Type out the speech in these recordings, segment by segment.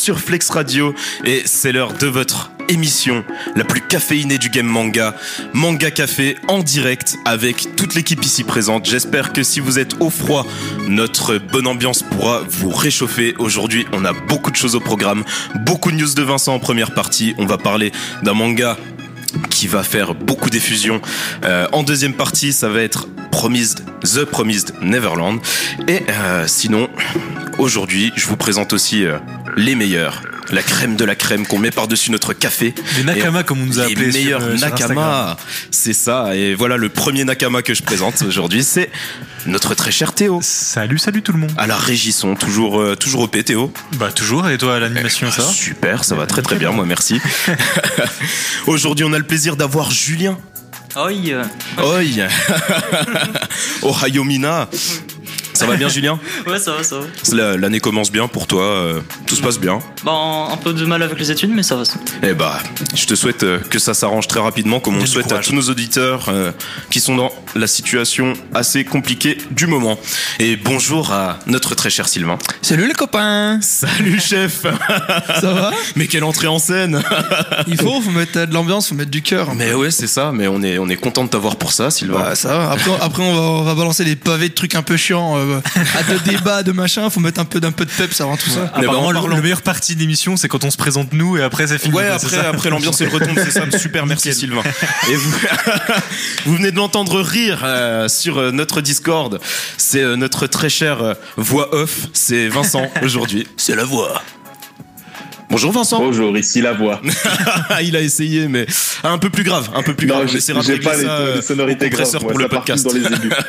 11h sur Flex Radio et c'est l'heure de votre émission la plus caféinée du game manga, Manga Café en direct avec toute l'équipe ici présente. J'espère que si vous êtes au froid, notre bonne ambiance pourra vous réchauffer. Aujourd'hui, on a beaucoup de choses au programme, beaucoup de news de Vincent en première partie. On va parler d'un manga qui va faire beaucoup d'effusions. Euh, en deuxième partie, ça va être Promised, The Promised Neverland. Et euh, sinon, aujourd'hui, je vous présente aussi euh, les meilleurs. La crème de la crème qu'on met par-dessus notre café. Les Nakama, comme on nous a Les appelés. meilleurs euh, sur. Nakama. C'est ça. Et voilà, le premier Nakama que je présente aujourd'hui, c'est notre très cher Théo. Salut, salut tout le monde. À la régisson, toujours, euh, toujours OP Théo. Bah toujours, et toi à l'animation ça va? Super, ça va très très bien, moi merci. Aujourd'hui, on a le plaisir d'avoir Julien. Oi Oi Ohio Mina Ça va bien Julien Ouais, ça va, ça va. La- L'année commence bien pour toi, euh, tout se passe bien. Bon, un peu de mal avec les études, mais ça va. ça. Eh bah, je te souhaite euh, que ça s'arrange très rapidement, comme on le souhaite à tous nos auditeurs euh, qui sont dans la situation assez compliquée du moment. Et bonjour à notre très cher Sylvain. Salut les copains Salut chef Ça va? Mais quelle entrée en scène Il faut, faut mettre de l'ambiance, faut mettre du cœur. Mais ouais, c'est ça, mais on est, on est content de t'avoir pour ça, Sylvain. Bah, ça va. Après, après on, va, on va balancer des pavés de trucs un peu chiants, euh, à de débats, de machin. Faut mettre un peu d'un peu de peps avant tout ça. Bah, Apparemment, le- le meilleure partie de l'émission, c'est quand on se présente nous et après c'est fini. Ouais, après, après l'ambiance et le retombe, c'est ça. Super, merci Sylvain. Et vous, vous venez de l'entendre rire euh, sur euh, notre Discord. C'est euh, notre très cher euh, voix off. C'est Vincent aujourd'hui. C'est la voix. Bonjour Vincent. Bonjour, ici la voix. Il a essayé, mais un peu plus grave, un peu plus Non, grave. On j'ai pas les, ça, les sonorités graves. pour le podcast. dans les aigus.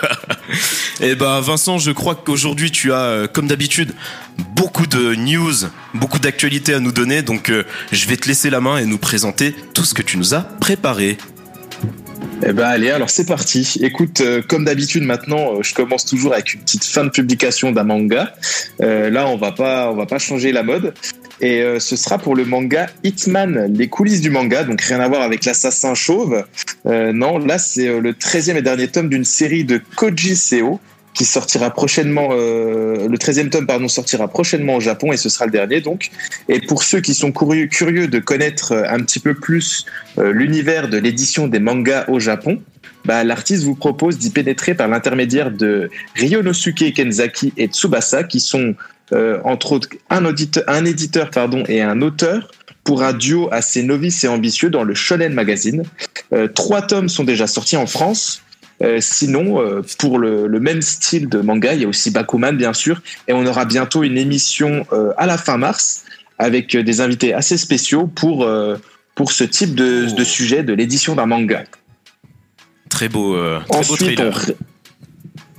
Eh ben Vincent, je crois qu'aujourd'hui tu as, euh, comme d'habitude, beaucoup de news, beaucoup d'actualités à nous donner. Donc euh, je vais te laisser la main et nous présenter tout ce que tu nous as préparé. Eh ben allez, alors c'est parti. Écoute, euh, comme d'habitude maintenant, euh, je commence toujours avec une petite fin de publication d'un manga. Euh, là, on va pas, on va pas changer la mode. Et ce sera pour le manga Hitman, les coulisses du manga, donc rien à voir avec l'assassin chauve. Non, là c'est le 13e et dernier tome d'une série de Koji Seo qui sortira prochainement, euh, le 13e tome pardon, sortira prochainement au Japon et ce sera le dernier donc. Et pour ceux qui sont curieux, de connaître euh, un petit peu plus euh, l'univers de l'édition des mangas au Japon, bah, l'artiste vous propose d'y pénétrer par l'intermédiaire de Ryonosuke Kenzaki et Tsubasa, qui sont entre autres un, un éditeur pardon, et un auteur pour un duo assez novice et ambitieux dans le Shonen Magazine. Trois tomes sont déjà sortis en France. Euh, sinon, euh, pour le, le même style de manga, il y a aussi Bakuman, bien sûr, et on aura bientôt une émission euh, à la fin mars avec euh, des invités assez spéciaux pour, euh, pour ce type de, Oh. de sujet de l'édition d'un manga. Très beau, euh, très Ensuite, on... trailer.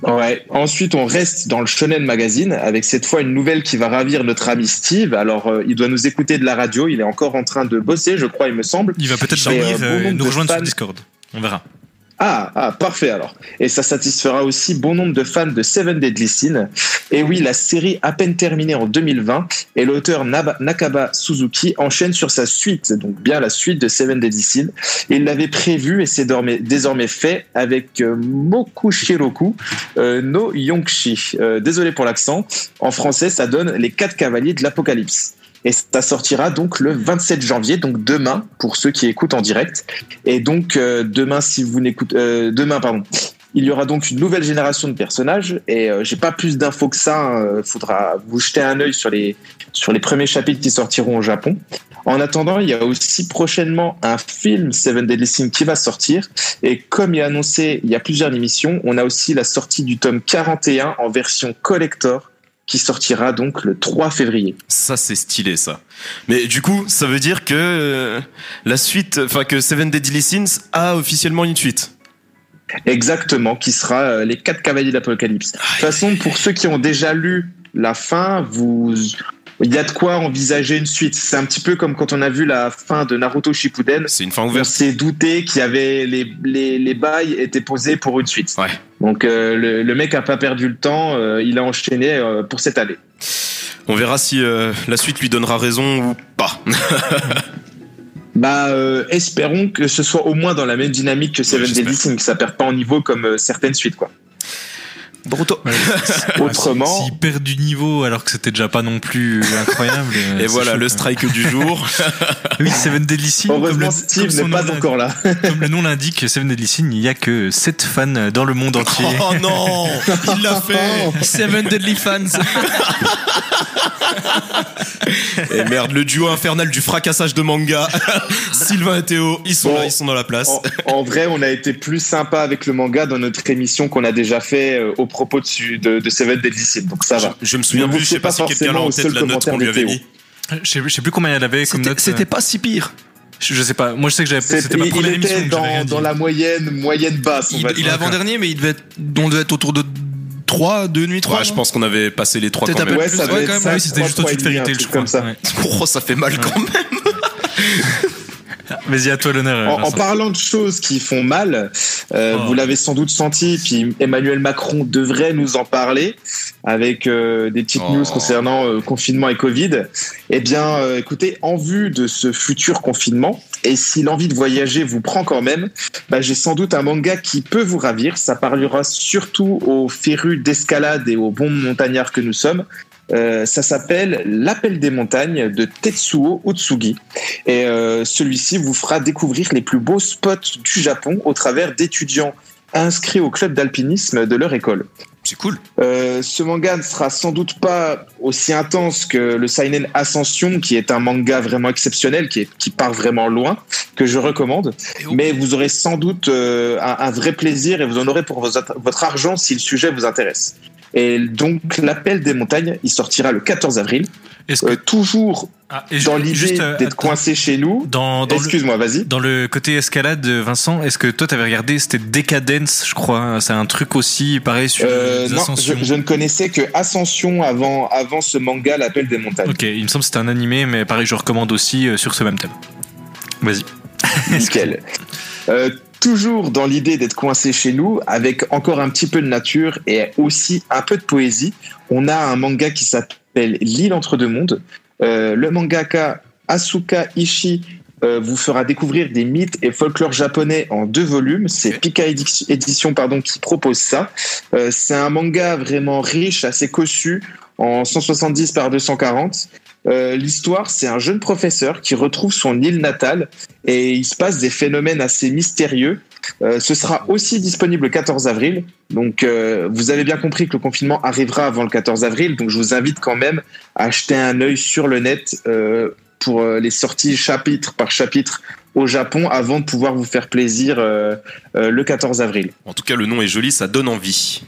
Ouais. Ensuite, on reste dans le Shonen Magazine avec cette fois une nouvelle qui va ravir notre ami Steve. Alors, euh, il doit nous écouter de la radio. Il est encore en train de bosser, je crois, il me semble. Il va peut-être euh, nous rejoindre fans. sur Discord. On verra. Ah, ah, parfait alors. Et ça satisfera aussi bon nombre de fans de Seven Deadly Sins. Et oui, la série à peine terminée en 2020 et l'auteur Nakaba Suzuki enchaîne sur sa suite, donc bien la suite de Seven Deadly Sins. Il l'avait prévu et c'est désormais fait avec euh, Moku Shiroku euh, no Yongshi. Euh, désolé pour l'accent. En français, ça donne les quatre cavaliers de l'Apocalypse. Et ça sortira donc le 27 janvier, donc demain, pour ceux qui écoutent en direct. Et donc euh, demain, si vous n'écoutez, euh, demain, pardon, il y aura donc une nouvelle génération de personnages. Et euh, j'ai pas plus d'infos que ça. Il faudra vous jeter un œil sur les sur les premiers chapitres qui sortiront au Japon. En attendant, il y a aussi prochainement un film Seven Deadly Sins qui va sortir. Et comme il est annoncé il y a plusieurs émissions, on a aussi la sortie du tome 41 en version collector qui sortira donc le 3 février. Ça, c'est stylé, ça. Mais du coup, ça veut dire que euh, la suite, enfin que Seven Deadly Sins a officiellement une suite. Exactement, qui sera euh, les quatre cavaliers de l'Apocalypse. De toute façon, pour ceux qui ont déjà lu la fin, vous, il y a de quoi envisager une suite. C'est un petit peu comme quand on a vu la fin de Naruto Shippuden. C'est une fin On ouverte. s'est douté qu'il y avait les, les, les bails étaient posés pour une suite. Ouais. Donc euh, le, le mec a pas perdu le temps, euh, il a enchaîné euh, pour cette année. On verra si la suite lui donnera raison ou pas. Bah, espérons que ce soit au moins dans la même dynamique que Seven j'espère. Deadly Sins, que ça perd pas en niveau comme certaines suites, quoi. Boruto. Autrement- S'ils perdent du niveau alors que c'était déjà pas non plus incroyable. Et voilà chaud, le strike du jour. Oui, Seven Deadly Sin. comme le- Steve n'est pas encore là. Comme le nom l'indique, Seven Deadly Sin, il y a que 7 fans dans le monde entier. Oh non, il l'a fait. Seven Deadly Fans. Et merde, le duo infernal du fracassage de manga. Sylvain et Théo, ils sont Bon. là, ils sont dans la place. En, en vrai, on a été plus sympa avec le manga dans notre émission qu'on a déjà fait euh, au propos de, de, de Seven Deadly Sin, donc ça Je, va. je me souviens plus, je sais pas pas si quelqu'un a en forcément au tête seul la note qu'on lui commentaire avait mis. Je sais, je sais plus combien il avait comme C'était note. c'était pas si pire. Je, je sais pas. Moi, je sais que j'avais. C'était ma première il était dans, dans la moyenne, moyenne basse. Il, il est avant-dernier, mais il devait être, on devait être autour de 3, 2 nuits 3. Ouais, je pense qu'on avait passé les trois Peut-être quand un même. Ouais, ça ouais, quand même, c'était juste au-dessus de Fairy un Tail, je truc crois. comme ça. Ouais. Oh, ça fait mal quand même. Vas-y, à toi l'honneur. En, parlant de choses qui font mal, euh, Oh. vous l'avez sans doute senti, puis Emmanuel Macron devrait nous en parler avec euh, des petites Oh. news concernant euh, confinement et Covid. Eh bien, écoutez, en vue de ce futur confinement, et si l'envie de voyager vous prend quand même, bah, j'ai sans doute un manga qui peut vous ravir. Ça parlera surtout aux férus d'escalade et aux bons montagnards que nous sommes. Euh, ça s'appelle L'appel des montagnes de Tetsuo Utsugi. Et euh, celui-ci vous fera découvrir les plus beaux spots du Japon au travers d'étudiants inscrits au club d'alpinisme de leur école. C'est cool. Euh, ce manga ne sera sans doute pas aussi intense que le Seinen Ascension, qui est un manga vraiment exceptionnel, qui, est, qui part vraiment loin, que je recommande. Mais vous aurez sans doute euh, un, un vrai plaisir et vous en aurez pour vos- votre argent si le sujet vous intéresse. Et donc, l'appel des montagnes, il sortira le 14 avril. Est-ce que Euh, toujours ah, et dans l'idée euh, d'être coincé chez nous. dans Excuse-moi, vas-y. dans le côté escalade, Vincent, est-ce que toi t'avais regardé C'était Decadence, je crois. C'est un truc aussi pareil sur Euh, les non, je ne connaissais que Ascension avant, avant ce manga, l'appel des montagnes. Ok, il me semble que c'était un animé, mais pareil, je recommande aussi euh, sur ce même thème. Vas-y. Nickel. Euh, toujours dans l'idée d'être coincé chez nous, avec encore un petit peu de nature et aussi un peu de poésie, on a un manga qui s'appelle L'île entre deux mondes. Euh, le mangaka Asuka Ishii euh, vous fera découvrir des mythes et folklore japonais en deux volumes. C'est Pika Édition pardon, qui propose ça. Euh, c'est un manga vraiment riche, assez cossu, en 170 par 240. Euh, L'histoire, c'est un jeune professeur qui retrouve son île natale et il se passe des phénomènes assez mystérieux. Euh, ce sera aussi disponible le 14 avril. Donc, euh, vous avez bien compris que le confinement arrivera avant le 14 avril. Donc, je vous invite quand même à jeter un œil sur le net pour les sorties chapitre par chapitre au Japon avant de pouvoir vous faire plaisir le 14 avril. En tout cas, le nom est joli, ça donne envie.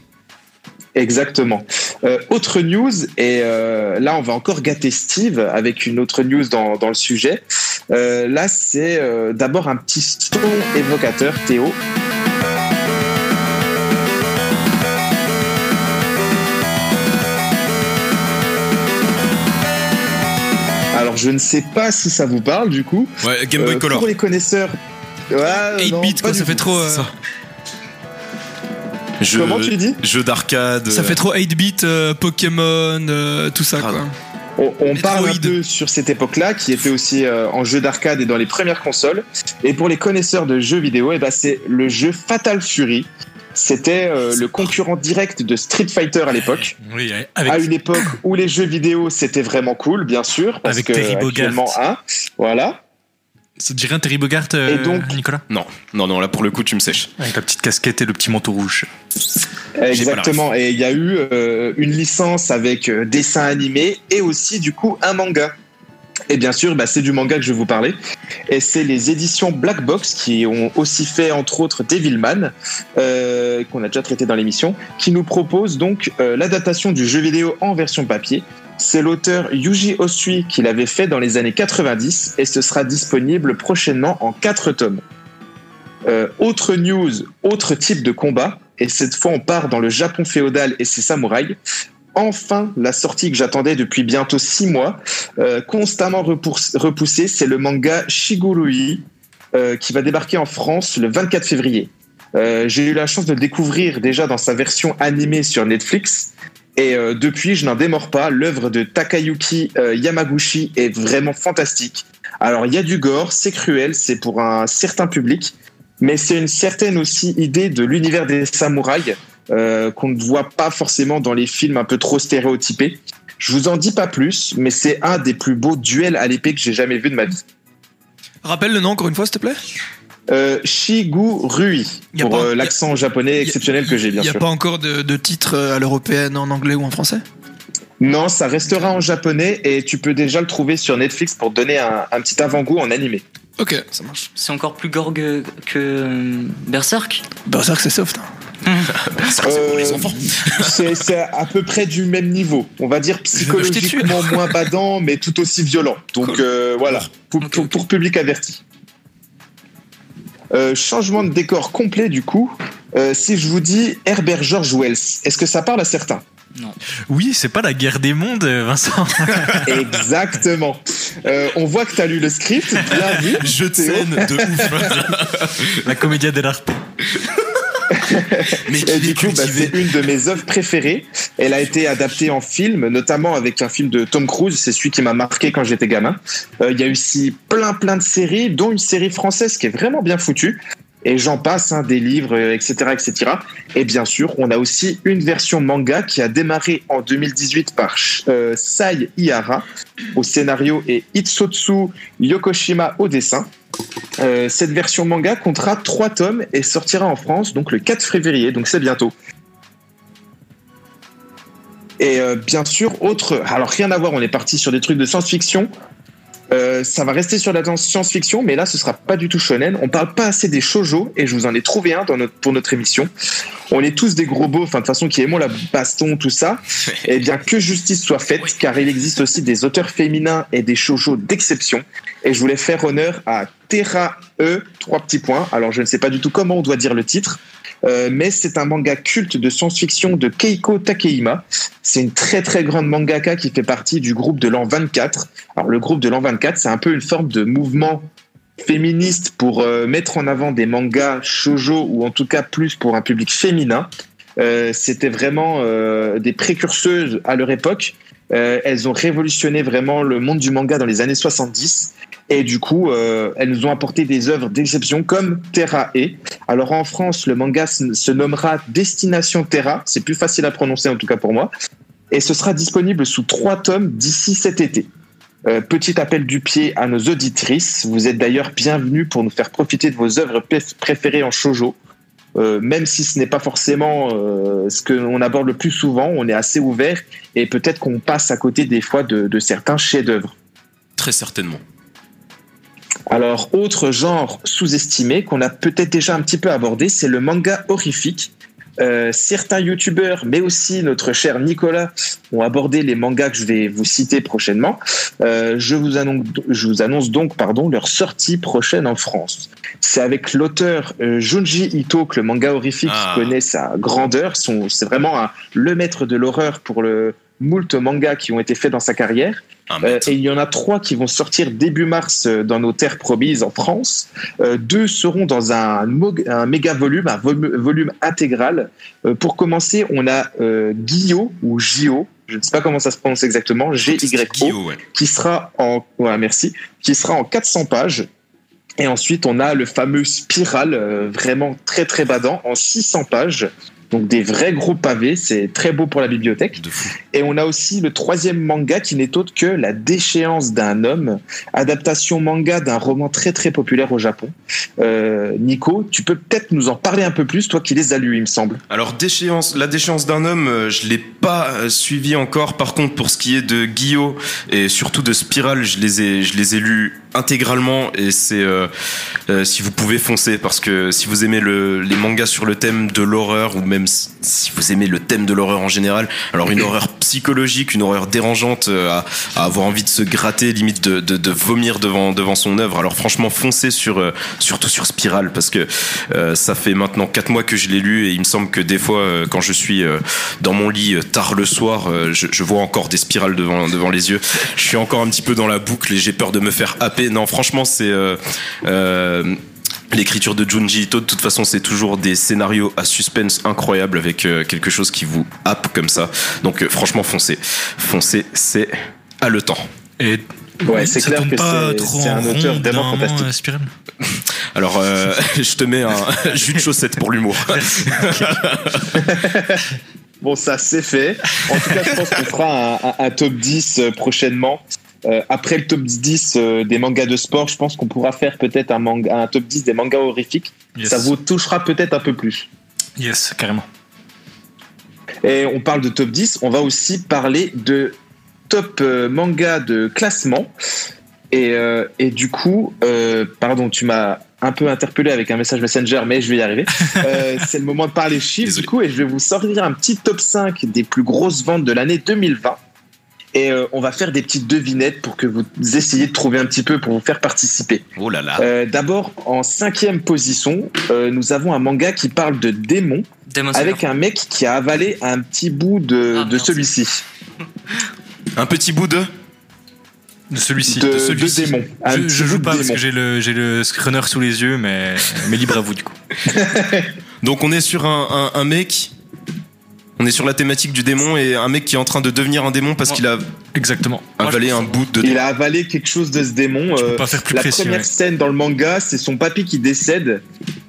Exactement. Euh, autre news, et euh, là on va encore gâter Steve avec une autre news dans, dans le sujet. Euh, là c'est euh, d'abord un petit son évocateur, Théo. Alors je ne sais pas si ça vous parle du coup. Ouais, Game Boy Euh, Color. Pour les connaisseurs. Ouais, 8 non, bits, quoi, ça fait trop. euh, Ça. Comment tu dis jeu d'arcade. ça fait trop 8 bits, euh, Pokémon, euh, tout ça, Ah, quoi. On, on parle un peu sur cette époque-là, qui était aussi euh, en jeu d'arcade et dans les premières consoles. Et pour les connaisseurs de jeux vidéo, eh ben, c'est le jeu Fatal Fury. C'était euh, le concurrent direct de Street Fighter à l'époque. Oui, À avec, une époque où les jeux vidéo c'était vraiment cool, bien sûr, parce Avec que Terry Bogard. actuellement, hein, voilà. Ça te dirait un Terry Bogart, euh, Et donc- Nicolas? Non, non, non, là pour le coup, tu me sèches. Avec la petite casquette et le petit manteau rouge. Exactement. Et il y a eu euh, une licence avec euh, dessin animé et aussi du coup un manga. Et bien sûr, bah, c'est du manga que je vais vous parler. Et c'est les éditions Black Box qui ont aussi fait entre autres Devilman, euh, qu'on a déjà traité dans l'émission, qui nous propose donc euh, l'adaptation du jeu vidéo en version papier. C'est l'auteur Yuji Osui qui l'avait fait dans les années 90 et ce sera disponible prochainement en quatre tomes. Euh, autre news, autre type de combat, et cette fois on part dans le Japon féodal et ses samouraïs. Enfin, la sortie que j'attendais depuis bientôt six mois, euh, constamment repouss- repoussée, c'est le manga Shigurui, euh, qui va débarquer en France le 24 février. J'ai eu la chance de le découvrir déjà dans sa version animée sur Netflix. Et euh, depuis, je n'en démords pas. L'œuvre de Takayuki euh, Yamaguchi est vraiment fantastique. Alors, il y a du gore, c'est cruel, c'est pour un certain public, mais c'est une certaine aussi idée de l'univers des samouraïs euh, qu'on ne voit pas forcément dans les films un peu trop stéréotypés. Je vous en dis pas plus, mais c'est un des plus beaux duels à l'épée que j'ai jamais vu de ma vie. Rappelle le nom encore une fois, s'il te plaît. Euh, Shigurui, pour euh, l'accent japonais exceptionnel que j'ai Il bien n'y a sûr. pas encore de, de titre euh, à l'européenne en anglais ou en français? Non, ça restera en japonais et tu peux déjà le trouver sur Netflix pour donner un, un petit avant-goût en animé. Ok, ça marche. C'est encore plus gorgue que euh, Berserk? Berserk, c'est soft. hein. Ça, c'est pour les Euh, enfants. C'est c'est à peu près du même niveau. On va dire psychologiquement moins badant, mais tout aussi violent. Donc Cool. euh, voilà, pour, pour public averti. Euh, changement de décor complet du coup. Euh, si je vous dis Herbert George Wells, est-ce que ça parle à certains? Oui, c'est pas la guerre des mondes, Vincent. Exactement. Euh, on voit que tu as lu le script, bien vu. Jeu de scène de ouf. la commedia dell'arte. Mais Et du coup, bah, c'est une de mes œuvres préférées. Elle a été adaptée en film, notamment avec un film de Tom Cruise. C'est celui qui m'a marqué quand j'étais gamin. Euh, Il y a aussi plein, plein de séries, dont une série française qui est vraiment bien foutue. Et j'en passe, hein, des livres, euh, etc., etc. Et bien sûr, on a aussi une version manga qui a démarré en 2018 par euh, Sai Ihara au scénario et Itsotsu Yokoshima au dessin. Euh, cette version manga comptera trois tomes et sortira en France donc le 4 février, donc c'est bientôt. Et euh, bien sûr, autre. Alors rien à voir, on est parti sur des trucs de science-fiction. Euh, ça va rester sur la science-fiction, mais là ce sera pas du tout shonen. On parle pas assez des shojo et je vous en ai trouvé un dans notre, pour notre émission. On est tous des gros beaux, enfin de toute façon qui aimons la baston, tout ça. Et bien que justice soit faite, car il existe aussi des auteurs féminins et des shojo d'exception. Et je voulais faire honneur à Terra E, trois petits points. Alors je ne sais pas du tout comment on doit dire le titre, euh, mais c'est un manga culte de science-fiction de Keiko Takehima. C'est une très très grande mangaka qui fait partie du groupe de l'an 24. Alors le groupe de l'an 24, c'est un peu une forme de mouvement féministe pour euh, mettre en avant des mangas shojo ou en tout cas plus pour un public féminin. Euh, C'était vraiment des précurseuses à leur époque. Elles ont révolutionné vraiment le monde du manga dans les années 70 et du coup euh, elles nous ont apporté des œuvres d'exception comme Terra E. Alors en France le manga se nommera Destination Terra, c'est plus facile à prononcer en tout cas pour moi, et ce sera disponible sous trois tomes d'ici cet été. Euh, petit appel du pied à nos auditrices. Vous êtes d'ailleurs bienvenus pour nous faire profiter de vos œuvres préférées en shojo. Euh, même si ce n'est pas forcément ce qu'on aborde le plus souvent, on est assez ouvert et peut-être qu'on passe à côté des fois de, de certains chefs-d'œuvre. Très certainement. Alors, autre genre sous-estimé qu'on a peut-être déjà un petit peu abordé, c'est le manga horrifique. Euh, certains youtubeurs, mais aussi notre cher Nicolas, ont abordé les mangas que je vais vous citer prochainement. Euh, je, vous annonce, je vous annonce donc pardon, leur sortie prochaine en France. C'est avec l'auteur euh, Junji Ito que le manga horrifique Ah. connaît sa grandeur. C'est vraiment un- le maître de l'horreur pour le moult mangas qui ont été faits dans sa carrière. Euh, et il y en a trois qui vont sortir début mars euh, dans nos terres promises en France. Euh, deux seront dans un, méga volume, un volume, volume intégral. Euh, pour commencer, on a Guillot ou Gio, je ne sais pas comment ça se prononce exactement, G-Y-O, ouais. qui sera en, ouais, merci, qui sera en 400 pages. Et ensuite, on a le fameux Spiral, vraiment très très badant, en 600 pages. Donc des vrais gros pavés, c'est très beau pour la bibliothèque. Et on a aussi le troisième manga qui n'est autre que La déchéance d'un homme, adaptation manga d'un roman très très populaire au Japon. Euh, Nico, tu peux peut-être nous en parler un peu plus, toi qui les as lus, il me semble. Alors déchéance, la déchéance d'un homme, euh, je l'ai pas euh, suivi encore. Par contre, pour ce qui est de Guillaume et surtout de Spiral, je les ai, je les ai lus intégralement et c'est euh, euh, si vous pouvez foncer parce que si vous aimez le, les mangas sur le thème de l'horreur ou même si- si vous aimez le thème de l'horreur en général, alors une horreur psychologique, une horreur dérangeante euh, à, à avoir envie de se gratter, limite de, de, de vomir devant devant son œuvre. Alors franchement, foncez sur euh, surtout sur Spiral parce que euh, ça fait maintenant quatre mois que je l'ai lu et il me semble que des fois euh, quand je suis euh, dans mon lit tard le soir, je, je vois encore des spirales devant devant les yeux. Je suis encore un petit peu dans la boucle et j'ai peur de me faire happer. Non, franchement, c'est L'écriture de Junji Ito, de toute façon, c'est toujours des scénarios à suspense incroyables avec euh, quelque chose qui vous happe comme ça. Donc, euh, franchement, foncez. Foncez, c'est haletant. Et Ouais, c'est Ça clair que pas c'est c'est un auteur vraiment fantastique. Alors, euh, je te mets un jus de chaussette pour l'humour. Bon, ça c'est fait. En tout cas, je pense qu'on fera un, un- un top 10 euh, prochainement. Euh, après le top 10 euh, des mangas de sport, je pense qu'on pourra faire peut-être un, manga, un top 10 des mangas horrifiques. Yes. Ça vous touchera peut-être un peu plus. Yes, carrément. Et on parle de top 10, on va aussi parler de top euh, manga de classement. Et, euh, et du coup, pardon, tu m'as un peu interpellé avec un message Messenger, mais je vais y arriver. Euh, c'est le moment de parler chiffres, Désolé. du coup, et je vais vous sortir un petit top 5 des plus grosses ventes de l'année 2020. Et euh, on va faire des petites devinettes pour que vous essayiez de trouver un petit peu pour vous faire participer. Oh là là. Euh, D'abord, en cinquième position, euh, nous avons un manga qui parle de démons Slayer. avec un mec qui a avalé un petit bout de, Ah, de celui-ci, Un petit bout de? De celui-ci. de, de de démon. Un Je, joue pas parce démon. que j'ai le, j'ai le screener sous les yeux, mais, mais libre à vous du coup. Donc, on est sur un, un- un mec. On est sur la thématique du démon et un mec qui est en train de devenir un démon parce qu'il a Exactement. Avalé un bout de Il démon. a avalé quelque chose de ce démon. Euh, peux pas faire plus la précis. première ouais. scène dans le manga, c'est son papy qui décède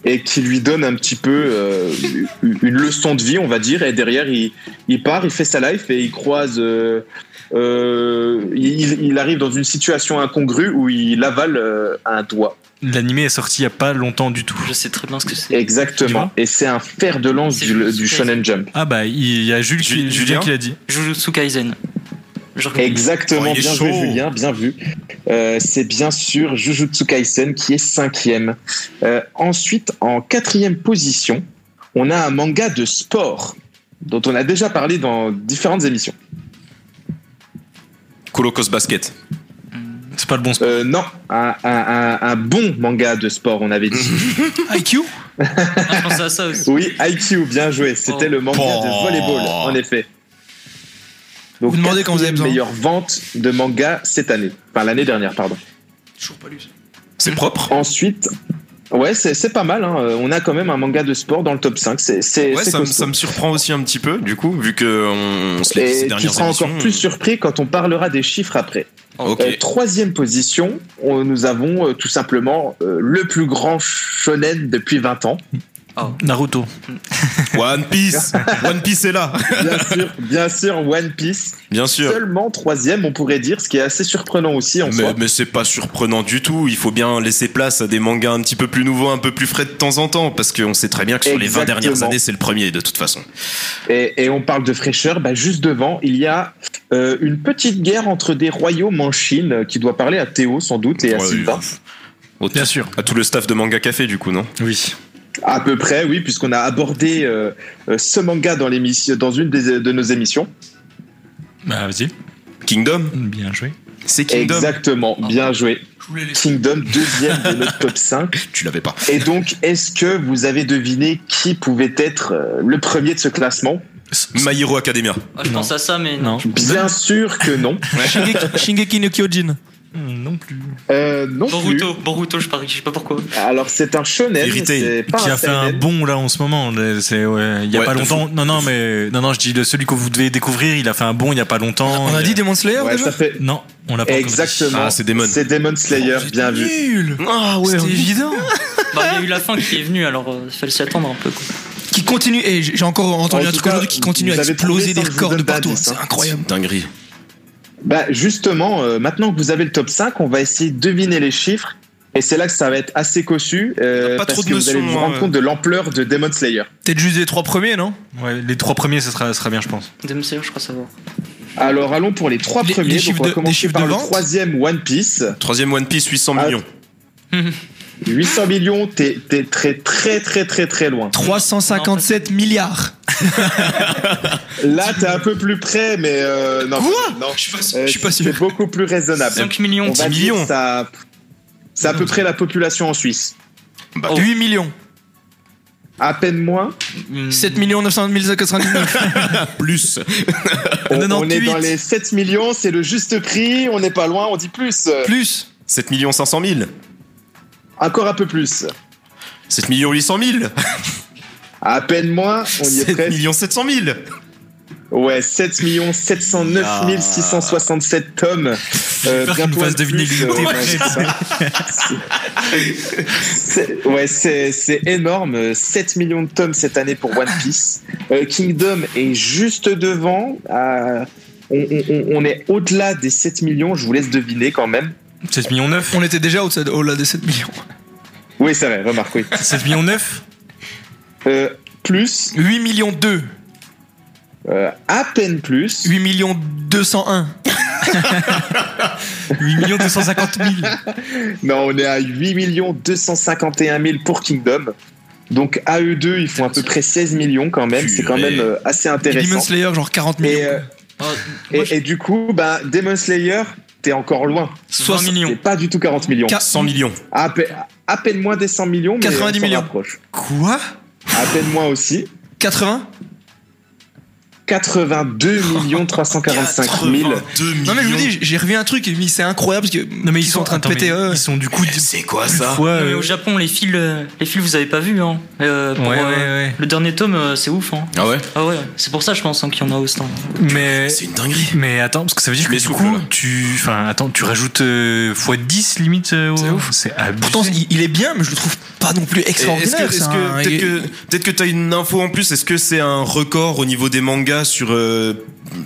et qui lui donne un petit peu euh, une leçon de vie, on va dire. Et derrière, il, il part, il fait sa life et il croise. euh, euh, il, il arrive dans une situation incongrue où il avale euh, un doigt. L'animé est sorti il y a pas longtemps du tout. Je sais très bien ce que c'est. Exactement. Et c'est un fer de lance du, Shonen Jump. Ah bah il y a Jules Julien Julien qui l'a dit. Jujutsu Kaisen. Exactement, Oh, bien chaud. joué Julien, bien vu. Euh, c'est bien sûr Jujutsu Kaisen qui est cinquième. Euh, ensuite, en quatrième position, on a un manga de sport dont on a déjà parlé dans différentes émissions. Colocos Basket. C'est pas le bon spot. Euh, non, un, un- un- un bon manga de sport, on avait dit. IQ Ah, je pensais à ça aussi. oui, IQ, bien joué. C'était Oh. le manga de Oh. volleyball, en effet. Donc, Vous demandez quand vous avez besoin. meilleure vente de manga cette année. Enfin, l'année dernière, pardon. Toujours pas lu ça. C'est propre. Ensuite, ouais, c'est c'est pas mal. hein. On a quand même un manga de sport dans le top 5. C'est c'est- Ouais, c'est ça, me- costaud. ça me surprend aussi un petit peu, du coup, vu que on, on se l'est dit ces Et tu seras émissions. encore plus surpris quand on parlera des chiffres après. Euh, troisième position, on- nous avons euh, tout simplement euh, le plus grand shonen depuis 20 ans. Naruto. One Piece. One Piece est là. Bien sûr, bien sûr, One Piece. Bien sûr. Seulement troisième, on pourrait dire, ce qui est assez surprenant aussi en Mais, soi. mais c'est pas surprenant du tout. Il faut bien laisser place à des mangas un petit peu plus nouveaux, un peu plus frais de temps en temps, parce qu'on sait très bien que sur les 20 Exactement. dernières années, c'est le premier de toute façon. Et, et on parle de fraîcheur, bah, juste devant, il y a euh, une petite guerre entre des royaumes en Chine euh, qui doit parler à Théo sans doute et à Ouais, Sylvain. Bien sûr. À tout le staff de Manga Café, du coup, non? Oui. À peu près, oui, puisqu'on a abordé euh, euh, ce manga dans, l'émission, dans une des- de nos émissions. Bah vas-y. Kingdom Bien joué. C'est Kingdom Exactement, bien joué. Kingdom, deuxième de notre top 5. Tu l'avais pas. Et donc, est-ce que vous avez deviné qui pouvait être euh, le premier de ce classement? My Hero Academia. Ah, je Non. pense à ça, mais non. Non. Bien sûr que non. Shingeki, Shingeki no Kyojin. Hmm, Non plus. Euh, non plus. Boruto, Boruto, je parie, je sais pas pourquoi. Alors, c'est un shonen, pas Qui un a fait un bon là en ce moment. C'est ouais, il y a Ouais, pas longtemps. Non non mais non non je dis de celui que vous devez découvrir. Il a fait un bon il y a pas longtemps. On a dit Demon Slayer Ouais, déjà ça fait Non on l'a pas. exactement. Ah, c'est Demon. C'est Demon Slayer, êtes bien vu. Nul Ah C'était évident Bah, il y a eu la fin qui est venue, alors il fallait s'y attendre un peu. Quoi. Qui continue, et j'ai encore entendu En un truc aujourd'hui qui continue à exploser des records de partout. d'indice, C'est hein. incroyable. Dinguerie. Bah justement, euh, maintenant que vous avez le top 5, on va essayer de deviner les chiffres. Et c'est là que ça va être assez cossu. euh, Pas parce trop de que vous allez notions, vous rendre hein. compte de l'ampleur de Demon Slayer. Peut-être juste les trois premiers, non? Ouais, les trois premiers ce sera, ce sera bien je pense. Demon Slayer, je crois savoir. Alors allons pour les trois Les- premiers. les Donc, chiffres on va de- commencer des chiffres par de le troisième One Piece. Troisième One Piece, 800 Ah, millions. 800 millions, t'es t'es très très très très très loin. 357 milliards. Là, t'es un peu plus près, mais euh, non. Quoi? Non. Je suis pas, Euh, je suis pas C'est sûr. beaucoup plus raisonnable. 5 millions. On va 10 dire millions. ça. C'est à peu près la population en Suisse. Bah, Oh. 8 millions. À peine moins. Hmm. 7 millions 900 099. plus. On, on est 98. dans les 7 millions, c'est le juste prix. On n'est pas loin, on dit plus. Plus. 7 millions 500 000. Encore un peu plus. 7 millions 800 000. À peine moins, on y est 7 presque. millions 700 000. Ouais, 7 709 667 tomes. Euh, fasse un deviner l'unité, euh, ouais, c'est- énorme. 7 millions de tomes cette année pour One Piece. Euh, Kingdom est juste devant. on, on- on- on est au-delà des 7 millions, je vous laisse deviner quand même. 7 millions 9 On était déjà au- au-delà des 7 millions. Oui, c'est vrai, remarque, oui. 7 millions 9 Euh, plus, 8 millions 2. euh, à peine plus. 8 millions 201. 8 millions 250 000 Non, on est à 8 251 000 pour Kingdom. Donc à eux deux, ils font à peu près 16 millions quand même. C'est quand même euh, assez Et intéressant. Demon Slayer, genre 40 millions. Et, euh, Oh, et, je- et du coup, bah, Demon Slayer, t'es encore loin. 20 C'est millions. pas du tout 40 millions. Qua- 100 millions. À, pe- à peine moins des 100 millions, mais 90 on s'en millions. Quoi? À peine moins aussi. 80 82 345 000. 82 Non mais je vous millions. dis, j'ai revu un truc, mais c'est incroyable parce que Non mais ils sont en train de péter. euh. Ils sont du coup C'est quoi ça fois, Non, mais euh, au Japon, les fils, euh, les fils, vous avez pas vu, hein. Euh, pour, Ouais, ouais, euh, ouais. Le dernier tome, c'est ouf, hein. Ah ouais Ah ouais, c'est pour ça, je pense, hein, qu'il y en a au stand. Mais C'est une dinguerie. mais attends parce que ça veut dire Je que du coup là. tu enfin attends tu rajoutes euh, x10 limite euh, au- C'est ouf. c'est abusé. Pourtant, il, il est bien, mais je le trouve pas non plus Est-ce extraordinaire. que, est-ce un- peut-être que peut-être que t'as une info en plus Est-ce que c'est un record au niveau des mangas sur euh,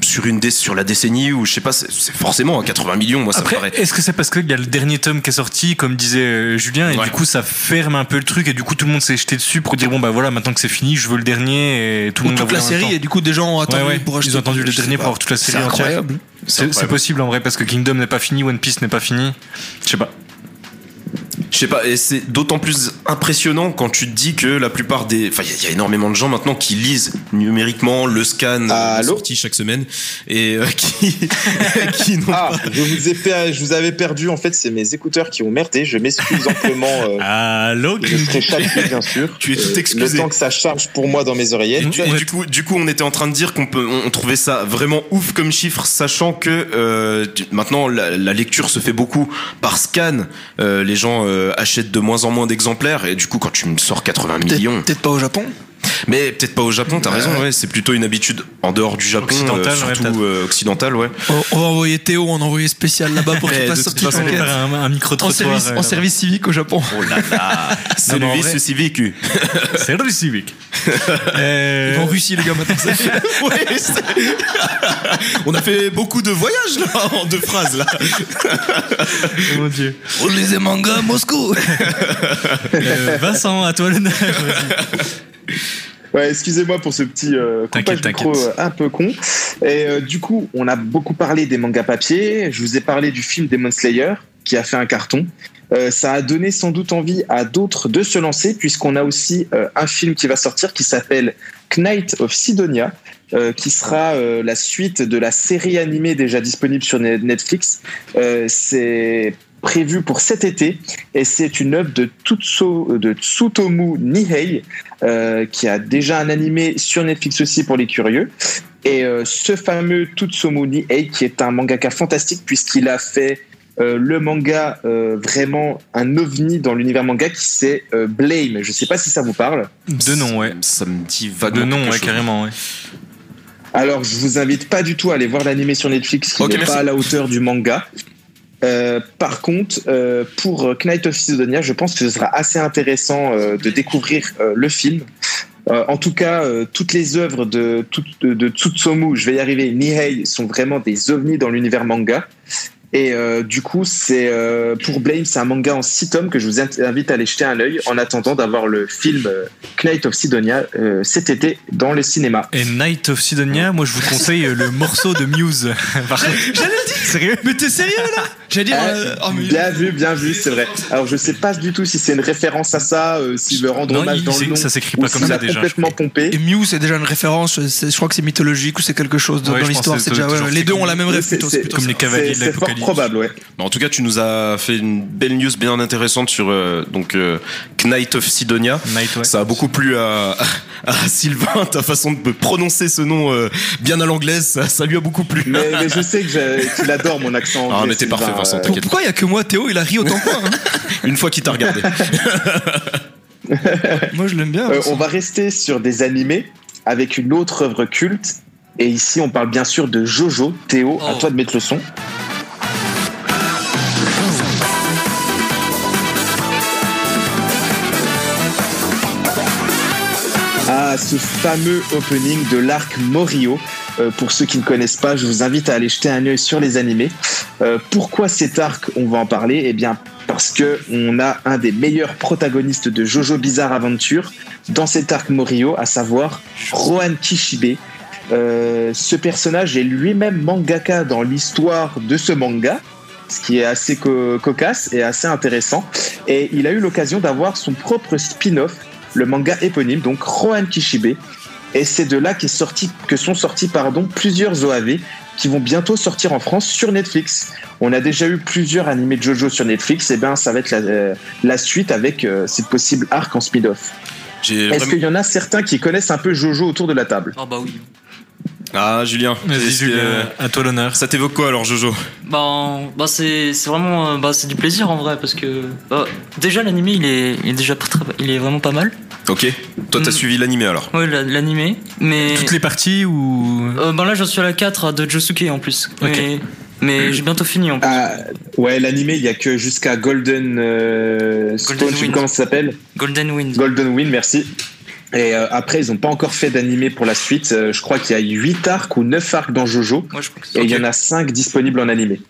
sur une dé- sur la décennie ou je sais pas C'est forcément à 80 millions. Moi, ça me Après, paraît. est-ce que c'est parce qu'il y a le dernier tome qui est sorti, comme disait euh, Julien, et Ouais. du coup ça ferme un peu le truc, et du coup tout le monde s'est jeté dessus pour dire bon bah voilà, maintenant que c'est fini, je veux le dernier, et tout le ou monde toute l'a série, et du coup, des gens ont attendu Ouais, ouais, pour acheter. ils ont attendu le dernier pas. pour avoir toute la série C'est entière. incroyable. C'est possible en vrai parce que Kingdom n'est pas fini, One Piece n'est pas fini. Je sais pas. Je sais pas, et c'est d'autant plus impressionnant quand tu te dis que la plupart des. Enfin, il y, a- il y a énormément de gens maintenant qui lisent numériquement le scan euh, sorti chaque semaine et euh, qui, Ah, pas. je vous, ai per- je vous avais perdu. En fait, c'est mes écouteurs qui ont merdé. Je m'excuse amplement. euh, Allô je serai chapitré, bien sûr. Tu es tout Euh, excusé. Le temps que ça charge pour moi dans mes oreillettes. Et du, et du coup, du coup, on était en train de dire qu'on peut, on trouvait ça vraiment ouf comme chiffre, sachant que euh, tu- maintenant la, la lecture se fait beaucoup par scan. Les gens euh, achètent de moins en moins d'exemplaires et du coup, quand tu me sors 80 Peut-être millions, peut-être pas au Japon? Mais peut-être pas au Japon, t'as raison. Ouais, c'est plutôt une habitude en dehors du Japon, Occidental, euh, ouais, surtout euh, occidental, ouais. On, on va envoyer Théo en envoyé spécial là-bas pour qu'il fasse de sa toute petite façon, On va enquête. faire un, un micro En service, en service civique au Japon. Oh là là, c'est Non, mais en le vrai- vice civique. Service civique. Il Euh, va en Russie, les gars, maintenant. ça. Ouais, c'est- on a fait beaucoup de voyages là en deux phrases là. mon dieu. On les mangas à Moscou. Euh, Vincent, à toi l'honneur. Ouais, excusez-moi pour ce petit euh, coupage micro euh, un peu con. Et euh, du coup, on a beaucoup parlé des mangas papier. Je vous ai parlé du film Demon Slayer qui a fait un carton. Euh, ça a donné sans doute envie à d'autres de se lancer puisqu'on a aussi euh, un film qui va sortir qui s'appelle Knight of Sidonia. euh, qui sera euh, la suite de la série animée déjà disponible sur Net- Netflix. Euh, c'est prévu pour cet été et c'est une œuvre de, Tutso, de Tsutomu Nihei euh, qui a déjà un animé sur Netflix aussi pour les curieux. Et euh, ce fameux Tutsumu Nihei qui est un mangaka fantastique puisqu'il a fait euh, le manga euh, vraiment un ovni dans l'univers manga qui c'est euh, Blame. Je sais pas si ça vous parle. De nom, ouais. Ça me dit vaguement. De nom, ouais, chose. carrément, ouais. Alors, je vous invite pas du tout à aller voir l'animé sur Netflix qui n'est pas à la hauteur du manga. Euh, par contre, euh, pour Knight of Sidonia, je pense que ce sera assez intéressant euh, de découvrir euh, le film. Euh, en tout cas, euh, toutes les œuvres de, de, de Tsutsumu, je vais y arriver, Nihei, sont vraiment des ovnis dans l'univers manga. Et euh, du coup, c'est euh, pour Blame, c'est un manga en six tomes que je vous invite à aller jeter un œil en attendant d'avoir le film euh, Knight of Sidonia euh, cet été dans le cinéma. Et Night of Sidonia, moi je vous conseille euh, le morceau de Muse. J'allais le dire. Sérieux? Mais t'es sérieux là? J'allais dire. Ah, euh, oh, mais- Bien vu, bien vu, c'est vrai. Alors je sais pas du tout si c'est une référence à ça, euh, s'il veut rendre Non, hommage il- dans c'est- le nom, ça s'écrit ou pas comme s'il ça a déjà. complètement pompé. Et Mew, c'est déjà une référence. Je crois que c'est mythologique ou c'est quelque chose de- Ouais, dans l'histoire. C'est déjà. ouais, les deux ont la même rêve c'est- comme les cavaliers de l'Apocalypse. probable, ouais. Bah, en tout cas, tu nous as fait une belle news bien intéressante sur euh, donc euh, Knight of Sidonia. Night, ouais. Ça a beaucoup plu à, à Sylvain, ta façon de prononcer ce nom euh, bien à l'anglaise, ça, ça lui a beaucoup plu. Mais, mais je sais que qu'il adore mon accent Ah, anglais. mais t'es parfait, Vincent, t'inquiète. Pourquoi il y a que moi, Théo Il a ri autant que moi. hein. Une fois qu'il t'a regardé. Moi, je l'aime bien. Euh, on va rester sur des animés avec une autre œuvre culte Et ici, on parle bien sûr de Jojo. Théo, à Oh. toi de mettre le son. Ah, ce fameux opening de l'arc Morio. Euh, pour ceux qui ne connaissent pas, je vous invite à aller jeter un œil sur les animés. Euh, pourquoi cet arc On va en parler? Eh bien, parce que on a un des meilleurs protagonistes de Jojo Bizarre Adventure dans cet arc Morio, à savoir Rohan Kishibe. Euh, ce personnage est lui-même mangaka dans l'histoire de ce manga, ce qui est assez co- cocasse et assez intéressant. Et il a eu l'occasion d'avoir son propre spin-off, le manga éponyme, donc Rohan Kishibe. Et c'est de là qu'est sorti, que sont sortis pardon, plusieurs OAV qui vont bientôt sortir en France sur Netflix. On a déjà eu plusieurs animés de JoJo sur Netflix, et ben ça va être la, euh, la suite avec euh, cette possible arc en spin-off. J'ai Est-ce vraiment- qu'il y en a certains qui connaissent un peu JoJo autour de la table? Ah bah oui. Ah, Julien. Julien, à toi l'honneur. Ça t'évoque quoi alors, Jojo? Bah, bah c'est c'est vraiment euh, bah, c'est du plaisir en vrai parce que bah, déjà l'animé il est, il est déjà très, il est vraiment pas mal. Ok. Toi, t'as Mm. suivi l'animé alors? Ouais la- l'animé mais Toutes les parties ou. euh, bah là j'en suis à la 4 de Josuke en plus. Ok. Mais, mais j'ai bientôt fini en plus. Ah, ouais, l'animé, il y a que jusqu'à Golden euh, Stone, Golden je Wind. comment ça s'appelle Golden Wind. Golden Wind, merci. Et euh, après, ils n'ont pas encore fait d'animé pour la suite. Euh, je crois qu'il y a 8 arcs ou 9 arcs dans Jojo. Moi je que Et c'est il y en a 5 disponibles en animé.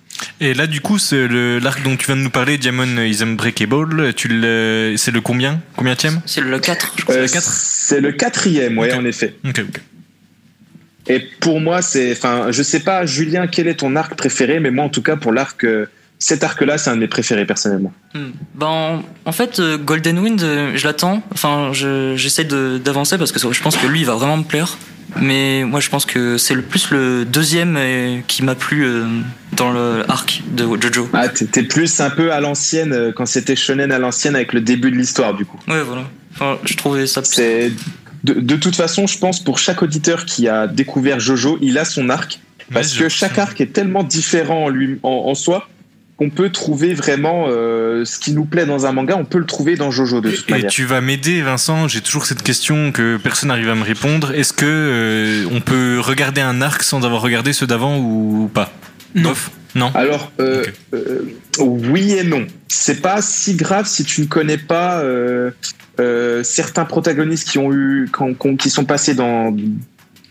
Et là, du coup, c'est le- l'arc dont tu viens de nous parler, Diamond is Unbreakable. Tu le- c'est le combien? Combien tième? C'est le 4 je crois. Euh, le quatre? C'est le quatrième, ouais, Ok. en effet. Ok, ok. Et pour moi, c'est, enfin, je sais pas, Julien, quel est ton arc préféré, mais moi, en tout cas, pour l'arc, euh, cet arc-là, c'est un de mes préférés personnellement. Hmm. Ben, en fait, euh, Golden Wind, euh, je l'attends. Enfin, je- j'essaie de- d'avancer parce que je pense que lui, il va vraiment me plaire. Mais moi, je pense que c'est le plus le deuxième euh, qui m'a plu dans le arc de Jojo. Ah, t'es plus un peu à l'ancienne, quand c'était shonen à l'ancienne avec le début de l'histoire, du coup. Ouais, voilà. Enfin, je trouvais ça. C'est de, de toute façon, je pense pour chaque auditeur qui a découvert Jojo, il a son arc parce que chaque arc est tellement différent en, lui, en, en soi qu'on peut trouver vraiment euh, ce qui nous plaît dans un manga, on peut le trouver dans Jojo de toute Et manière. tu vas m'aider, Vincent. J'ai toujours cette question que personne n'arrive à me répondre. Est-ce que euh, on peut regarder un arc sans avoir regardé ceux d'avant ou pas? Non. Bof Non? Alors euh, euh, oui et non. C'est pas si grave si tu ne connais pas euh, euh, certains protagonistes qui ont eu, qui, ont- qui ont- qui sont passés dans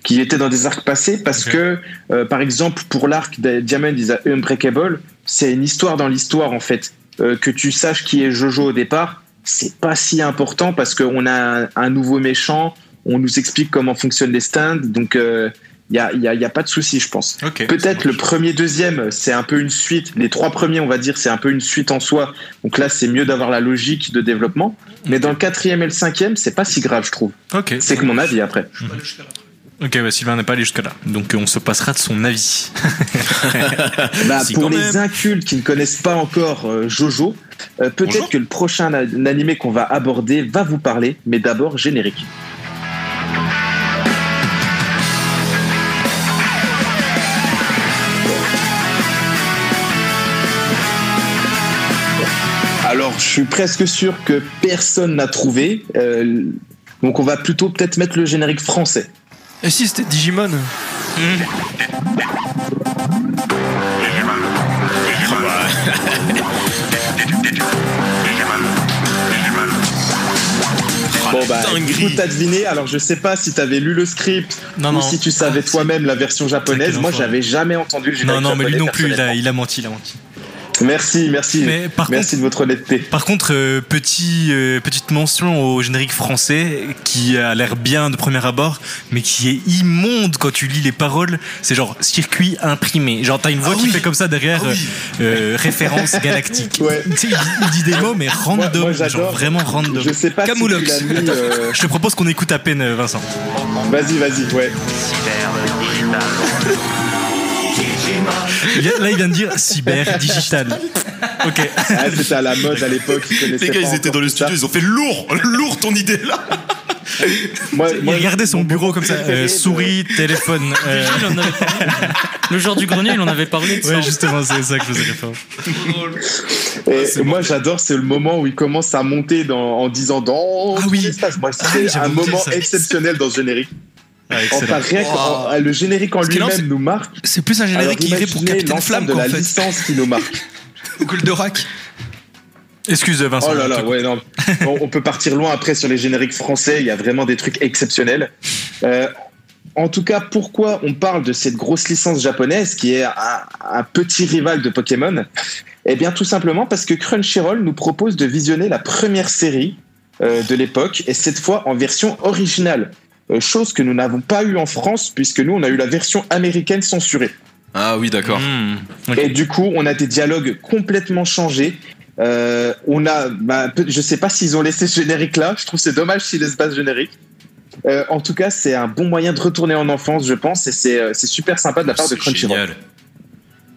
qui étaient dans des arcs passés parce que euh, par exemple pour l'arc de Diamond is Unbreakable c'est une histoire dans l'histoire en fait Euh, que tu saches qui est Jojo au départ c'est pas si important parce qu'on a un, un nouveau méchant on nous explique comment fonctionnent les stands donc il y a, y a- y a pas de souci je pense. Peut-être le premier, deuxième, c'est un peu une suite. Les trois premiers, on va dire, c'est un peu une suite en soi. Donc là, c'est mieux d'avoir la logique de développement. Mais dans le quatrième et le cinquième, c'est pas si grave, je trouve. C'est que mon avis après. Ok, bah Sylvain n'est pas allé jusque là. Donc euh, on se passera de son avis. Bah, Si, pour les même. incultes qui ne connaissent pas encore euh, Jojo, euh, peut-être que le prochain animé qu'on va aborder va vous parler. Mais d'abord, générique. Alors, je suis presque sûr que personne n'a trouvé. euh, donc, on va plutôt peut-être mettre le générique français. Et si c'était Digimon Bon bah, coup, t'as deviné. Alors, je sais pas si t'avais lu le script Non, ou non. si tu savais Ah, toi-même la version japonaise. Moi, j'avais jamais entendu le Non, non, mais lui non plus, il a, personnellement. il a menti, il a menti. Merci, merci. Mais par merci de votre honnêteté. Par contre, euh, petit, euh, petite mention au générique français qui a l'air bien de premier abord, mais qui est immonde quand tu lis les paroles. C'est genre circuit imprimé. Genre t'as une voix Ah qui oui. fait comme ça derrière Ah oui. euh, référence galactique. Ouais. Tu sais, il, dit- il dit des mots mais random, moi, genre vraiment random. Je sais pas Camoulox. si tu l'as mis. euh, Je te propose qu'on écoute à peine Vincent. Vas-y, vas-y, ouais. Là il vient de dire cyber digital. Ok. Ah, C'était à la mode à l'époque. ils Les gars, ils étaient dans le studio, ils ont fait lourd, lourd ton idée là. Moi, Il moi, regardait son bureau comme ça, euh, souris, téléphone. euh. Le joueur du grenier, il en avait parlé ça. ouais justement c'est ça que je faisais référence. Et moi, j'adore, c'est le moment où il commence à monter dans, en disant dans Ah oui. Moi, Ah, c'est un moment ça. exceptionnel dans ce générique. Ah, Enfin, excellent. rien que- Wow. en- le générique en lui-même nous marque. C'est plus un générique qui irait pour Capitaine Flamme, de la fait. licence qui nous marque. Goldorak. Excuse Vincent. Oh là là, ouais, non. on, on peut partir loin après sur les génériques français. Il y a vraiment des trucs exceptionnels. Euh, en tout cas, pourquoi on parle de cette grosse licence japonaise qui est un, un petit rival de Pokémon? Eh bien, tout simplement parce que Crunchyroll nous propose de visionner la première série euh, de l'époque et cette fois en version originale. Euh, chose que nous n'avons pas eu en France puisque nous, on a eu la version américaine censurée. Ah oui, d'accord. Hmm. Et du coup, on a des dialogues complètement changés. Euh, on a, bah, je sais pas s'ils ont laissé ce générique-là. Je trouve que c'est dommage s'ils laissent pas ce générique. Euh, en tout cas, c'est un bon moyen de retourner en enfance, je pense, et c'est euh, super sympa de la part de Crunchyroll.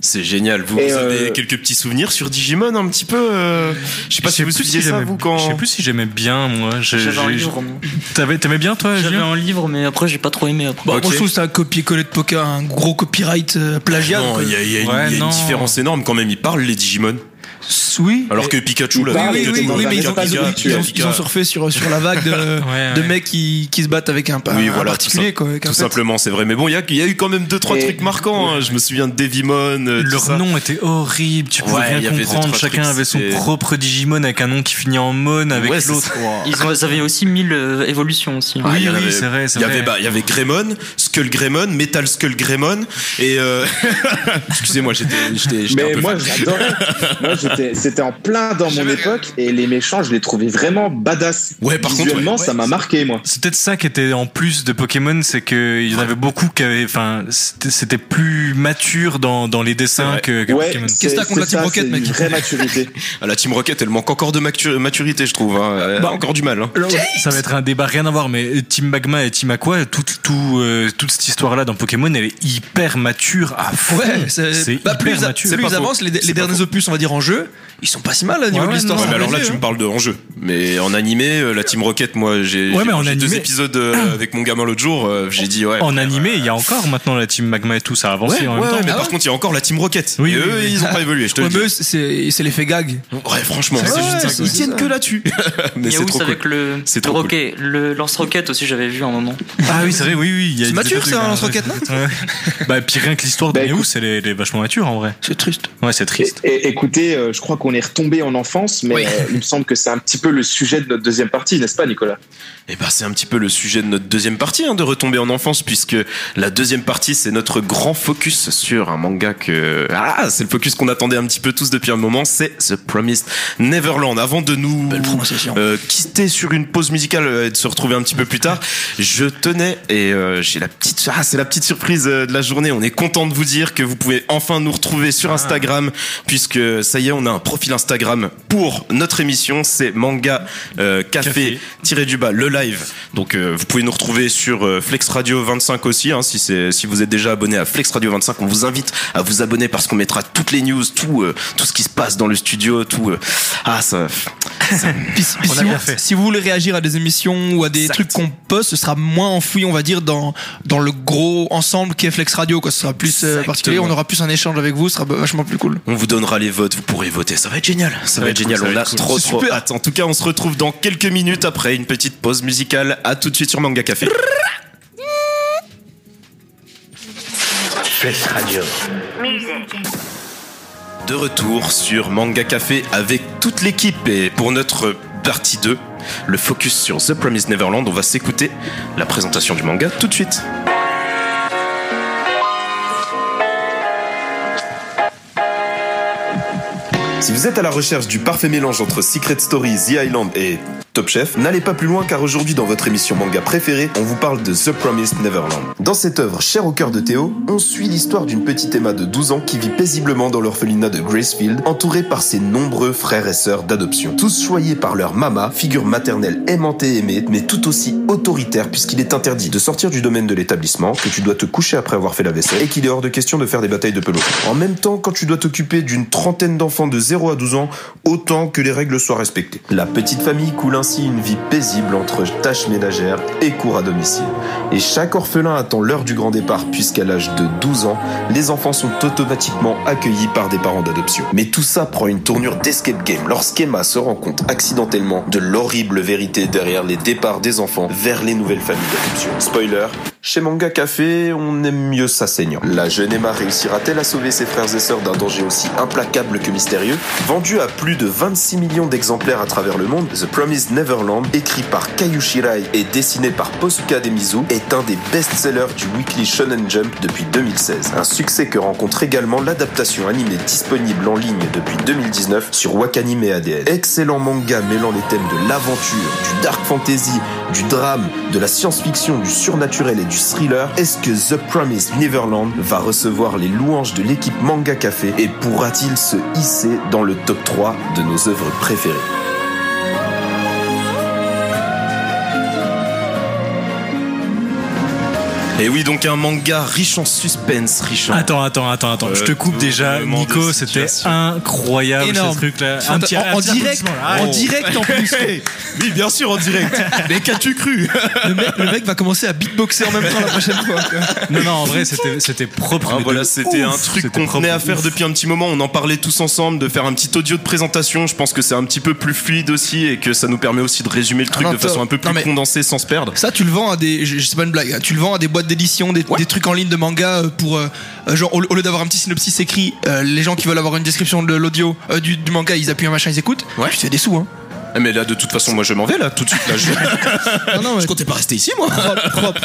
C'est génial. Vous, avez euh, quelques petits souvenirs sur Digimon un petit peu euh, Je sais pas Je si sais vous plus suiviez ça j'aimais- vous quand. Je sais plus si j'aimais bien moi. J'ai- J'avais un livre. T'aimais bien toi J'avais un livre, mais après, j'ai pas trop aimé après. Bon, Ok. Moi, je trouve que c'est un copier-coller de poker, un gros copyright euh, plagiat. Non, il y a, il y a une- Ouais, il y a une non. différence énorme quand même. Ils parlent les Digimon. Oui. Alors que Pikachu, là, oui, Pikachu, oui, oui, mais ils ont, ils ont- surfé sur, sur la vague de, Ouais, de ouais. mecs qui, qui se battent avec un, Oui, un voilà, particulier. tout Quoi, Tout simplement, c'est vrai. Mais bon, il y a, il y a eu quand même deux, trois Et- trucs marquants. hein. Je me souviens de Devimon. euh, Leur ça. nom était horrible, tu pouvais Ouais, il y rien avait deux, comprendre. Chacun trucs, avait son propre Digimon avec un nom qui finit en Mon avec l'autre. Ils, ont, avaient aussi mille euh, évolutions aussi. Ah, Oui, oui, c'est vrai, c'est Il y avait, vrai. bah, il y avait Greymon, Skull Greymon, Metal Skull Greymon, et euh... excusez-moi, j'étais, j'étais, j'étais un Mais peu moi, fan. j'adorais. c'était en plein dans mon époque et les méchants, je les trouvais vraiment badass. Ouais, par contre, Visuellement, ouais. ça m'a marqué, moi. C'est peut-être ça qui était en plus de Pokémon, c'est qu'il y en avait beaucoup qui avaient, enfin, c'était plus mature dans, dans les dessins que, que Ouais, Pokémon. Qu'est-ce que t'as contre la Team ça, Rocket, mec une vraie maturité. Ah, la Team Rocket, elle manque encore de matu- maturité, je trouve. Hein. Elle a Bah, encore du mal. Hein. Ça va être un débat rien à voir, mais Team Magma et Team Aqua, tout, tout, euh, toute cette histoire-là dans Pokémon, elle est hyper mature à fond. Ouais, c'est bah, hyper plus, mature. C'est plus ils avancent, les, derniers faux. opus, on va dire en jeu, ils sont pas si mal au niveau Ouais, de l'histoire. non, Ouais, mais alors là, tu hein. me parles de en-jeu. Mais en animé, euh, la Team Rocket, moi, j'ai, Ouais, deux épisodes euh, avec mon gamin l'autre jour. euh, j'ai dit, ouais. En animé, il y a encore maintenant la Team Magma et tout, ça a avancé Ouais, en ouais, même temps. mais Ah par contre, il y a encore la Team Rocket. Oui, et eux, oui. ils ont pas évolué, je te Ouais, le dis. c'est l'effet gag. Ouais, franchement, ils tiennent que là-dessus. mais c'est trop cool. avec le, C'est le trop cool. roquet, le lance-roquette aussi, j'avais vu un moment. Ah oui, c'est vrai, oui, oui. il y a C'est mature, ça, un hein, lance-roquette, non? Ouais. Bah, puis rien que l'histoire de Bah, Yaous, écoute- elle est, vachement mature en vrai. C'est triste. Ouais, c'est triste. et- écoutez, je crois qu'on est retombé en enfance, mais Oui. euh, il me semble que c'est un petit peu le sujet de notre deuxième partie, n'est-ce pas, Nicolas? Et bah c'est un petit peu le sujet de notre deuxième partie, hein, de retomber en enfance, puisque la deuxième partie c'est notre grand focus sur un manga que ah c'est le focus qu'on attendait un petit peu tous depuis un moment, c'est The Promised Neverland. Avant de nous euh, quitter sur une pause musicale euh, et de se retrouver un petit peu plus tard, je tenais et euh, j'ai la petite ah c'est la petite surprise de la journée. On est content de vous dire que vous pouvez enfin nous retrouver sur Instagram, puisque ça y est on a un profil Instagram pour notre émission, c'est manga euh, café, Café. tiré du bas le live. Donc euh, vous pouvez nous retrouver sur euh, Flex Radio 25 aussi. Hein, si c'est si vous êtes déjà abonné à Flex Radio 25, on vous invite à vous abonner parce qu'on mettra toutes les news, tout euh, tout ce qui se passe dans le studio, tout. euh, ah ça. Puis, puis On a si, bien vous, fait. si vous voulez réagir à des émissions ou à des Exact. trucs qu'on poste, ce sera moins enfoui, on va dire, dans, dans le gros ensemble qu'est Flex Radio. Quoi. Ce sera plus euh, particulier, on aura plus un échange avec vous, ce sera vachement plus cool. On vous donnera les votes, vous pourrez voter. Ça va être génial. Ça, va va être génial. on a cool. trop trop super. hâte. En tout cas, on se retrouve dans quelques minutes après une petite pause musicale. À tout de suite sur Manga Café. De retour sur Manga Café avec toute l'équipe et pour notre partie 2, le focus sur The Promised Neverland, on va s'écouter la présentation du manga tout de suite. Si vous êtes à la recherche du parfait mélange entre Secret Story, The Island et Top Chef, n'allez pas plus loin car aujourd'hui dans votre émission manga préférée, on vous parle de The Promised Neverland. Dans cette œuvre chère au cœur de Théo, on suit l'histoire d'une petite Emma de 12 ans qui vit paisiblement dans l'orphelinat de Gracefield, entourée par ses nombreux frères et sœurs d'adoption. Tous choyés par leur mama, figure maternelle aimante et aimée, mais tout aussi autoritaire puisqu'il est interdit de sortir du domaine de l'établissement, que tu dois te coucher après avoir fait la vaisselle et qu'il est hors de question de faire des batailles de peloton. En même temps, quand tu dois t'occuper d'une trentaine d'enfants de 0 à 12 ans, autant que les règles soient respectées. La petite famille coule ainsi une vie paisible entre tâches ménagères et cours à domicile. Et chaque orphelin attend l'heure du grand départ puisqu'à l'âge de 12 ans, les enfants sont automatiquement accueillis par des parents d'adoption. Mais tout ça prend une tournure d'escape game lorsqu'Emma se rend compte accidentellement de l'horrible vérité derrière les départs des enfants vers les nouvelles familles d'adoption. Spoiler, Chez Manga Café, on aime mieux ça saignant. La jeune Emma réussira-t-elle à sauver ses frères et sœurs d'un danger aussi implacable que mystérieux? Vendu à plus de 26 millions d'exemplaires à travers le monde, The Promised Neverland, écrit par Kayu Shirai et dessiné par Posuka Demizu, est un des best-sellers du Weekly Shonen Jump depuis 2016. Un succès que rencontre également l'adaptation animée disponible en ligne depuis 2019 sur Wakanime ADN. Excellent manga mêlant les thèmes de l'aventure, du dark fantasy, du drame, de la science-fiction, du surnaturel et du thriller, est-ce que The Promised Neverland va recevoir les louanges de l'équipe Manga Café et pourra-t-il se hisser dans le top 3 de nos œuvres préférées? Et oui, donc un manga riche en suspense, riche en... Attends, attends, attends, attends. je te coupe déjà. retournement de Nico, c'était incroyable Énorme. ce truc-là. En, petit- en petit direct, là. en Oh. direct en plus. Oui, bien sûr, en direct. Mais qu'as-tu cru? Le mec, le mec va commencer à beatboxer en même temps la prochaine fois. Non, non, en vrai, c'était c'était propre. Ah, voilà, c'était un truc qu'on tenait à faire ouf. depuis un petit moment. On en parlait tous ensemble, de faire un petit audio de présentation. Je pense que c'est un petit peu plus fluide aussi et que ça nous permet aussi de résumer le truc non, de façon un peu plus condensée sans se perdre. Ça, tu le vends à des. Je, je sais pas une blague. Tu le vends à des boîtes d'édition, des, des trucs en ligne de manga euh, pour. euh, euh, genre, au, au lieu d'avoir un petit synopsis écrit, les gens qui veulent avoir une description de l'audio, du, du manga, ils appuient un machin, ils écoutent. Ouais. Tu fais des sous, hein. Ah, Mais là, de toute façon, moi je m'en vais là, tout de suite. Là, je... Non, non, mais je comptais pas rester ici, moi. propre, propre.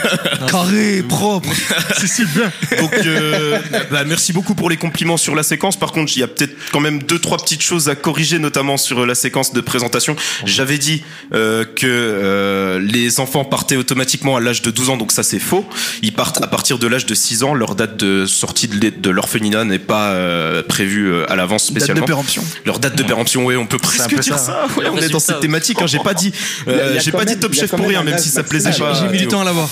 Carré, propre. C'est si bien. Donc, euh, bah, merci beaucoup pour les compliments sur la séquence. Par contre, il y a peut-être quand même deux, trois petites choses à corriger, notamment sur euh, la séquence de présentation. J'avais dit euh, que euh, les enfants partaient automatiquement à l'âge de 12 ans, donc ça c'est faux. Ils partent à partir de l'âge de 6 ans. Leur date de sortie de l'orphelinat n'est pas euh, prévue euh, à l'avance Date de spécialement. péremption. Leur date de péremption, ouais, on peut presque dire ça, ça. Ouais, on est dans cette thématique. Hein, j'ai pas dit, euh, j'ai dit Top Chef pour même rien, même âge si ça plaisait pas. J'ai mis du temps à l'avoir.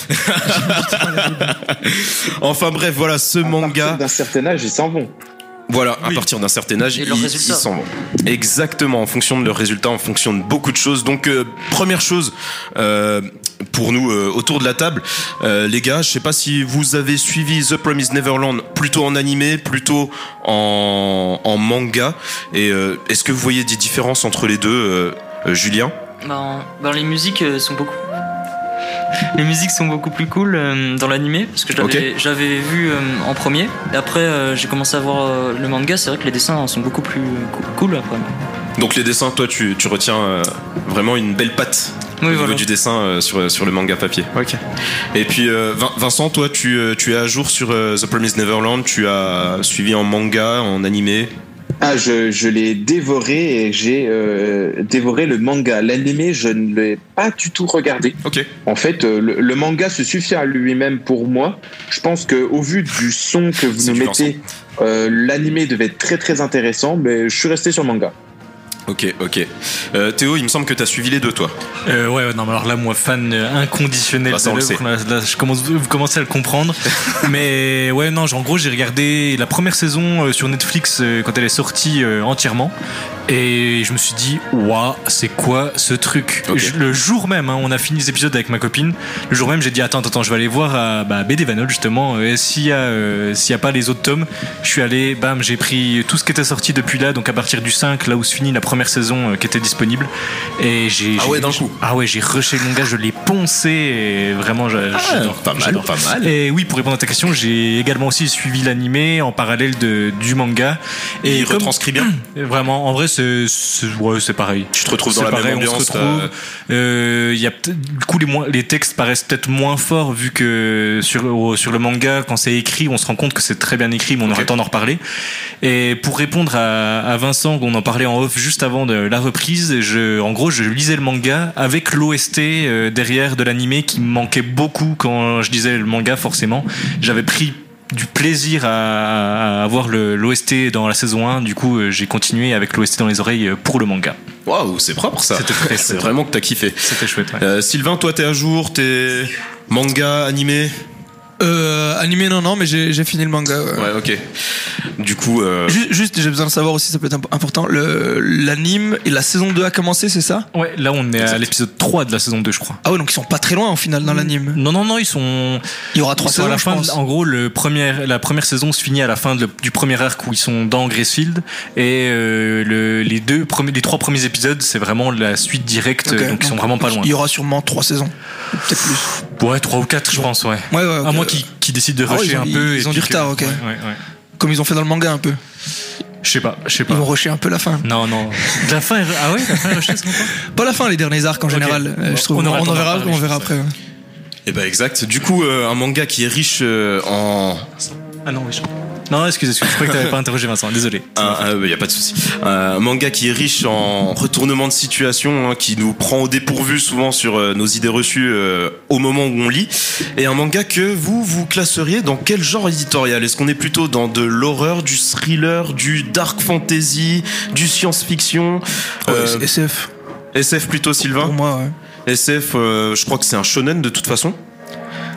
Enfin bref, voilà, ce À manga. d'un certain âge, ils s'en vont. Voilà, à partir d'un certain âge, Et ils s'en vont. Exactement, en fonction de leurs résultats, en fonction de beaucoup de choses. Donc, euh, première chose, euh, pour nous, euh, autour de la table, euh, les gars, je sais pas si vous avez suivi The Promised Neverland plutôt en animé, plutôt en, en manga. Et euh, est-ce que vous voyez des différences entre les deux, euh, euh, Julien? Ben, ben, les musiques sont beaucoup. Les musiques sont beaucoup plus cool euh, dans l'animé parce que j'avais vu euh, en premier et après euh, j'ai commencé à voir le manga c'est vrai que les dessins sont beaucoup plus cool après Donc les dessins, toi, tu, tu retiens vraiment une belle patte oui au niveau voilà du dessin sur, sur le manga papier. Ok. Et puis Vin- Vincent, toi, tu, tu es à jour sur The Promised Neverland. Tu as suivi en manga, en animé. Ah, je, je l'ai dévoré et j'ai euh, dévoré le manga. L'animé, je ne l'ai pas du tout regardé. Ok. En fait, euh, le, le manga se suffit à lui-même pour moi. Je pense que au vu du son que vous nous mettez, euh, l'animé devait être très très intéressant, mais je suis resté sur le manga. Ok, ok. Euh, Théo, il me semble que tu as suivi les deux, toi. Euh, ouais, ouais, non, mais alors là, moi, fan inconditionnel Bah, ça, de le là, là, je commence, vous commencez à le comprendre. mais ouais, non, en gros, j'ai regardé la première saison euh, sur Netflix quand elle est sortie euh, entièrement. Et je me suis dit, waouh, c'est quoi ce truc. Je- Le jour même, hein, on a fini les épisodes avec ma copine. Le jour même, j'ai dit, attends, attends, je vais aller voir à bah, BD Vanol, justement, euh, s'il y, a, euh, s'il y a pas les autres tomes. Je suis allé, bam, j'ai pris tout ce qui était sorti depuis là, donc à partir du 5, là où se finit la première saison euh, qui était disponible. Et j'ai. Ah ouais, d'un coup. Ah ouais, j'ai rushé le manga, je l'ai poncé et vraiment, j'a- j'adore. pas mal, pas mal. Et oui, pour répondre à ta question, j'ai également aussi suivi l'animé en parallèle de, du manga. Et il comme- retranscrit bien. Vraiment, en vrai, c'est ouais, c'est pareil. Tu te retrouves dans la pareil, même on ambiance. se retrouve. Euh, il y a du coup les, moins- les textes paraissent peut-être moins forts vu que sur le manga quand c'est écrit, on se rend compte que c'est très bien écrit, mais on aura Ok. le temps d'en reparler. Et pour répondre à, à Vincent, on en parlait en off juste avant de la reprise, je, en gros, je lisais le manga avec l'OST euh, derrière de l'animé qui me manquait beaucoup quand je lisais le manga. Forcément, j'avais pris du plaisir à, à avoir l'OST dans la saison 1 du coup euh, j'ai continué avec l'OST dans les oreilles euh, pour le manga Waouh, c'est propre ça. C'est vraiment que t'as kiffé. c'était chouette ouais. Euh, Sylvain, toi, t'es à jour, t'es manga, animé? Euh, animé, non, non, mais j'ai j'ai fini le manga. ouais. Ouais, ok. Du coup, euh, Ju- Juste, j'ai besoin de savoir aussi, ça peut être imp- important. le- L'anime et la saison 2 a commencé, c'est ça? Ouais, là on est à l'épisode 3 de la saison 2, je crois. Ah ouais, donc ils sont pas très loin au final dans l'anime. Non, non, non, ils sont. Il y aura trois ils sont à saisons, la je fin. pense. En gros, le premier, la première saison se finit à la fin de- du premier arc où ils sont dans Gracefield. Et euh, le, les, deux premiers, les trois premiers épisodes, c'est vraiment la suite directe. Donc ils sont vraiment pas loin. Il y aura sûrement trois saisons. Peut-être plus. Ouais, trois ou quatre, je pense, ouais. Ouais, ouais. À ok. moins qu'ils qu'ils décident de Ah ouais, rusher ils ont- un peu. ils et ont puis du que- retard, ok. Ouais, ouais, ouais. Comme ils ont fait dans le manga un peu. Je sais pas, je sais Ils pas. vont rusher un peu la fin. Non, non. La fin, est- ah ouais, la fin est rushée, ce moment Pas la fin, les derniers arcs en Ok. général. euh, je trouve. On en verra, on je verra pense, après. ouais. eh ben exact. Du coup, euh, un manga qui est riche euh, en Ah non, oui. je- Non, excuse, excuse, je croyais que t'avais pas interrogé Vincent, désolé. il y a pas de souci. Un manga qui est riche en retournement de situation, hein, qui nous prend au dépourvu souvent sur euh, nos idées reçues euh, au moment où on lit. Et un manga que vous vous classeriez dans quel genre éditorial? Est-ce qu'on est plutôt dans de l'horreur, du thriller, du dark fantasy, du science-fiction? Euh, SF, SF plutôt Sylvain? Pour moi, ouais. SF, euh, je crois que c'est un shonen de toute façon.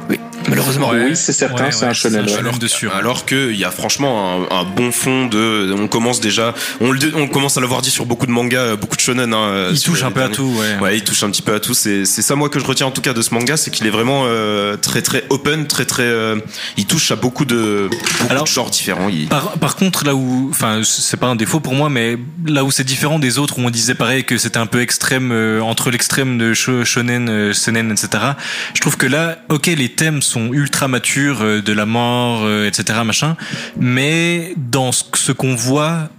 Oui, malheureusement. Ouais. Oui, c'est certain, Ouais, c'est ouais, un shonen. c'est un ouais. shonen. de sûr. Alors qu'il y a franchement un, un bon fond de. On commence déjà. On, le, on commence à l'avoir dit sur beaucoup de mangas, beaucoup de shonen. Hein, Il touche un peu à tout, ouais. Ouais, il touche un petit peu à tout. C'est c'est ça moi que je retiens en tout cas de ce manga, c'est qu'il est vraiment euh, très très open, très très. euh, il touche à beaucoup de beaucoup Alors- de genres différents. Il- Par, par contre, là où, enfin, c'est pas un défaut pour moi, mais là où c'est différent des autres, où on disait pareil que c'était un peu extrême euh, entre l'extrême de sho- shonen, euh, seinen, etc. Je trouve que là, ok, les thèmes sont ultra matures, euh, de la mort, euh, etc., machin, mais dans ce, ce qu'on voit.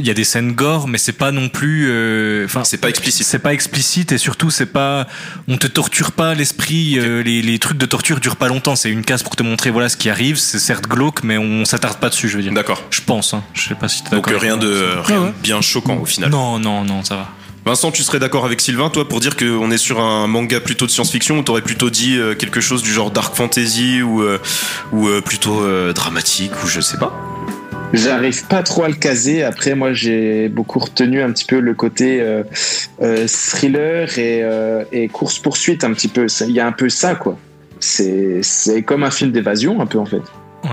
Il y a des scènes gore, mais c'est pas non plus. euh, Enfin, C'est pas explicite. C'est pas explicite et surtout c'est pas. On te torture pas l'esprit. les, les trucs de torture durent pas longtemps. C'est une case pour te montrer voilà ce qui arrive. C'est certes glauque, mais on s'attarde pas dessus. Je veux dire. D'accord. Je pense, hein. je sais pas si t'es Donc d'accord. euh, rien de rien Ouais, ouais. de bien choquant au final. Non, non, non, ça va. Vincent, tu serais d'accord avec Sylvain, toi, pour dire qu'on est sur un manga plutôt de science-fiction ou t'aurais plutôt dit euh, quelque chose du genre dark fantasy ou, euh, ou euh, plutôt dramatique ou je sais pas? J'arrive pas trop à le caser. Après, moi, j'ai beaucoup retenu un petit peu le côté thriller et, et course-poursuite un petit peu. Il y a un peu ça, quoi. C'est comme un film d'évasion, un peu, en fait. Ouais.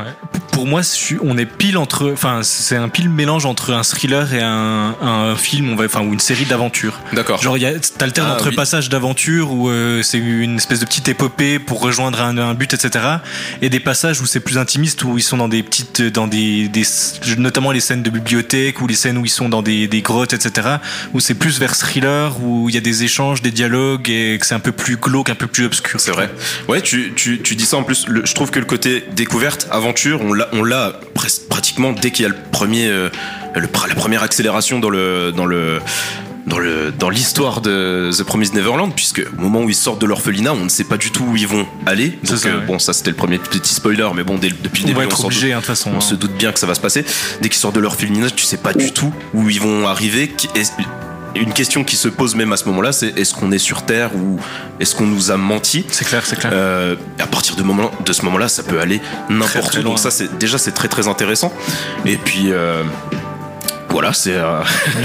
Pour moi, on est pile entre, enfin, c'est un pile mélange entre un thriller et un, un film, on va, enfin, ou une série d'aventures. D'accord. Genre, il y a- t'alternes Ah, entre oui. passages d'aventure où euh, c'est une espèce de petite épopée pour rejoindre un, un but, etc. Et des passages où c'est plus intimiste, où ils sont dans des petites, dans des, des notamment les scènes de bibliothèque ou les scènes où ils sont dans des, des grottes, etc. Où c'est plus vers thriller, où il y a des échanges, des dialogues et que c'est un peu plus glauque, un peu plus obscur. C'est vrai. Ouais, tu, tu, tu dis ça en plus. le- je trouve que le côté découverte, aventure, on l'a, on pratiquement dès qu'il y a le premier, euh, le, la première accélération dans le, dans le, dans le, dans l'histoire de The Promised Neverland, puisque au moment où ils sortent de l'orphelinat, on ne sait pas du tout où ils vont aller. Donc ça, euh, ouais. bon, ça c'était le premier petit spoiler, mais bon, dès, depuis le On début, va être s'en obligé, hein, façon. on hein. se doute bien que ça va se passer. Dès qu'ils sortent de l'orphelinat, tu sais pas du tout où ils vont arriver. Une question qui se pose même à ce moment-là, c'est est-ce qu'on est sur Terre ou est-ce qu'on nous a menti? C'est clair, c'est clair. Euh, à partir de, moment, de ce moment-là, ça peut aller n'importe très où. loin. Donc ça, c'est déjà c'est très très intéressant. Et puis euh, voilà, c'est euh,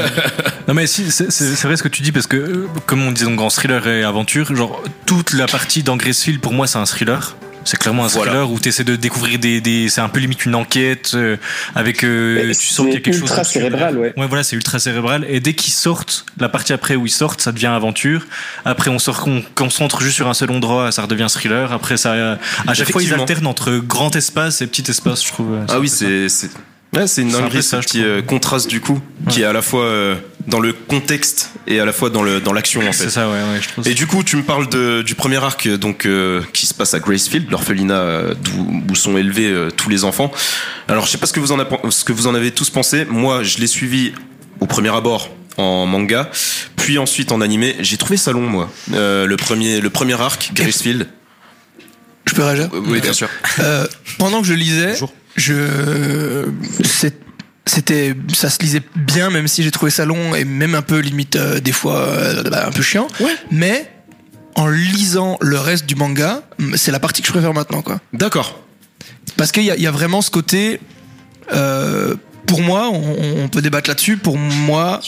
Non mais si, c'est c'est- c'est vrai ce que tu dis parce que euh, comme on disait donc en thriller et aventure, genre toute la partie dans Gracefield pour moi c'est un thriller. C'est clairement un Voilà. thriller où tu essaies de découvrir des, des c'est un peu limite une enquête euh, avec euh, tu sens qu'il y a quelque chose ultra cérébral, ouais. Ouais voilà, c'est ultra cérébral et dès qu'ils sortent, la partie après où ils sortent, ça devient aventure. Après on sort on concentre juste sur un seul endroit, ça redevient thriller. Après ça à chaque fois ils alternent entre grand espace et petit espace, je trouve. ah oui, c'est ouais, c'est une dinguerie ce petit euh, contraste du coup, qui est à la fois euh, dans le contexte et à la fois dans le dans l'action en fait. c'est ça ouais, ouais je trouve. Et du coup, tu me parles de, du premier arc donc euh, qui se passe à Gracefield, l'orphelinat d'où où sont élevés euh, tous les enfants. Alors, je sais pas ce que vous en, a- ce que vous en avez tous pensé. Moi, je l'ai suivi au premier abord en manga, puis ensuite en animé. J'ai trouvé ça long, moi. Euh, le premier, le premier arc, Gracefield. Je peux réagir oui, bien sûr. Euh, pendant que je lisais, Bonjour. Je c'était ça se lisait bien même si j'ai trouvé ça long et même un peu limite euh, des fois euh, bah, un peu chiant mais en lisant le reste du manga c'est la partie que je préfère maintenant quoi D'accord. parce qu'il y, y a vraiment ce côté euh, pour moi on, on peut débattre là-dessus pour moi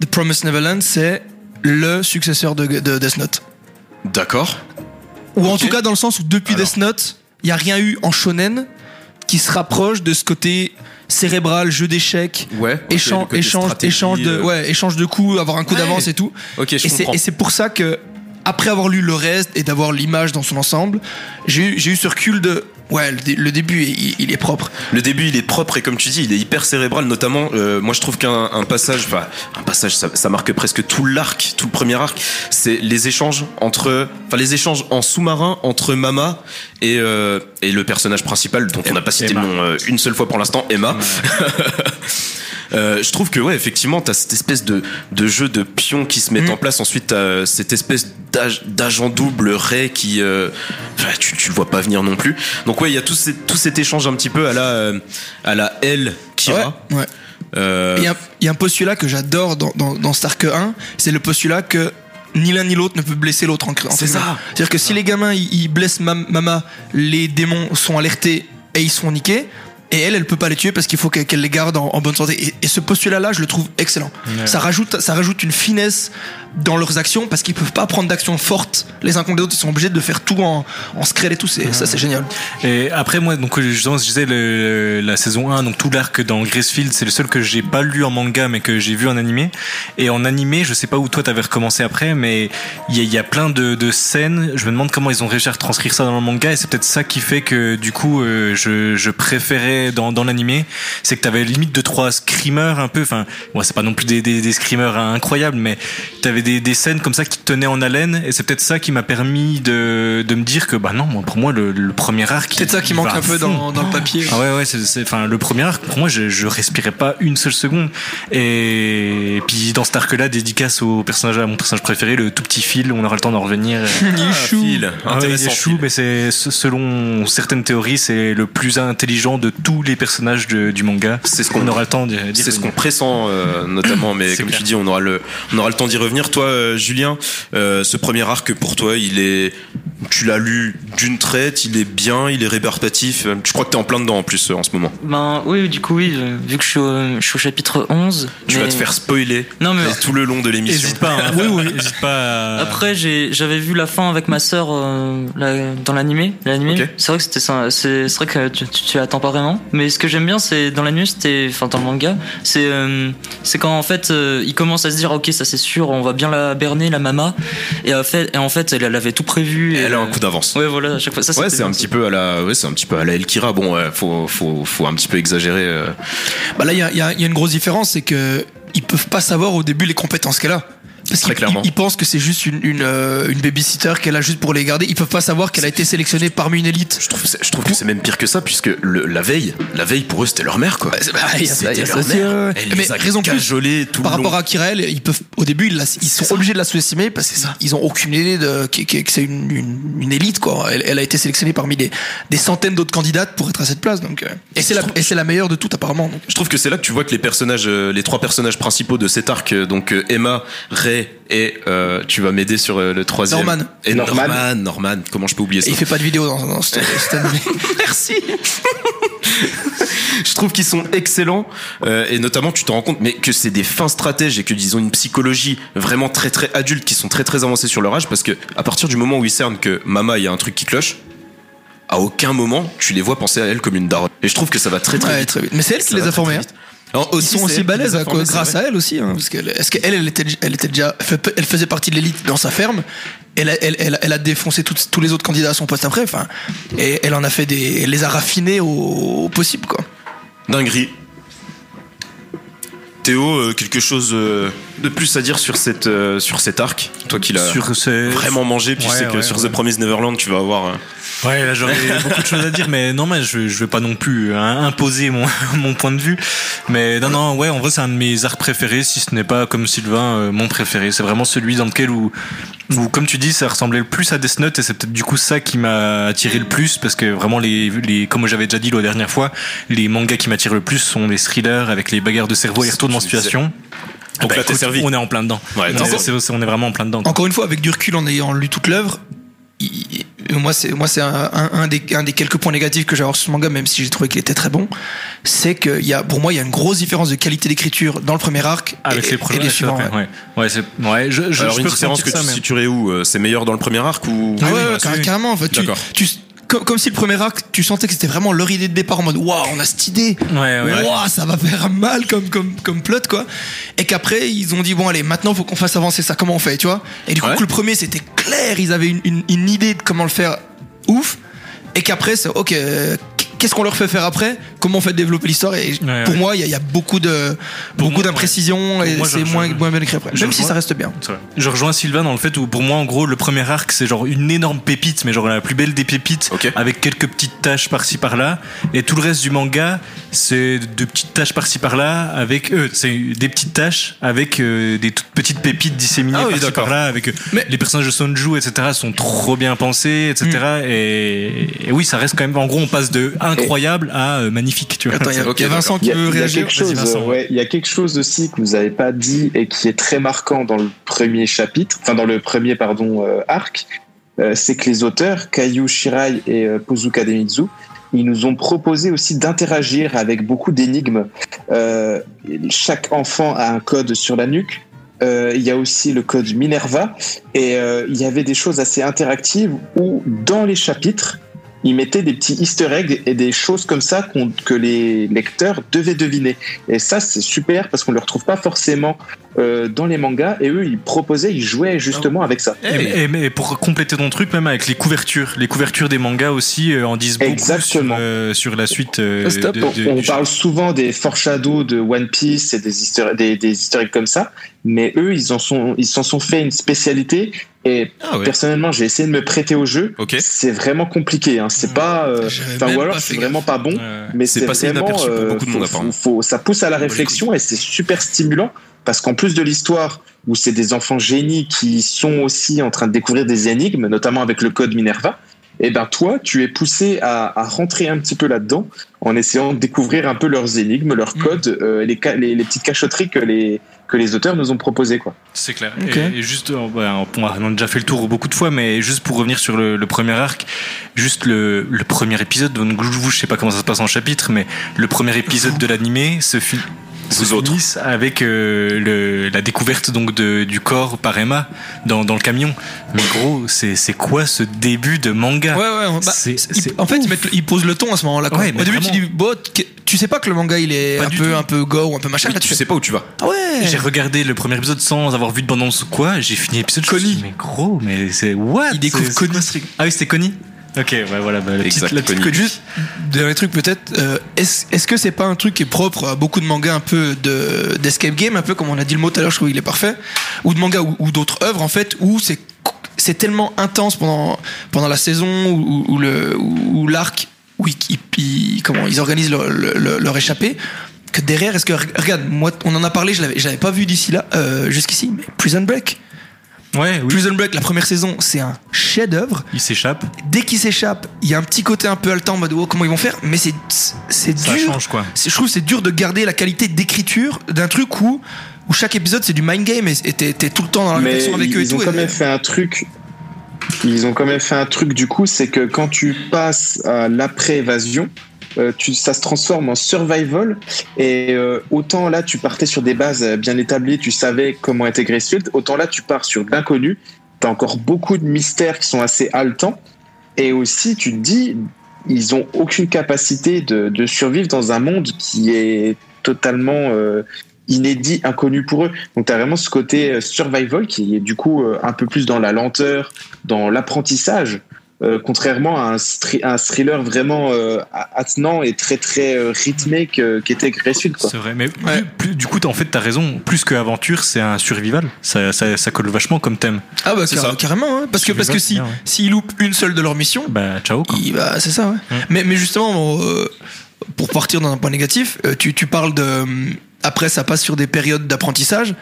The Promised Neverland c'est le successeur de, de Death Note D'accord. ou en tout cas dans le sens où depuis Alors. Death Note il y a rien eu en shonen qui se rapproche de ce côté cérébral, jeu d'échecs, Ouais. échange, échange, échange de, euh, ouais, échange de coups, avoir un coup Ouais. d'avance et tout. Ok, je et c'est pour ça que, après avoir lu le reste et d'avoir l'image dans son ensemble, j'ai eu, ce recul de, ouais, le, dé- le début, il, il est propre. Le début, il est propre et comme tu dis, il est hyper cérébral. Notamment, euh, moi, je trouve qu'un un passage, enfin, un passage, ça, ça marque presque tout l'arc, tout le premier arc. C'est les échanges entre, enfin, les échanges en sous-marin entre Mama et euh, et le personnage principal dont on n'a pas cité Emma. le nom euh, une seule fois pour l'instant, Emma. Euh, je trouve que ouais effectivement t'as cette espèce de, de jeu de pions qui se mettent Mm. en place ensuite t'as cette espèce d'ag- d'agent double Ray qui euh, tu, tu le vois pas venir non plus donc ouais il y a tout, ces- tout cet échange un petit peu à la euh, à la L Kira Ouais, ouais. Euh, Il y, a, il y a un postulat que j'adore dans, dans, dans Stark 1, c'est le postulat que ni l'un ni l'autre ne peut blesser l'autre en en C'est ça. C'est-à-dire que si les gamins ils, ils blessent Mam- Mama, les démons sont alertés et ils sont niqués. Et elle, elle peut pas les tuer parce qu'il faut qu'elle les garde en, en bonne santé. Et, et ce postulat-là, je le trouve excellent. Ça rajoute, ça rajoute une finesse dans leurs actions parce qu'ils peuvent pas prendre d'actions fortes les uns contre les autres. Ils sont obligés de faire tout en, en scred et tout. C'est, Ça, c'est génial. Et après, moi, donc, justement, je disais le- la saison 1, donc tout l'arc dans Gracefield, c'est le seul que j'ai pas lu en manga, mais que j'ai vu en animé. Et en animé, je sais pas où toi t'avais recommencé après, mais il y, a- il y a plein de, de scènes. Je me demande comment ils ont réussi à retranscrire ça dans le manga, et c'est peut-être ça qui fait que, du coup, euh, je, je préférais dans, dans l'animé, c'est que t'avais limite de trois screamers un peu, enfin, ouais, c'est pas non plus des, des, des screamers incroyables, mais t'avais des, des scènes comme ça qui te tenaient en haleine, et c'est peut-être ça qui m'a permis de, de me dire que, bah non, moi, pour moi, le, le premier arc. Peut-être ça qui manque un peu dans, dans le papier. Ah ouais ouais c'est c'est- enfin le premier arc pour moi je, je respirais pas une seule seconde. Et, puis dans cet arc là dédicace au personnage à mon personnage préféré le tout petit Phil on aura le temps d'en revenir. Ah, Phil, Ah ouais, mais c'est se- selon certaines théories c'est le plus intelligent de tous les personnages de- du manga C'est ce qu'on- on aura le temps d'y d'y C'est ce qu'on pressent euh, notamment, mais comme clair. tu dis, on aura le, on aura le temps d'y revenir. Toi, euh, Julien, euh, ce premier arc pour toi, il est, tu l'as lu d'une traite, il est bien, il est rébarbatif. Je crois que t'es en plein dedans en plus euh, en ce moment. Ben oui, du coup, oui, vu que je suis au, je suis au chapitre 11. Tu mais- vas te faire spoiler Non, mais tout le long de l'émission. Hésite pas, hein. oui, oui, hésite pas. à- Après, j'avais vu la fin avec ma sœur euh, dans l'animé. L'animé, c'est vrai que c'était c'est vrai que tu, tu, tu attends pas vraiment. Mais ce que j'aime bien, c'est dans c'était, enfin dans le manga, c'est, euh, c'est quand en fait, euh, il commence à se dire, ok, ça c'est sûr, on va bien la berner, la mama. Et en fait, et en fait, elle, elle avait tout prévu. Et et, elle a un coup d'avance. Ouais, voilà, à chaque fois. Ça, Ouais, c'est un petit peu à la, ouais, c'est un petit peu à la Elkira. Bon, ouais, faut, faut, faut un petit peu exagérer. euh. Bah là, il y a, y a une grosse différence, c'est que ils peuvent pas savoir au début les compétences qu'elle a. Parce Très clairement. ils- ils pensent que c'est juste une, une, euh, une babysitter qu'elle a juste pour les garder. Ils peuvent pas savoir qu'elle a été sélectionnée parmi une élite. Je trouve, je trouve que c'est même pire que ça, puisque le, la veille, la veille pour eux, c'était leur mère, quoi. Bah, c'est- bah, C'était leur ça mère. Elle Mais les a raison plus, tout Par le long. rapport à Kirel, ils peuvent, au début, ils, la- ils sont ça. obligés de la sous-estimer parce qu'ils ont aucune idée de, que, que- que c'est une, une, une élite, quoi. Elle, elle a été sélectionnée parmi des, des centaines d'autres candidates pour être à cette place, donc, euh, et c'est la, et c'est la meilleure de toutes, apparemment. donc. Je trouve que c'est là que tu vois que les personnages, euh, les trois personnages principaux de cet arc, euh, donc Emma, Ray et euh, tu vas m'aider sur euh, le troisième. Norman. Et Norman. Norman. Norman. Comment je peux oublier Et ça? Il fait pas de vidéo dans, dans cette, cette année. Merci. je trouve qu'ils sont excellents euh, et notamment tu te rends compte mais que c'est des fins stratèges et qu'ils ont une psychologie vraiment très très adulte qui sont très très avancés sur leur âge parce que à partir du moment où ils cernent que Mama il y a un truc qui cloche à aucun moment tu les vois penser à elle comme une daronne et je trouve que ça va très très Ouais, vite très vite. Mais c'est elle qui Ça les a très, formés. Hein. Ils aussi, sont aussi balèzes à c'est grâce à elle aussi, hein, parce qu'elle, est-ce qu'elle, elle était, elle était déjà, elle faisait partie de l'élite dans sa ferme. Elle, a- elle, elle, elle a défoncé toutes- tous les autres candidats à son poste après. Enfin, et elle en a fait des, elle les a raffinés au, au possible, quoi. Dinguerie. Théo, euh, quelque chose euh, de plus à dire sur, cette, euh, sur cet arc Toi qui l'as ce- vraiment mangé, puis Ouais, je sais que ouais, sur ouais. The Promised Neverland, tu vas avoir. euh, Ouais, là j'aurais beaucoup de choses à dire, mais non, mais je, je vais pas non plus hein, imposer mon, mon point de vue. Mais non, non, ouais, en vrai c'est un de mes arcs préférés, si ce n'est pas comme Sylvain euh, mon préféré. C'est vraiment celui dans lequel où, où, comme tu dis, ça ressemblait le plus à Death Note et c'est peut-être du coup ça qui m'a attiré le plus parce que vraiment les, les comme j'avais déjà dit la dernière fois, les mangas qui m'attirent le plus sont les thrillers avec les bagarres de cerveau et les retournements disais. Situation. Donc là, t'es écoute, servi. On est en plein dedans. Ouais, on, t'es est, servi. c'est- on est vraiment en plein dedans. quoi. Encore une fois, avec du recul, en ayant lu toute l'œuvre, moi c'est moi c'est un, un- des, un des quelques points négatifs que j'ai sur ce manga, même si j'ai trouvé qu'il était très bon, c'est que il y a, pour moi il y a une grosse différence de qualité d'écriture dans le premier arc Avec et, les et premiers les suivants. ouais. ouais. Ouais, c'est, ouais, je, je, Alors, je une peux différence que ressentir tu ça, mais- situerais où euh, C'est meilleur dans le premier arc ou Ah ouais, oui, ouais, bah, oui. carrément. En fait, tu, D'accord. tu- comme, comme si le premier arc, tu sentais que c'était vraiment leur idée de départ en mode waouh, on a cette idée. Ouais, ouais. Waouh, ça va faire mal comme, comme, comme plot, quoi. Et qu'après, ils ont dit bon, allez, maintenant, faut qu'on fasse avancer ça. Comment on fait, tu vois? Et du coup, le premier, c'était clair, ils avaient une, une, une idée de comment le faire ouf. Et qu'après, c'est ok, euh, qu'est-ce qu'on leur fait faire après? Comment on fait développer l'histoire? Et Ouais, pour ouais. moi, il y, a- il y a beaucoup de, Pour beaucoup d'imprécisions ouais. et c'est moins, moins bien écrit après. je Même si rejoins- ça reste bien. Je rejoins Sylvain dans le fait où pour moi en gros le premier arc c'est genre une énorme pépite mais genre la plus belle des pépites avec quelques petites tâches par-ci par-là. Et tout le reste du manga c'est de petites tâches par-ci par-là avec eux c'est des petites tâches avec euh, des toutes petites pépites disséminées Ah oui, par-ci par-là avec euh, Mais- les personnages de Sonju etc sont trop bien pensés etc et, et oui ça reste quand même en gros on passe de incroyable à euh, magnifique tu vois Attends, il y a, Ok, il y a Vincent qui veut réagir. ouais, il y a quelque chose aussi que vous n'avez pas dit et qui est très marquant dans le premier chapitre, enfin dans le premier pardon euh, arc, euh, c'est que les auteurs Kaiju Shirai et euh, Pozuka Demitsu, ils nous ont proposé aussi d'interagir avec beaucoup d'énigmes. Euh, chaque enfant a un code sur la nuque. Euh, il y a aussi le code Minerva et euh, il y avait des choses assez interactives où dans les chapitres ils mettaient des petits easter eggs et des choses comme ça que les lecteurs devaient deviner. Et ça, c'est super parce qu'on ne le retrouve pas forcément euh, dans les mangas. Et eux, ils proposaient, ils jouaient justement avec ça. Et, et- mais pour compléter ton truc, même avec les couvertures, les couvertures des mangas aussi euh, en disent beaucoup Exactement. sur, euh, sur la suite. euh, Stop. de- On, de- on du- parle souvent des foreshadows de One Piece et des easter, des, des easter eggs comme ça, mais eux, ils en sont, ils s'en sont fait une spécialité. Et Ah ouais. personnellement, j'ai essayé de me prêter au jeu. Ok. C'est vraiment compliqué. Hein. C'est pas, euh, enfin, même ou alors c'est vraiment pas bon. Ouais. mais C'est vraiment, inaperçu pour euh, beaucoup de faut- faut- ça pousse à la réflexion et c'est super stimulant parce qu'en plus de l'histoire où c'est des enfants génies qui sont aussi en train de découvrir des énigmes, notamment avec le code Minerva, et ben toi, tu es poussé à, à rentrer un petit peu là-dedans en essayant de découvrir un peu leurs énigmes, leurs Mm. codes, euh, les, ca- les, les petites cachotteries que les que les auteurs nous ont proposées quoi. C'est clair. Ok. Et, et juste, euh, ouais, on on a déjà fait le tour beaucoup de fois, mais juste pour revenir sur le, le premier arc, juste le, le premier épisode, donc je sais pas comment ça se passe en chapitre, mais le premier épisode de l'animé se, fi- se Vous autres. finisse avec euh, le, la découverte donc de, du corps par Emma dans, dans le camion. Mais gros, c'est c'est quoi ce début de manga? Ouais, ouais. bah, il- en fait, ils, mettent- ils posent le ton à ce moment-là. quoi. Ouais, mais Au début, tu dis, bon, tu sais pas que le manga il est Pas un peu, tout. un peu gore ou un peu machin. Oui, Là, tu fais, sais pas où tu vas. Ah ouais. J'ai regardé le premier épisode sans avoir vu de bande-annonce ou quoi. J'ai fini l'épisode. je me suis Connie. dit, Mais gros, mais c'est what? Il découvre Connie. Ah oui, c'était Connie? Ok, ouais, voilà. Bah, la Exact, la petite. Que juste dernier truc peut-être euh, est-ce est-ce que c'est pas un truc qui est propre à beaucoup de mangas un peu de d'escape game un peu comme on a dit le mot tout à l'heure je trouve qu'il est parfait ou de mangas ou, ou d'autres œuvres en fait où c'est c'est tellement intense pendant pendant la saison ou, ou le ou, l'arc où ils, comment ils organisent leur, leur, leur échappée que derrière est-ce que regarde moi on en a parlé je l'avais je l'avais pas vu d'ici là euh, jusqu'ici mais Prison Break Ouais, oui. Prison Break la première saison c'est un chef d'œuvre Il s'échappe. dès qu'ils s'échappent, il y a un petit côté un peu haletant en mode oh, comment ils vont faire, mais c'est c'est Ça dur. change quoi. C'est- Je trouve que c'est dur de garder la qualité d'écriture d'un truc où où chaque épisode c'est du mind game et et t'es t'es tout le temps dans la Mais réflexion avec ils, eux et ils ont tout. quand et- même fait un truc. Ils ont quand même fait un truc du coup, c'est que quand tu passes à l'après-évasion, euh, tu, ça se transforme en survival. Et euh, autant là, tu partais sur des bases bien établies, tu savais comment intégrer Field, autant là, tu pars sur l'inconnu. T'as encore beaucoup de mystères qui sont assez haletants. Et aussi, tu te dis, ils ont aucune capacité de, survivre dans un monde qui est totalement euh, inédit, inconnu pour eux. Donc tu as vraiment ce côté survival qui est du coup un peu plus dans la lenteur, dans l'apprentissage, euh, contrairement à un, thriller vraiment euh, attenant et très très euh, rythmé que- qu'était Gracefield. Quoi. C'est vrai. Mais Ouais. plus- du coup, t'as- en fait, t'as raison. Plus que aventure, c'est un survival. Ça, ça, ça colle vachement comme thème. Ah bah C'est car- ça. carrément hein. parce que parce que si ouais. s'ils loupent une seule de leur mission, Bah, ciao. Quoi. il- bah, c'est ça ouais. Ouais. Mais mais justement euh, pour partir dans un point négatif, euh, tu tu parles de après ça passe sur des périodes d'apprentissage.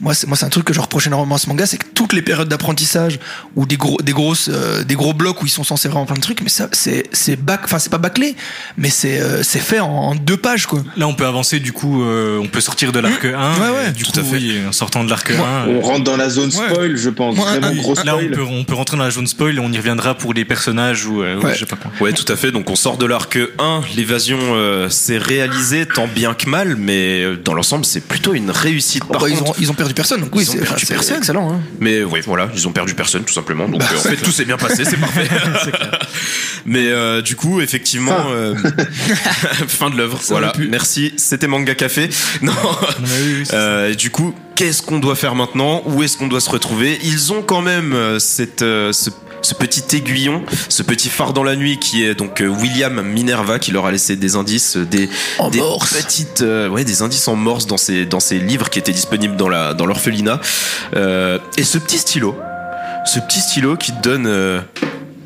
Moi, c'est moi, c'est un truc que je reproche énormément à ce manga, c'est que toutes les périodes d'apprentissage ou des gros, des grosses, euh, des gros blocs où ils sont censés vraiment plein de trucs, mais ça, c'est, c'est bac, enfin, c'est pas bâclé, mais c'est, euh, c'est fait en, en deux pages, quoi. Là, on peut avancer. Du coup, euh, on peut sortir de l'arc 1. Mmh. Ouais, ouais, du tout coup, à fait. oui, en sortant de l'arc Moi, 1. On rentre dans la zone Ouais. spoil, je pense. Vraiment un- gros Là, on spoil. peut, on peut rentrer dans la zone spoil et on y reviendra pour les personnages ou, euh, ou Ouais. je sais pas quoi. Ouais, tout à fait. Donc on sort de l'arc 1, l'évasion euh, s'est réalisée tant bien que mal, mais dans l'ensemble c'est plutôt une réussite. Par Bah, ils, contre, ont, ils ont perdu perdu personne. Donc oui, Ils ont perdu c'est personne. excellent. hein. Mais oui, voilà, ils ont perdu personne tout simplement. Donc euh, en fait, tout s'est bien passé, c'est parfait. Mais euh, du coup, effectivement, Fin. euh, fin de l'œuvre. Voilà. Merci. C'était Manga Café. Non. oui, oui, c'est Euh, du coup, qu'est-ce qu'on doit faire maintenant? Où est-ce qu'on doit se retrouver? Ils ont quand même cette, euh, ce, ce petit aiguillon, ce petit phare dans la nuit qui est donc euh, William Minerva qui leur a laissé des indices, euh, des, En des morse. petites, euh, ouais, des indices en morse dans ces dans ces livres qui étaient disponibles dans la dans l'orphelinat. Euh, et ce petit stylo, ce petit stylo qui te donne euh,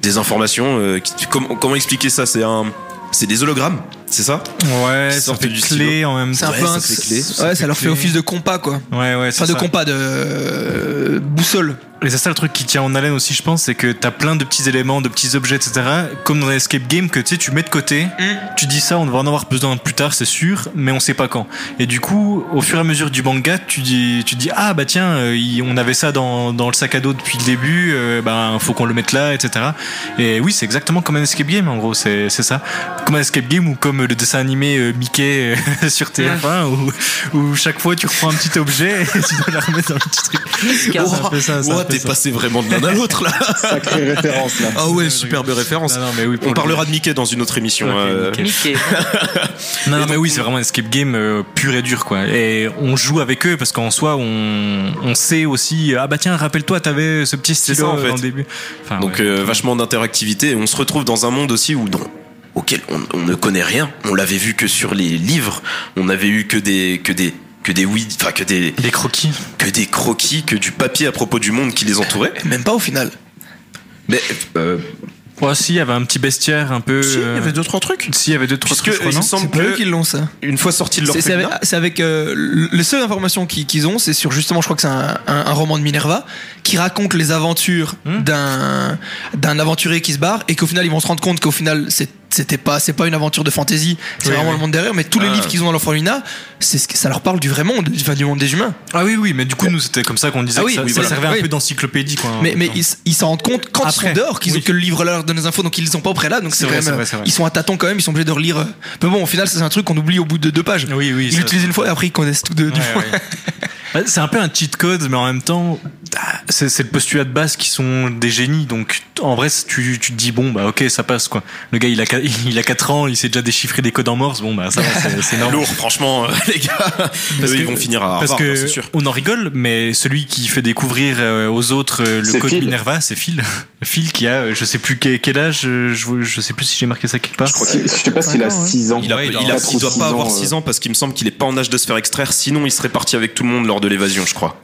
des informations. qui- comment, comment expliquer ça? C'est un, c'est des hologrammes, c'est ça Ouais, ça fait du clé en même C'est temps. un Ouais, peu ça un. fait clé. Ouais, ça leur fait clé. office de compas, quoi. Ouais, ouais, c'est Enfin, de ça. compas, de euh, boussole. Et c'est ça le truc qui tient en haleine aussi, je pense, c'est que t'as plein de petits éléments, de petits objets, etc. Comme dans un escape game que tu sais, tu mets de côté. Tu dis ça, on va en avoir besoin plus tard, c'est sûr, mais on sait pas quand. Et du coup, au fur et à mesure du manga, tu dis, tu dis ah bah tiens, euh, on avait ça dans, dans le sac à dos depuis le début, euh, ben faut qu'on le mette là, etc. Et oui, c'est exactement comme un escape game en gros, c'est c'est ça. Comme un escape game ou comme le dessin animé euh, Mickey euh, sur TF1 où, où chaque fois tu reprends un petit objet et tu dois la remettre dans le petit truc. Peu t'es ça. passé vraiment de l'un à l'autre là. Sacrée référence là. Ah ouais, superbe référence. Non, non, mais oui, pour On le parlera de Mickey dans une autre émission. Ok, euh, nickel. Mickey. Non, non, mais oui, c'est vraiment un escape game euh, pur et dur, quoi. Et on joue avec eux parce qu'en soi, on, on sait aussi, ah bah tiens, rappelle-toi, t'avais ce petit stylo ça, en fait. dans le début. Enfin, Donc ouais. euh, vachement d'interactivité. Et on se retrouve dans un monde aussi où auquel on, on ne connaît rien. On l'avait vu que sur les livres. On avait eu que des que des que des oui, enfin que des Des croquis. que des croquis, que du papier à propos du monde qui les entourait. Même pas au final. Mais euh, Ouais, si, il y avait un petit bestiaire un peu. si, il y euh, avait deux trois trucs. Si, il y avait deux, trois Puisque trucs, il semble C'est pas eux que qui l'ont, ça. une fois sorti de C'est c'est avec, c'est avec euh, le- les seules informations qu'ils qu'ils ont, c'est sur justement, je crois que c'est un, un- un roman de Minerva qui raconte les aventures Hmm. d'un d'un aventurier qui se barre et qu'au final ils vont se rendre compte qu'au final c'est- c'était pas c'est pas une aventure de fantasy, c'est Oui, vraiment oui. le monde derrière. Mais tous les Ah. livres qu'ils ont dans l'orphelinat, c'est ce que ça leur parle du vrai monde, enfin du monde des humains. Ah oui, oui, mais du coup, nous, c'était comme ça qu'on disait Ah que oui, ça, oui, ça voilà. servait un peu d'encyclopédie, quoi. Mais, mais ils, ils s'en rendent compte quand ils Après, sont dehors, qu'ils ont que le livre leur donne des infos, donc ils sont pas auprès là, donc C'est quand même, vrai. ils sont à tâtons quand même, ils sont obligés de relire. euh. Mais bon, au final, c'est un truc qu'on oublie au bout de deux pages. Oui, oui. Ils l'utilisent une fois et après ils connaissent tout de, du C'est un peu un cheat code, mais en même temps, ah, c'est c'est le postulat de base qui sont des génies. Donc, en vrai, tu, tu te dis, bon, bah, ok, ça passe, quoi. Le gars, il a, il a 4 ans, il sait déjà déchiffrer des codes en morse. Bon, bah, ça va, c'est- c'est normal. lourd, franchement, euh, les gars. Parce Eux, que- ils vont finir à Parce que c'est sûr. on en rigole, mais celui qui fait découvrir euh, aux autres euh, le C'est code Phil. Minerva, c'est Phil. Phil qui a, je sais plus quel, quel âge, je, je sais plus si j'ai marqué ça quelque part. Je crois qu'il- je sais pas s'il a Cinq ans, ouais. 6 ans. Il, a, Ouais, il, il a- doit il pas ans, avoir euh. 6 ans parce qu'il me semble qu'il est pas en âge de se faire extraire. Sinon, il serait parti avec tout le monde lors de l'évasion, je crois.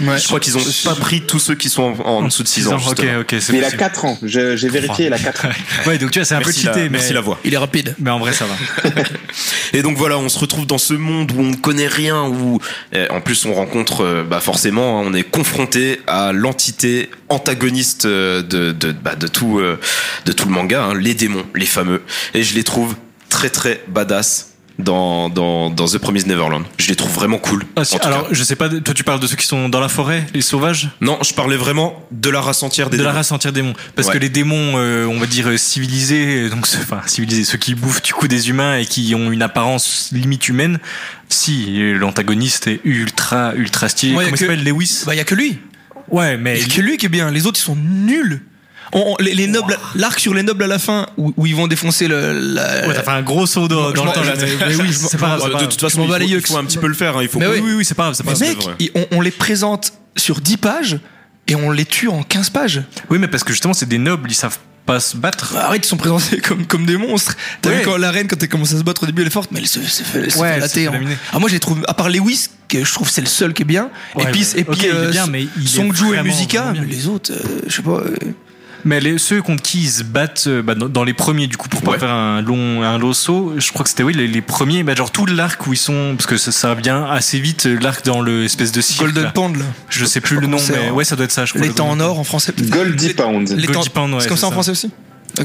Ouais. Je crois qu'ils ont pas pris tous ceux qui sont en, en dessous de 6 ans. Ok, ok, Mais il a possible. 4 ans. J'ai vérifié, il a 4 ans. Ouais, donc tu vois, c'est un Merci, peu cheaté, la, mais, merci la voix. Il est rapide. mais en vrai, ça va. Et donc voilà, on se retrouve dans ce monde où on ne connaît rien, où euh, en plus on rencontre, euh, bah forcément, hein, on est confronté à l'entité antagoniste euh, de, de, bah, de, tout, euh, de tout le manga, hein, les démons, les fameux. Et je les trouve très très badass dans, dans, dans The Promised Neverland. Je les trouve vraiment cool. Ah, si, alors, cas. je sais pas, toi tu parles de ceux qui sont dans la forêt, les sauvages? Non, je parlais vraiment de la race entière des de la démons. race entière démons parce Ouais. que les démons euh, on va dire euh, civilisés euh, donc ceux- enfin civilisés ceux qui bouffent du coup des humains et qui ont une apparence limite humaine si l'antagoniste est ultra ultra stylé Ouais, comment il s'appelle? Lewis? Bah, il y a que lui. ouais mais Il y a que lui qui est bien. Les autres, ils sont nuls. On- on- les, les nobles, l'arc sur les nobles à la fin, où, où ils vont défoncer le, la, ouais, t'as fait un gros saut dans, Je dans le temps là, mais, mais oui c'est pas grave, de toute façon, il faut, les il faut un petit peu le faire. hein, Il faut Mais oui oui oui c'est pas grave c'est pas mec, ils- on, on les présente sur 10 pages et on les tue en 15 pages. oui mais parce que justement c'est des nobles ils savent pas se battre Arrête, ils sont présentés comme, comme des monstres. T'as Ouais. vu quand la reine, quand elle commence à se battre au début, elle est forte, mais elle se, se fait, se Ouais, fait latter, hein. Ah, moi, je les trouve, à part Lewis, que je trouve c'est le seul qui est bien. Ouais, et puis, mais- et puis ok, il est euh, bien, mais il est Songju et Musica, mais les autres, euh, je sais pas. euh, Mais les, ceux contre qui ils se battent euh, bah, dans, les premiers, du coup, pour pas Ouais. faire un long, un long saut, je crois que c'était oui les, les premiers, bah, genre tout l'arc où ils sont, parce que ça, ça vient assez vite, euh, l'arc dans le espèce de cirque. Golden là. Pond, là. Je sais plus le nom, mais hein. ouais, ça doit être ça. Je crois, temps en Golden or en français. peut-être. Goldie Pound. Temps- Pound, ouais, c'est comme ça en ça. français aussi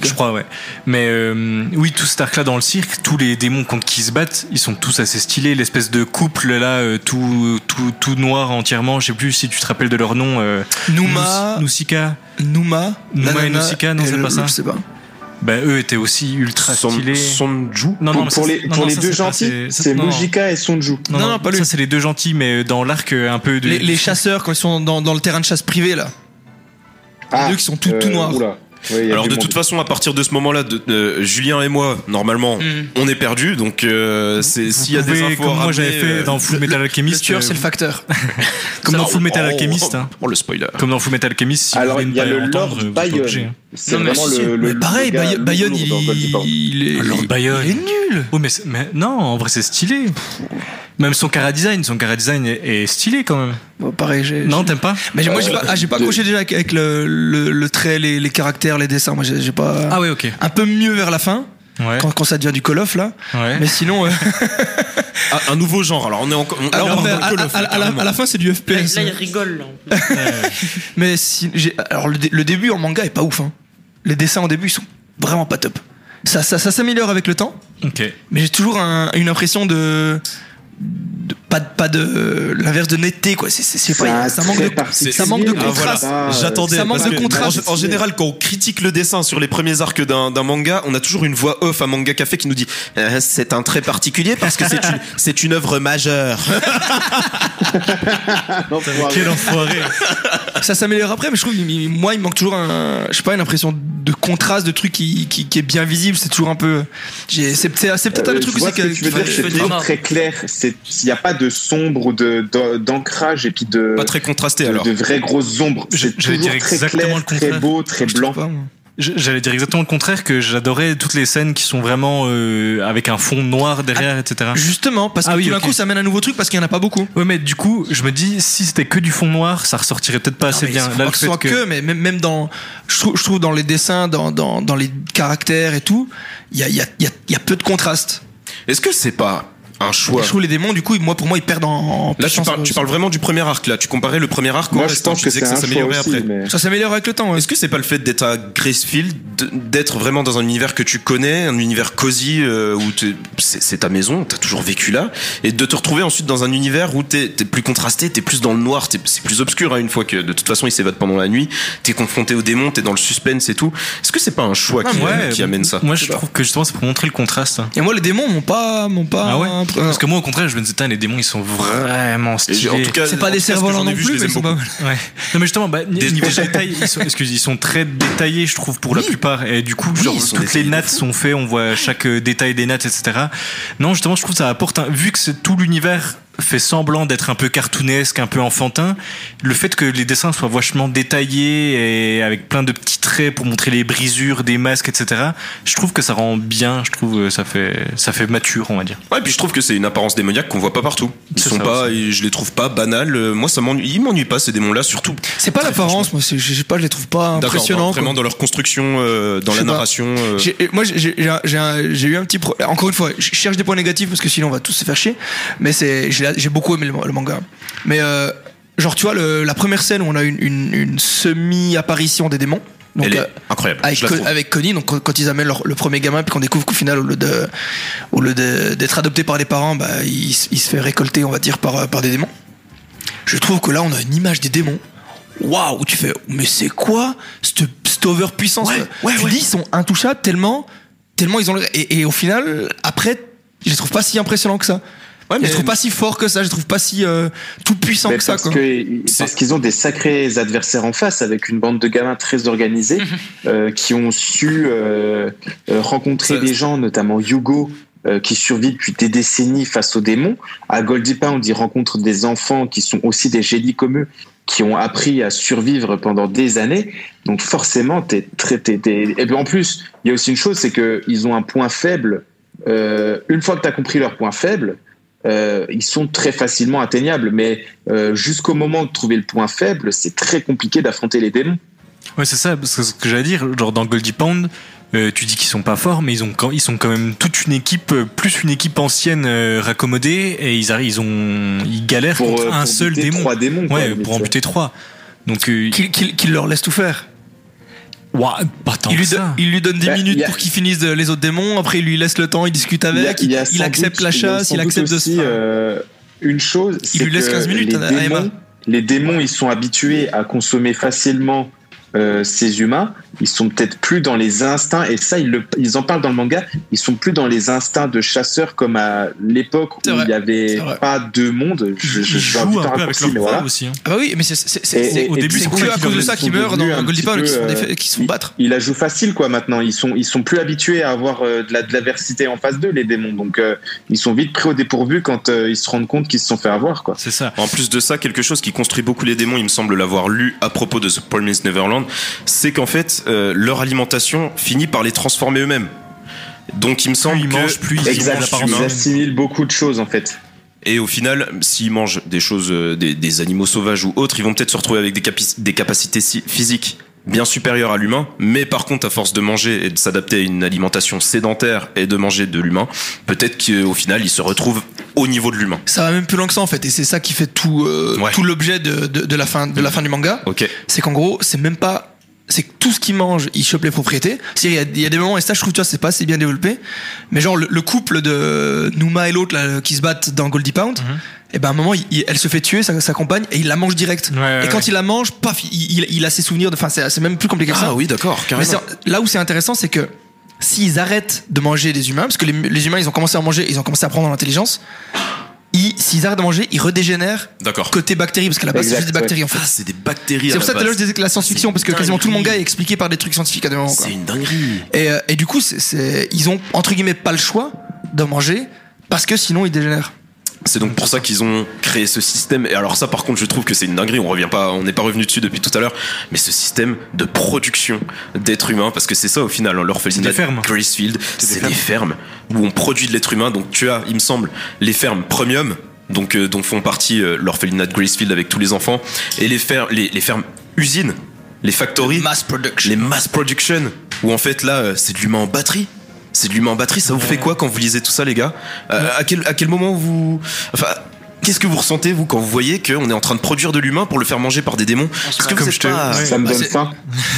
Je crois, ouais. Mais euh, oui, tout cet arc-là dans le cirque, tous les démons contre qui ils se battent, ils sont tous assez stylés. L'espèce de couple là, euh, tout, tout, tout noir entièrement. Je sais plus si tu te rappelles de leur nom. Euh, Numa, Nausicaa. Numa, Numa et Nausicaa, non, c'est pas ça. Je sais pas. bah, eux étaient aussi ultra Son- stylés. Sonju Non, pour, mais pour ça, les, c'est- pour non, les ça, deux gentils, c'est- non. Mujika et Sonju. Non, Non, non, non, pas lui. Ça, c'est les deux gentils, mais dans l'arc euh, un peu de. Les, les chasseurs, quand ils sont dans, dans le terrain de chasse privé, là. Ah, deux qui sont tout- tout noirs. oula. Alors de monde. toute façon, à partir de ce moment-là, de- euh, Julien et moi, normalement, Mm. on est perdus. Donc euh, c'est s'il y a des infos comme à moi j'avais fait euh, dans Full Metal Le Alchemist. tueur, euh, c'est le facteur. Comme dans oh, Full Metal oh, Alchemist. hein. Oh le spoiler. Comme dans Full Metal Alchemist, si Alors, vous voulez y a le pas Lord Bayonne. hein. C'est vraiment le, le Mais pareil, le Bayonne, il, est, nul. Oh mais non, en vrai c'est stylé. Même son cara design, son cara design est, est stylé quand même. Bon, pareil, j'ai. Non, t'aimes pas Mais moi, j'ai Euh, pas, ah, j'ai pas accroché déjà avec, le, le, le trait, les, les caractères, les dessins. Moi, j'ai j'ai pas. Ah ouais, ok. Un peu mieux vers la fin, Ouais. quand, quand ça devient du Call of là. ouais. Mais sinon, euh, Ah, un nouveau genre. Alors on est encore. là, on est à, dans le Call à- of, à- à la, carrément. à la fin, c'est du Là, FPS. là, il rigole. là, en. Mais si, j'ai- alors le, dé- le début en manga est pas ouf. Hein. Les dessins au début ils sont vraiment pas top. Ça, ça, ça s'améliore avec le temps, Ok. mais j'ai toujours un- une impression de, de- pas de pas de l'inverse de netteté quoi. C'est pas ça manque de particulier. ça manque de Ah, voilà. contraste. Ah, J'attendais. ça manque de contraste. En, en général, quand on critique le dessin sur les premiers arcs d'un d'un manga, on a toujours une voix off à Manga Café qui nous dit Euh, c'est un trait particulier parce que c'est une, c'est une œuvre majeure. Quel enfoiré. Ça s'améliore après, mais je trouve il- moi il manque toujours un, je sais pas une impression de contraste, de truc qui, qui, qui est bien visible. C'est toujours un peu, j'ai- c'est peut-être un Euh, truc aussi ce que, que tu veux qui- dire, c'est très clair. C'est- Il n'y a pas de sombre ou de- de- d'ancrage et puis de, Pas très contrasté de, alors. de vraies grosses ombres. Je- C'est toujours dire très exactement clair, le très beau, très blanc. J'allais dire exactement le contraire, que j'adorais toutes les scènes qui sont vraiment euh, avec un fond noir derrière, etc. Justement, parce que Ah oui, tout d'un coup ça amène un nouveau truc parce qu'il y en a pas beaucoup. Ouais, mais du coup, je me dis, si c'était que du fond noir, ça ressortirait peut-être pas assez Non, bien. Là, le que ce fait soit que- que, mais même, même dans, je trouve, je trouve dans les dessins, dans, dans, dans les caractères et tout, il y a, il y, a, il y, a, y a peu de contraste. Est-ce que c'est pas un choix Je trouve les démons, du coup, moi, pour moi, ils perdent en. en Là, tu parles, tu parles vraiment du premier arc. Là, tu comparais le premier arc au Moi, je restant. pense Tu que disais que ça s'améliorait après. mais- Ça s'améliore avec le temps. ouais. Est-ce que c'est pas le fait d'être à Gracefield, d'être vraiment dans un univers que tu connais, un univers cosy euh, où c'est ta maison, t'as toujours vécu là, et de te retrouver ensuite dans un univers où t'es es plus contrasté, t'es plus dans le noir, c'est plus obscur hein, une fois que de toute façon il s'évade pendant la nuit, t'es confronté aux démons, t'es dans le suspense et tout. Est-ce que c'est pas un choix qui, Ouais, qui amène ça? Moi, je trouve que justement, c'est pour montrer le contraste. Et moi, les démons m'ont pas, m'ont pas. Ah ouais Parce que moi, au contraire, je me disais, Tain, les démons, ils sont vraiment stylés. en tout cas, c'est pas des cerfs-volants non plus, mais aime ils sont beaucoup. pas mal. Ouais. Non mais justement, bah, Des- niveau détail, ils sont, excuse, ils sont très détaillés, je trouve, pour la plupart. Et du coup, Oui, genre, toutes les nattes sont faites, on voit chaque euh, détail des nattes, etc. Non, justement, je trouve que ça apporte un, vu que c'est- tout l'univers fait semblant d'être un peu cartoonesque, un peu enfantin, le fait que les dessins soient vachement détaillés et avec plein de petits traits pour montrer les brisures des masques, etc. Je trouve que ça rend bien, je trouve, euh, ça fait, ça fait mature, on va dire. Ouais, puis je trouve que c'est une apparence démoniaque qu'on voit pas partout. Ils sont pas, et je les trouve pas banals. Euh, Moi, ça m'ennuie. Ils m'ennuient pas ces démons-là, surtout. C'est pas l'apparence, moi, je sais pas, je les trouve pas impressionnants. vraiment quoi. dans leur construction, euh, dans Je la narration. euh, Moi, j'ai eu un petit pro... Encore une fois, je cherche des points négatifs parce que sinon on va tous se faire chier. Mais c'est, j'ai beaucoup aimé le, le manga. Mais euh, genre, tu vois, le- la première scène où on a une, une- une semi-apparition des démons. Donc, elle est euh, incroyable. avec, Connie, donc quand, quand ils amènent leur- le premier gamin, puis qu'on découvre qu'au final, au lieu de, au lieu de- d'être adopté par les parents, bah, il, se fait récolter, on va dire, par, par des démons. Je trouve que là, on a une image des démons. Waouh, tu fais, mais c'est quoi cette, cette overpuissance? Ouais, ouais, Tu ouais. dis, ils sont intouchables tellement, tellement ils ont. le- Et, et au final, après, je les trouve pas si impressionnants que ça. Ouais, Je mais les trouve pas si forts que ça. Je les trouve pas si euh, tout puissants Mais que ça. parce Quoi. que- parce qu'ils ont des sacrés adversaires en face avec une bande de gamins très organisés euh, qui ont su euh, rencontrer des gens, notamment Hugo, euh, qui survit depuis des décennies face aux démons. À Goldie Pound, ils rencontrent des enfants qui sont aussi des génies comme eux, qui ont appris à survivre pendant des années. Donc forcément, t'es très, t'es- t'es- et puis en plus, il y a aussi une chose, c'est que ils ont un point faible. Euh, une fois que tu as compris leur point faible, euh, ils sont très facilement atteignables. Mais euh, jusqu'au moment de trouver le point faible, c'est très compliqué d'affronter les démons. Ouais, c'est ça, parce que ce que j'allais dire, genre dans Goldie Pound, euh, tu dis qu'ils sont pas forts, mais ils ont quand, ils sont quand même toute une équipe, plus une équipe ancienne euh, raccommodée, et ils arrivent, ils ont, ils galèrent Pour, contre euh, un pour seul buter démon. trois démons. quoi, ouais, pour en buter trois. Donc, euh, Qu'il qu'il- qu'il leur laisse tout faire. Ouah, pas tant il, lui donne, ça. il lui donne 10 Bah, minutes a- pour qu'il finisse de- les autres démons. Après, il lui laisse le temps, il discute Il y a- avec, il a accepte doute- la chasse, il accepte de se aussi, euh, une chose, Il c'est lui laisse que 15 minutes les Emma. démons, les démons, ils sont habitués à consommer facilement euh, ces humains, ils sont peut-être plus dans les instincts, et ça, ils, le, ils en parlent dans le manga, ils sont plus dans les instincts de chasseurs comme à l'époque où vrai, il n'y avait pas deux mondes. Je, je, Ils je vais un un peu avec leur mais voilà. aussi. hein. Ah bah oui, mais c'est au début, c'est que à cause de ça ils qu'ils meurent dans Goldie et qui se font, euh, battre. il la joue facile quoi maintenant. Ils sont ils sont plus habitués à avoir euh, de la de l'adversité en face d'eux les démons. Donc ils sont vite pris au dépourvu quand ils se rendent compte qu'ils se sont fait avoir quoi. C'est ça. En plus de ça, quelque chose qui construit beaucoup les démons, il me semble l'avoir lu à propos de The Promised Neverland, c'est qu'en fait, euh, leur alimentation finit par les transformer eux-mêmes. Donc il me semble ils que mangent, plus ils ont Exact. l'apparence Ils humaine. assimilent beaucoup de choses en fait. Et au final, s'ils mangent des choses, euh, des, des animaux sauvages ou autres, ils vont peut-être se retrouver avec des, capi- des capacités si- physiques bien supérieures à l'humain. Mais par contre, à force de manger et de s'adapter à une alimentation sédentaire et de manger de l'humain, peut-être qu'au final, ils se retrouvent au niveau de l'humain. Ça va même plus loin que ça en fait, et c'est ça qui fait tout, euh, Ouais. tout l'objet de, de, de la fin, de la fin du manga. Ok. C'est qu'en gros, c'est même pas. C'est que tout ce qu'ils mangent, ils chopent les propriétés. C'est-à-dire, il y, a- il y a des moments, et ça, je trouve, tu vois, c'est pas assez bien développé. Mais genre, le, le couple de Numa et l'autre, là, qui se battent dans Goldie Pound, et ben, à un moment, il- il- elle se fait tuer, sa, sa compagne, et il la mange direct. Ouais, ouais, et quand ouais. il la mange, paf, il, il- il a ses souvenirs de. Enfin, c'est même plus compliqué que ça. Ah oui, d'accord, Mais carrément. là où c'est intéressant, c'est que s'ils arrêtent de manger des humains, parce que les, les humains, ils ont commencé à manger, ils ont commencé à prendre l'intelligence, s'ils arrêtent de manger, ils régénèrent D'accord. côté bactéries, parce qu'à la base, c'est juste des bactéries en fait. Ah, c'est des bactéries. C'est à pour ça la tout à l'heure je disais que la science-fiction, parce que quasiment tout le manga est expliqué par des trucs scientifiques à des moments. quoi. C'est une dinguerie. Et, euh, et du coup, c'est- c'est- ils ont entre guillemets pas le choix de manger parce que sinon ils dégénèrent. C'est donc pour ça qu'ils ont créé ce système. Et alors ça, par contre, je trouve que c'est une dinguerie. On revient pas, on n'est pas revenu dessus depuis tout à l'heure. Mais ce système de production d'êtres humains, parce que c'est ça au final, hein, l'orphelinat Gracefield, C'est des c'est des fermes où on produit de l'être humain. Donc tu as, il me semble, les fermes premium, donc euh, dont font partie euh, l'orphelinat de Gracefield avec tous les enfants, et les fermes, les, les fermes usines, les factories, Mass production. les mass production, où en fait là, euh, c'est de l'humain en batterie. C'est de l'humain en batterie. Ça vous fait quoi quand vous lisez tout ça, les gars Euh, à, quel, à quel moment vous. Enfin. Qu'est-ce que vous ressentez, vous, quand vous voyez qu'on est en train de produire de l'humain pour le faire manger par des démons Parce que Comme vous je êtes te- pas-. Ça me Bah, donne faim.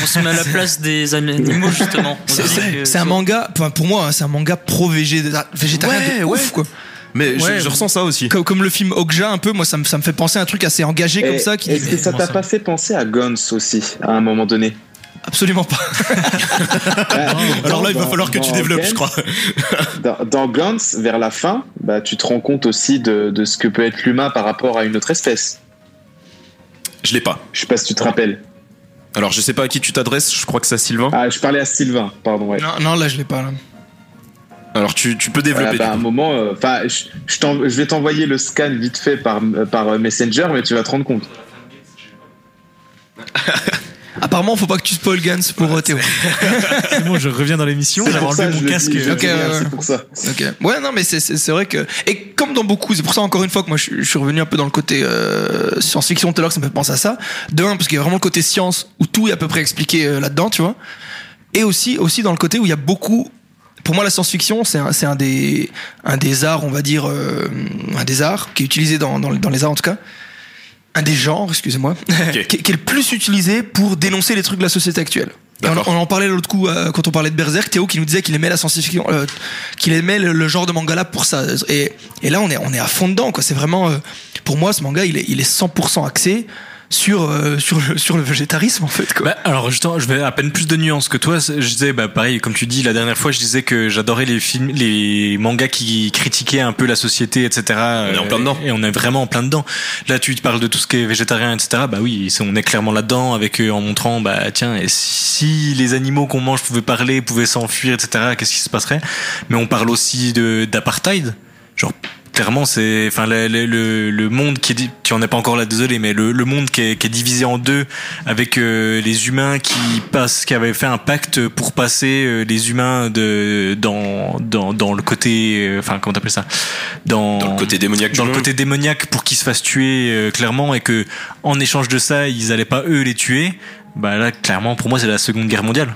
On se met à la place des animaux justement. On C'est- un manga, pour moi, hein, c'est un manga pro-végétarien Ouais, de ouais. ouf quoi. Mais je- Ouais. je, ressens ça aussi. Comme, comme le film Okja un peu, moi ça me, ça me fait penser à un truc assez engagé comme ça qui Est-ce que ça t'a pas fait penser à Guns aussi à un moment donné? Absolument pas. Alors là, il va falloir que tu développes, je crois. Dans, dans Guns, vers la fin, bah, tu te rends compte aussi de, de ce que peut être l'humain par rapport à une autre espèce. Je l'ai pas. Je sais pas si tu te rappelles. Alors, je sais pas à qui tu t'adresses, je crois que c'est à Sylvain. Ah, je parlais à Sylvain, pardon. Ouais. Non, non, là je l'ai pas. Là. Alors, tu, tu peux Voilà, développer. bah, à un moment, euh, enfin, je, je je vais t'envoyer le scan vite fait par, par Messenger, mais tu vas te rendre compte. Apparemment, faut pas que tu spoil Guns pour euh, Théo. C'est bon, je reviens dans l'émission, C'est j'avais pour enlevé mon casque. dis, Ok, ouais, ouais. c'est pour ça. Ok. Ouais, non, mais c'est- c'est c'est vrai que. Et comme dans beaucoup, c'est pour ça encore une fois que moi je, suis- je suis revenu un peu dans le côté euh, science-fiction tout à l'heure, ça me fait penser à ça. De un, parce qu'il y a vraiment le côté science où tout est à peu près expliqué euh, là-dedans, tu vois. Et aussi, aussi dans le côté où il y a beaucoup. Pour moi, la science-fiction, c'est un, c'est un, des, un des arts, on va dire, euh, un des arts qui est utilisé dans, dans, dans les arts en tout cas. Un des genres, excusez-moi, qui, est- qui est le plus utilisé pour dénoncer les trucs de la société actuelle. Et on, en parlait l'autre coup euh, quand on parlait de Berserk, Théo qui nous disait qu'il aimait la science-fiction, euh, qu'il aimait le, le genre de manga là pour ça. Et, et là, on est, on est à fond dedans, quoi. C'est vraiment, euh, pour moi, ce manga, il est, il est 100% axé sur, euh, sur, le, sur le végétarisme, en fait, quoi. Bah, alors justement, je vais à peine plus de nuances que toi. Je disais, bah pareil, comme tu dis, la dernière fois, je disais que j'adorais les films, les mangas qui critiquaient un peu la société, etc. On est en plein dedans. Et on est vraiment en plein dedans. Là, tu te parles de tout ce qui est végétarien, etc. Bah oui, on est clairement là-dedans, avec eux en montrant, bah tiens, et si les animaux qu'on mange pouvaient parler, pouvaient s'enfuir, etc. Qu'est-ce qui se passerait? Mais on parle aussi de d'apartheid, genre. Clairement, c'est, enfin, le, le- le, monde qui est, tu en es pas encore là, désolé, mais le, le monde qui est, qui est divisé en deux, avec euh, les humains qui passent, qui avaient fait un pacte pour passer euh, les humains de dans dans dans le côté, euh, enfin, comment t'appelles ça, dans Dans le côté démoniaque du dans le monde. côté démoniaque pour qu'ils se fassent tuer euh, clairement et que en échange de ça, ils allaient pas eux les tuer. Bah là, clairement, pour moi, c'est la Seconde Guerre mondiale.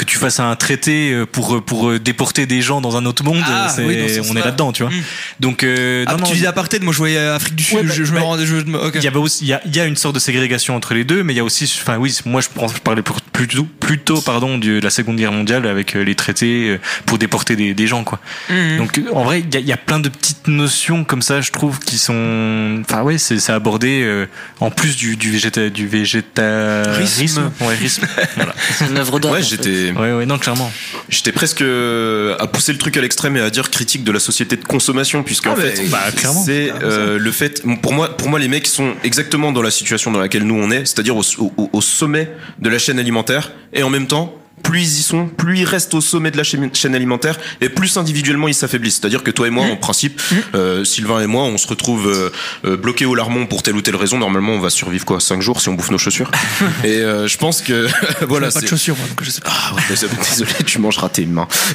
Que tu fasses un traité euh, pour pour euh, déporter des gens dans un autre monde, Ah, oui, on est là-dedans, tu vois. Mm. Donc euh, Ah, non, tu non, disais apartheid, moi je voyais Afrique du Sud, Ouais, bah, je, je me bah, rendais. Me- il y avait aussi, il y a, il y a une sorte de ségrégation entre les deux, mais il y a aussi, enfin oui, moi je, parlais plutôt, plutôt pardon de la Seconde Guerre mondiale avec euh, les traités euh, pour déporter des, des gens quoi. Mhm. Donc euh, en vrai, il y a, il y a plein de petites notions comme ça, je trouve, qui sont, enfin ouais, c'est c'est abordé euh, en plus du du, végéta, du végétarisme, Risme. ouais, risme. voilà. C'est une œuvre d'art. Ouais, en ouais, non, clairement. J'étais presque euh, à pousser le truc à l'extrême et à dire critique de la société de consommation, puisque en Ah, fait, bah, clairement. c'est euh, le fait. Pour moi, pour moi, les mecs sont exactement dans la situation dans laquelle nous on est, c'est-à-dire au, au- au sommet de la chaîne alimentaire, et en même temps. Plus ils y sont, plus ils restent au sommet de la chaîne alimentaire, et plus individuellement ils s'affaiblissent. C'est-à-dire que toi et moi, en principe, euh, Sylvain et moi, on se retrouve euh, euh, bloqués au Larmont pour telle ou telle raison. Normalement, on va survivre quoi, 5 jours si on bouffe nos chaussures. et euh, je pense que voilà, pas de chaussures, moi, donc je sais pas. ah ouais, désolé, désolé, tu mangeras tes mains.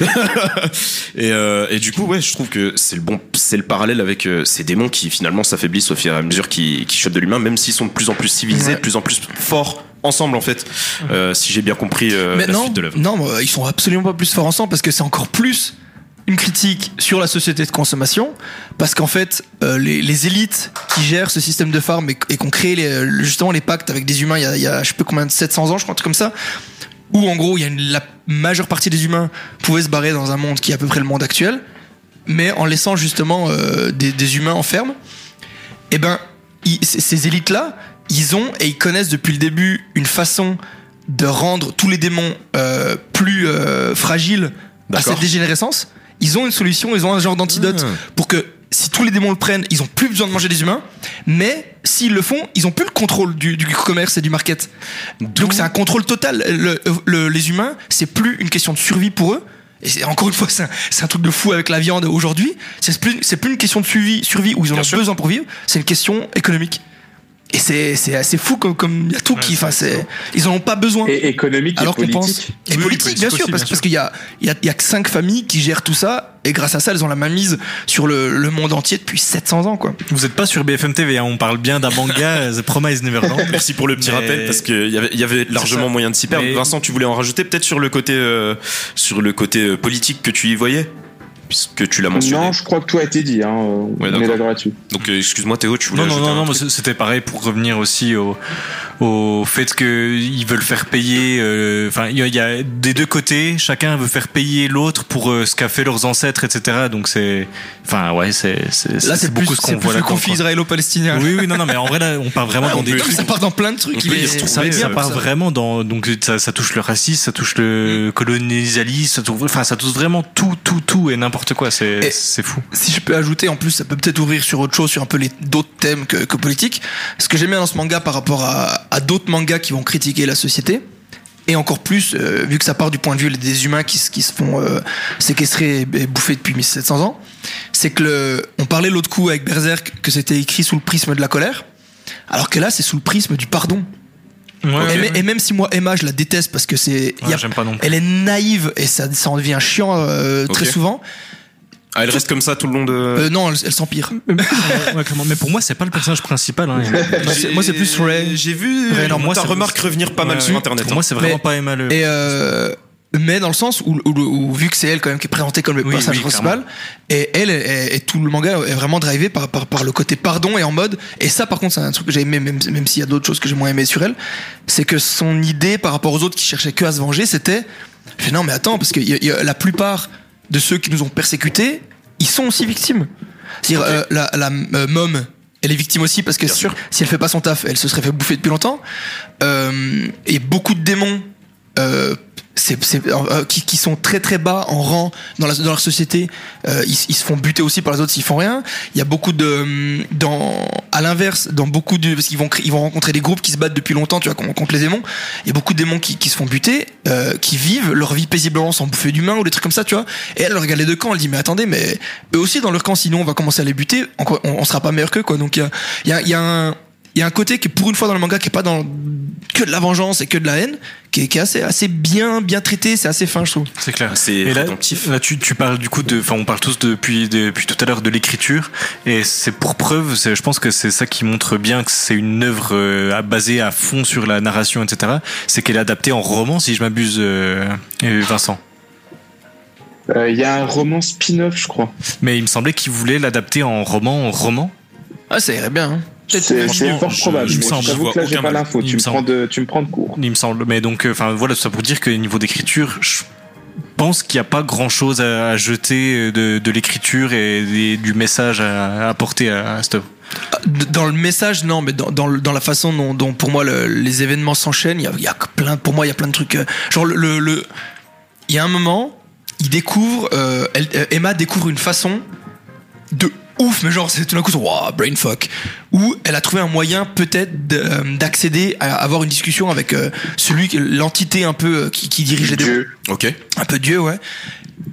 et, euh, et du coup, ouais, je trouve que c'est le bon, c'est le parallèle avec euh, ces démons qui finalement s'affaiblissent au fur et à mesure qu'ils qu'ils choppent de l'humain, même s'ils sont de plus en plus civilisés, Ouais. de plus en plus forts ensemble en fait. Euh, si j'ai bien compris euh, Mais la non, suite de l'œuvre. non, euh, ils sont absolument pas plus forts ensemble parce que c'est encore plus une critique sur la société de consommation parce qu'en fait euh, les, les élites qui gèrent ce système de farm et, et qui ont créé les- le- justement les pactes avec des humains il y a, il y a je sais plus combien de 700 ans je crois un truc comme ça où en gros il y a une- la majeure partie des humains pouvaient se barrer dans un monde qui est à peu près le monde actuel mais en laissant justement euh, des, des humains en ferme eh ben ces élites là ils ont et ils connaissent depuis le début une façon de rendre tous les démons euh, plus euh, fragiles à cette dégénérescence. Ils ont une solution, ils ont un genre d'antidote Ah. pour que si tous les démons le prennent, ils ont plus besoin de manger des humains. Mais s'ils le font, ils ont plus le contrôle du, du commerce et du market. Donc c'est un contrôle total. Le- le- les humains, c'est plus une question de survie pour eux. Et encore une fois, c'est un, truc de fou avec la viande aujourd'hui. C'est plus, plus une question de survie, survie où ils ont Bien sûr. besoin pour vivre. C'est une question économique. Et c'est, c'est assez fou comme, comme il y a tout qui, enfin, c'est, ils en ont pas besoin. Et économique Alors et qu'on pense. politique. Et Oui, oui, politique, bien sûr, aussi, parce, parce qu'il y a, il y, a, il y a que cinq familles qui gèrent tout ça, et grâce à ça, elles ont la main mise sur le, le monde entier depuis 700 ans, quoi. Vous êtes pas sur BFM TV, hein, on parle bien d'un manga, The Promise Neverland. Merci pour le petit Mais- rappel parce qu'il y avait, il y avait largement moyen de s'y perdre. Mais- Vincent, tu voulais en rajouter peut-être sur le côté, euh, sur le côté euh, politique que tu y voyais, puisque tu l'as mentionné. Non, je crois que tout a été dit. Hein. on Ouais, est d'accord. là-dessus. Donc euh, excuse-moi Théo, tu voulais Non, non, non, c'était pareil pour revenir aussi au, au fait qu'ils veulent faire payer. euh, Enfin, il y, a- il y a des deux côtés, chacun veut faire payer l'autre pour euh, ce qu'a fait leurs ancêtres, etc. Donc c'est, enfin, ouais, c'est c'est Là, c'est plus, beaucoup ce c'est qu'on voit le là. conflit israélo-palestinien. Oui, oui, non, non, mais en vrai là, on part vraiment dans on des trucs. Ça part dans plein de trucs. On il est- Ça, ça ça- part ça- vraiment dans donc ça, ça touche le racisme, ça touche le colonialisme, ça touche, enfin ça touche vraiment tout, tout, tout et n'importe quoi. C'est fou. si je peux ajouter, en plus, ça peut peut-être ouvrir sur autre chose, sur un peu d'autres thèmes que, que politique. Ce que j'aime bien dans ce manga par rapport à, à d'autres mangas qui vont critiquer la société, et encore plus, euh, vu que ça part du point de vue des humains qui, se- qui se font euh, séquestrer et, et bouffer depuis 1700 ans, c'est que le, on parlait l'autre coup avec Berserk que c'était écrit sous le prisme de la colère, alors que là, c'est sous le prisme du pardon. Ouais, et, ouais, mê- et même si moi, Emma, je la déteste parce que c'est, a- pas non elle est naïve et ça, ça en devient chiant euh, très souvent. Ah, elle reste comme ça tout le long de. Euh, non, elle, elle s'empire. Ouais, clairement. Mais pour moi, c'est pas le personnage principal. Hein. Moi, c'est- plus Ray. J'ai vu Ray, non, moi, ta remarque revenir pas mal sur internet. Pour hein. moi, c'est vraiment Mais- pas Emma le. Et euh, mais dans le sens où, où- où- vu que c'est elle quand même qui est présentée comme le Oui, personnage oui, principal, et elle et, tout le manga est vraiment drivé par, par, par le côté pardon et en mode. Et ça, par contre, c'est un truc que j'ai aimé, même, même s'il y a d'autres choses que j'ai moins aimé sur elle, c'est que son idée par rapport aux autres qui cherchaient que à se venger, c'était, je fais, non mais attends, parce que y a- y a la plupart de ceux qui nous ont persécutés, ils sont aussi victimes. C'est-à-dire euh, la, la euh, mom. Elle est victime aussi parce que sûr. si elle fait pas son taf, elle se serait fait bouffer depuis longtemps. Euh, et beaucoup de démons euh, c'est, c'est, euh, qui, qui sont très très bas en rang dans, la, dans leur société, euh, ils, ils se font buter aussi par les autres s'ils font rien. Il y a beaucoup de, hum, dans, à l'inverse, dans beaucoup de, parce qu'ils vont, ils vont rencontrer des groupes qui se battent depuis longtemps, tu vois, contre les démons. Il y a beaucoup de démons qui, qui se font buter, euh, qui vivent leur vie paisiblement sans bouffer d'humains ou des trucs comme ça, tu vois. Et elle regarde les deux camps, elle dit mais attendez, mais eux aussi dans leur camp, sinon on va commencer à les buter, on, on, sera pas meilleur qu'eux quoi. Donc il y a, y y a un il y a un côté qui pour une fois dans le manga qui est pas dans que de la vengeance et que de la haine, qui est, qui est assez assez bien bien traité, c'est assez fin je trouve. C'est clair. C'est là, là, tu, tu parles du coup de, enfin, on parle tous depuis, depuis tout à l'heure de l'écriture, et c'est pour preuve, c'est- je pense que c'est ça qui montre bien que c'est une œuvre euh, à- basée à fond sur la narration, etc. C'est qu'elle est adaptée en roman, si je m'abuse, euh, euh, Vincent. Euh, Il y a un roman spin-off, je crois. Mais il me semblait qu'il voulait l'adapter en roman, en roman. Ah ça irait bien. hein. C'est fort je- probable. il me semble, vois que là, j'ai pas l'info. Tu me prends de, tu me prends de court. Il me semble. Mais donc, euh, enfin voilà, tout ça pour dire que niveau d'écriture, je pense qu'il n'y a pas grand chose à, à jeter de, de l'écriture et des- du message à, à apporter à, à cette œuvre. Dans le message, non, mais dans, dans, la façon dont, dont pour moi le- les événements s'enchaînent, il y a, il y a plein, pour moi, il y a plein de trucs. euh, genre, le, le, le- il y a un moment, il découvre, euh, elle- euh, Emma découvre une façon de ouf, mais genre, c'est tout d'un coup, wow, brain fuck, où elle a trouvé un moyen peut-être euh, d'accéder à avoir une discussion avec euh, celui, qui- l'entité un peu euh, qui, qui dirige les démons. Ok. un peu Dieu, ouais.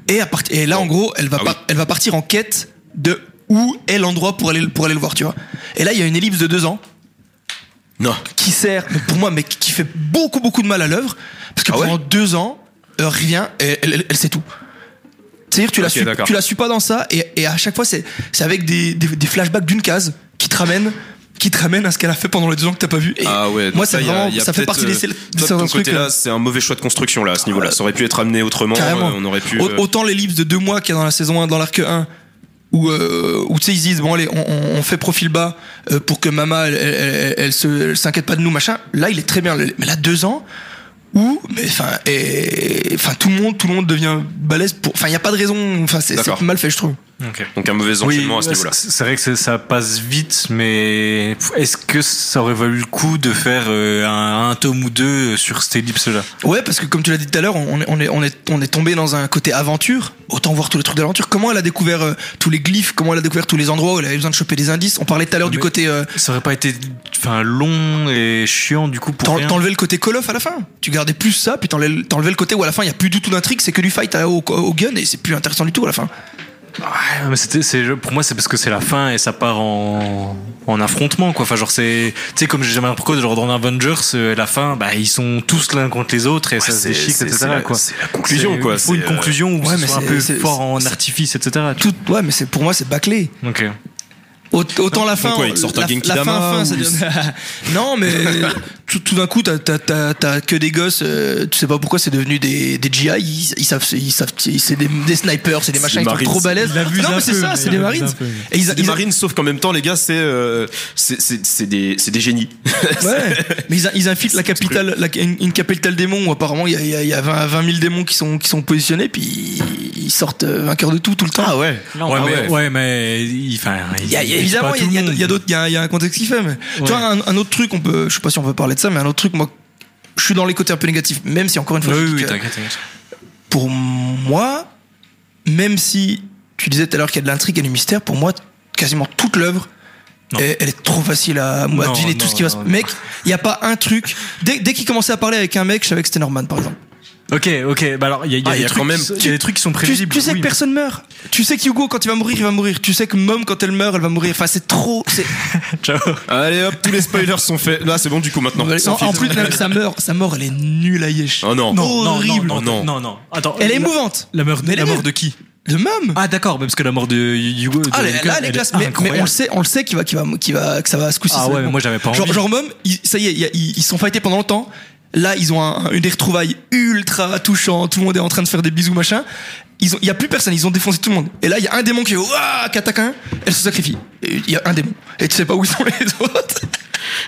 Et, à part- et là, en gros, elle va, Ah par- oui. elle va partir en quête de où est l'endroit pour aller, pour aller le voir, tu vois. Et là, il y a une ellipse de deux ans Non. qui sert, mais pour moi, mais qui fait beaucoup, beaucoup de mal à l'œuvre. Parce que Ah ouais pendant deux ans, elle revient et elle, elle- elle sait tout. C'est-à-dire, tu la, suis, tu la suis pas dans ça, et, et à chaque fois, c'est c'est avec des, des, des flashbacks d'une case qui te ramènent qui te ramène à ce qu'elle a fait pendant les deux ans que t'as pas vu. Et Ah ouais. moi, ça, c'est il y a- vraiment, il y a ça fait partie des, euh, des certains trucs. côté euh, là, c'est un mauvais choix de construction là à ce niveau-là. Ça aurait pu être amené autrement. Carrément. euh, On aurait pu. Au- Autant l'ellipse de deux mois qu'il y a dans la saison 1, dans l'arc 1, où, euh, où tu sais, ils disent, bon, allez, on, fait profil bas pour que Mama, elle, elle s'inquiète pas de nous, machin. Là, il est très bien. Mais là, deux ans, où, mais enfin, et- enfin, tout le monde, tout le monde devient balèze pour, enfin, il y a pas de raison, enfin, c'est mal fait, je trouve. Donc un mauvais enchaînement à ce niveau-là. c'est vrai que ça passe vite, mais est-ce que ça aurait valu le coup de faire euh, un, un tome ou deux sur cette ellipse-là? Ouais, parce que comme tu l'as dit tout à l'heure, on est, on est, on est, on est tombé dans un côté aventure. Autant voir tous les trucs d'aventure. Comment elle a découvert euh, tous les glyphes, comment elle a découvert tous les endroits où elle avait besoin de choper des indices? On parlait tout à l'heure du côté, euh, Ça aurait pas été enfin, long et chiant du coup pour T'enlevais le côté Call of à la fin. Tu gardais plus ça, puis t'enlevais le côté où à la fin il y a plus du tout d'intrigue, c'est que du fight à- au, au gun et c'est plus intéressant du tout à la fin. Ouais, mais c'était, c'est, pour moi, c'est parce que c'est la fin et ça part en, en affrontement, quoi. Enfin, genre, c'est, tu sais, comme j'ai jamais l'impression, genre, dans Avengers, euh, la fin, bah, ils sont tous l'un contre les autres et ça se c'est- déchique, etc., c'est la- quoi. c'est la conclusion, C'est- quoi. Il faut une euh, conclusion où ouais, ce mais soit un peu c'est- fort en c'est- artifice, etc. Tout, ouais, mais c'est pour moi c'est bâclé. Ok. Aut- Autant la fin, quoi, ils te sortent un la, Genki la fin, Dama fin, ça ou- devient- non, mais tout, tout d'un coup, t'as t'as- t'as- t'as que des gosses, euh, tu sais pas pourquoi c'est devenu des, des GI, ils, ils savent, ils savent, c'est des, des snipers, c'est des machins, ils sont trop balèzes. Non, mais c'est peu, ça, mais c'est des marines. Et ils, C'est des ils- marines, sauf qu'en même temps, les gars, c'est euh, c'est- c'est c'est des, c'est des génies. Ouais, mais ils, ils infiltrent la capitale, la- une, une capitale démon où apparemment il y a, il y a- il y a 20, 20 000 démons qui sont, qui sont positionnés, puis ils sortent euh, vainqueurs de tout tout le temps. ouais. ouais, ah mais, ouais. ouais, mais, enfin, Il y a, évidemment, il y a, y d'autres, il y y un contexte qui fait. Mais tu vois, un, un autre truc, on peut, je sais pas si on veut parler de ça, mais un autre truc, moi, je suis dans les côtés un peu négatifs, même si encore une fois, Oui, oui, t'inquiète, t'inquiète. pour moi, même si tu disais tout à l'heure qu'il y a de l'intrigue et du mystère, pour moi, quasiment toute l'œuvre, elle, elle est trop facile à Non, deviner tout ce qui va se. Mec, il y a pas un truc. Dès, dès qu'il commençait à parler avec un mec, je savais que c'était Norman, par exemple. Ok, ok, bah alors, il y a, il y a Ah, il y des a trucs quand même- qui sont- il y a des trucs qui sont prévisibles. tu sais oui. que personne meurt. Tu sais qu'Hugo, quand il va mourir, il va mourir. Tu sais que Mom, quand elle meurt, elle va mourir. Enfin, c'est trop. c'est- Ciao. Allez hop, tous les spoilers sont faits. Là, c'est bon du coup maintenant. En filtre. plus, sa mort, sa mort, elle est nulle à Yesh. Oh non. Non, non, Horrible. non, Non. non, non, non. Attends, Elle est la- émouvante. La mort, Mais la elle est mort de qui? De Mom. Ah d'accord, mais parce que la mort de Hugo. de- Ah, là, de- là, elle est classe. Mais, on le sait, on le sait qu'il va, qu'il va, qu'il va, que ça va ce coup-ci. Ah ouais, mais moi j'avais pas Genre, envie. genre Mom, ils- ça y est, il a- ils, sont fightés pendant longtemps. Là, ils ont un, une des retrouvailles ultra touchant. Tout le monde est en train de faire des bisous, machin. Ils ont, il y a plus personne. Ils ont défoncé tout le monde. Et là, il y a un démon qui, Ouah qui attaque un. Elle se sacrifie. Il y a un démon. Et tu sais pas où sont les autres.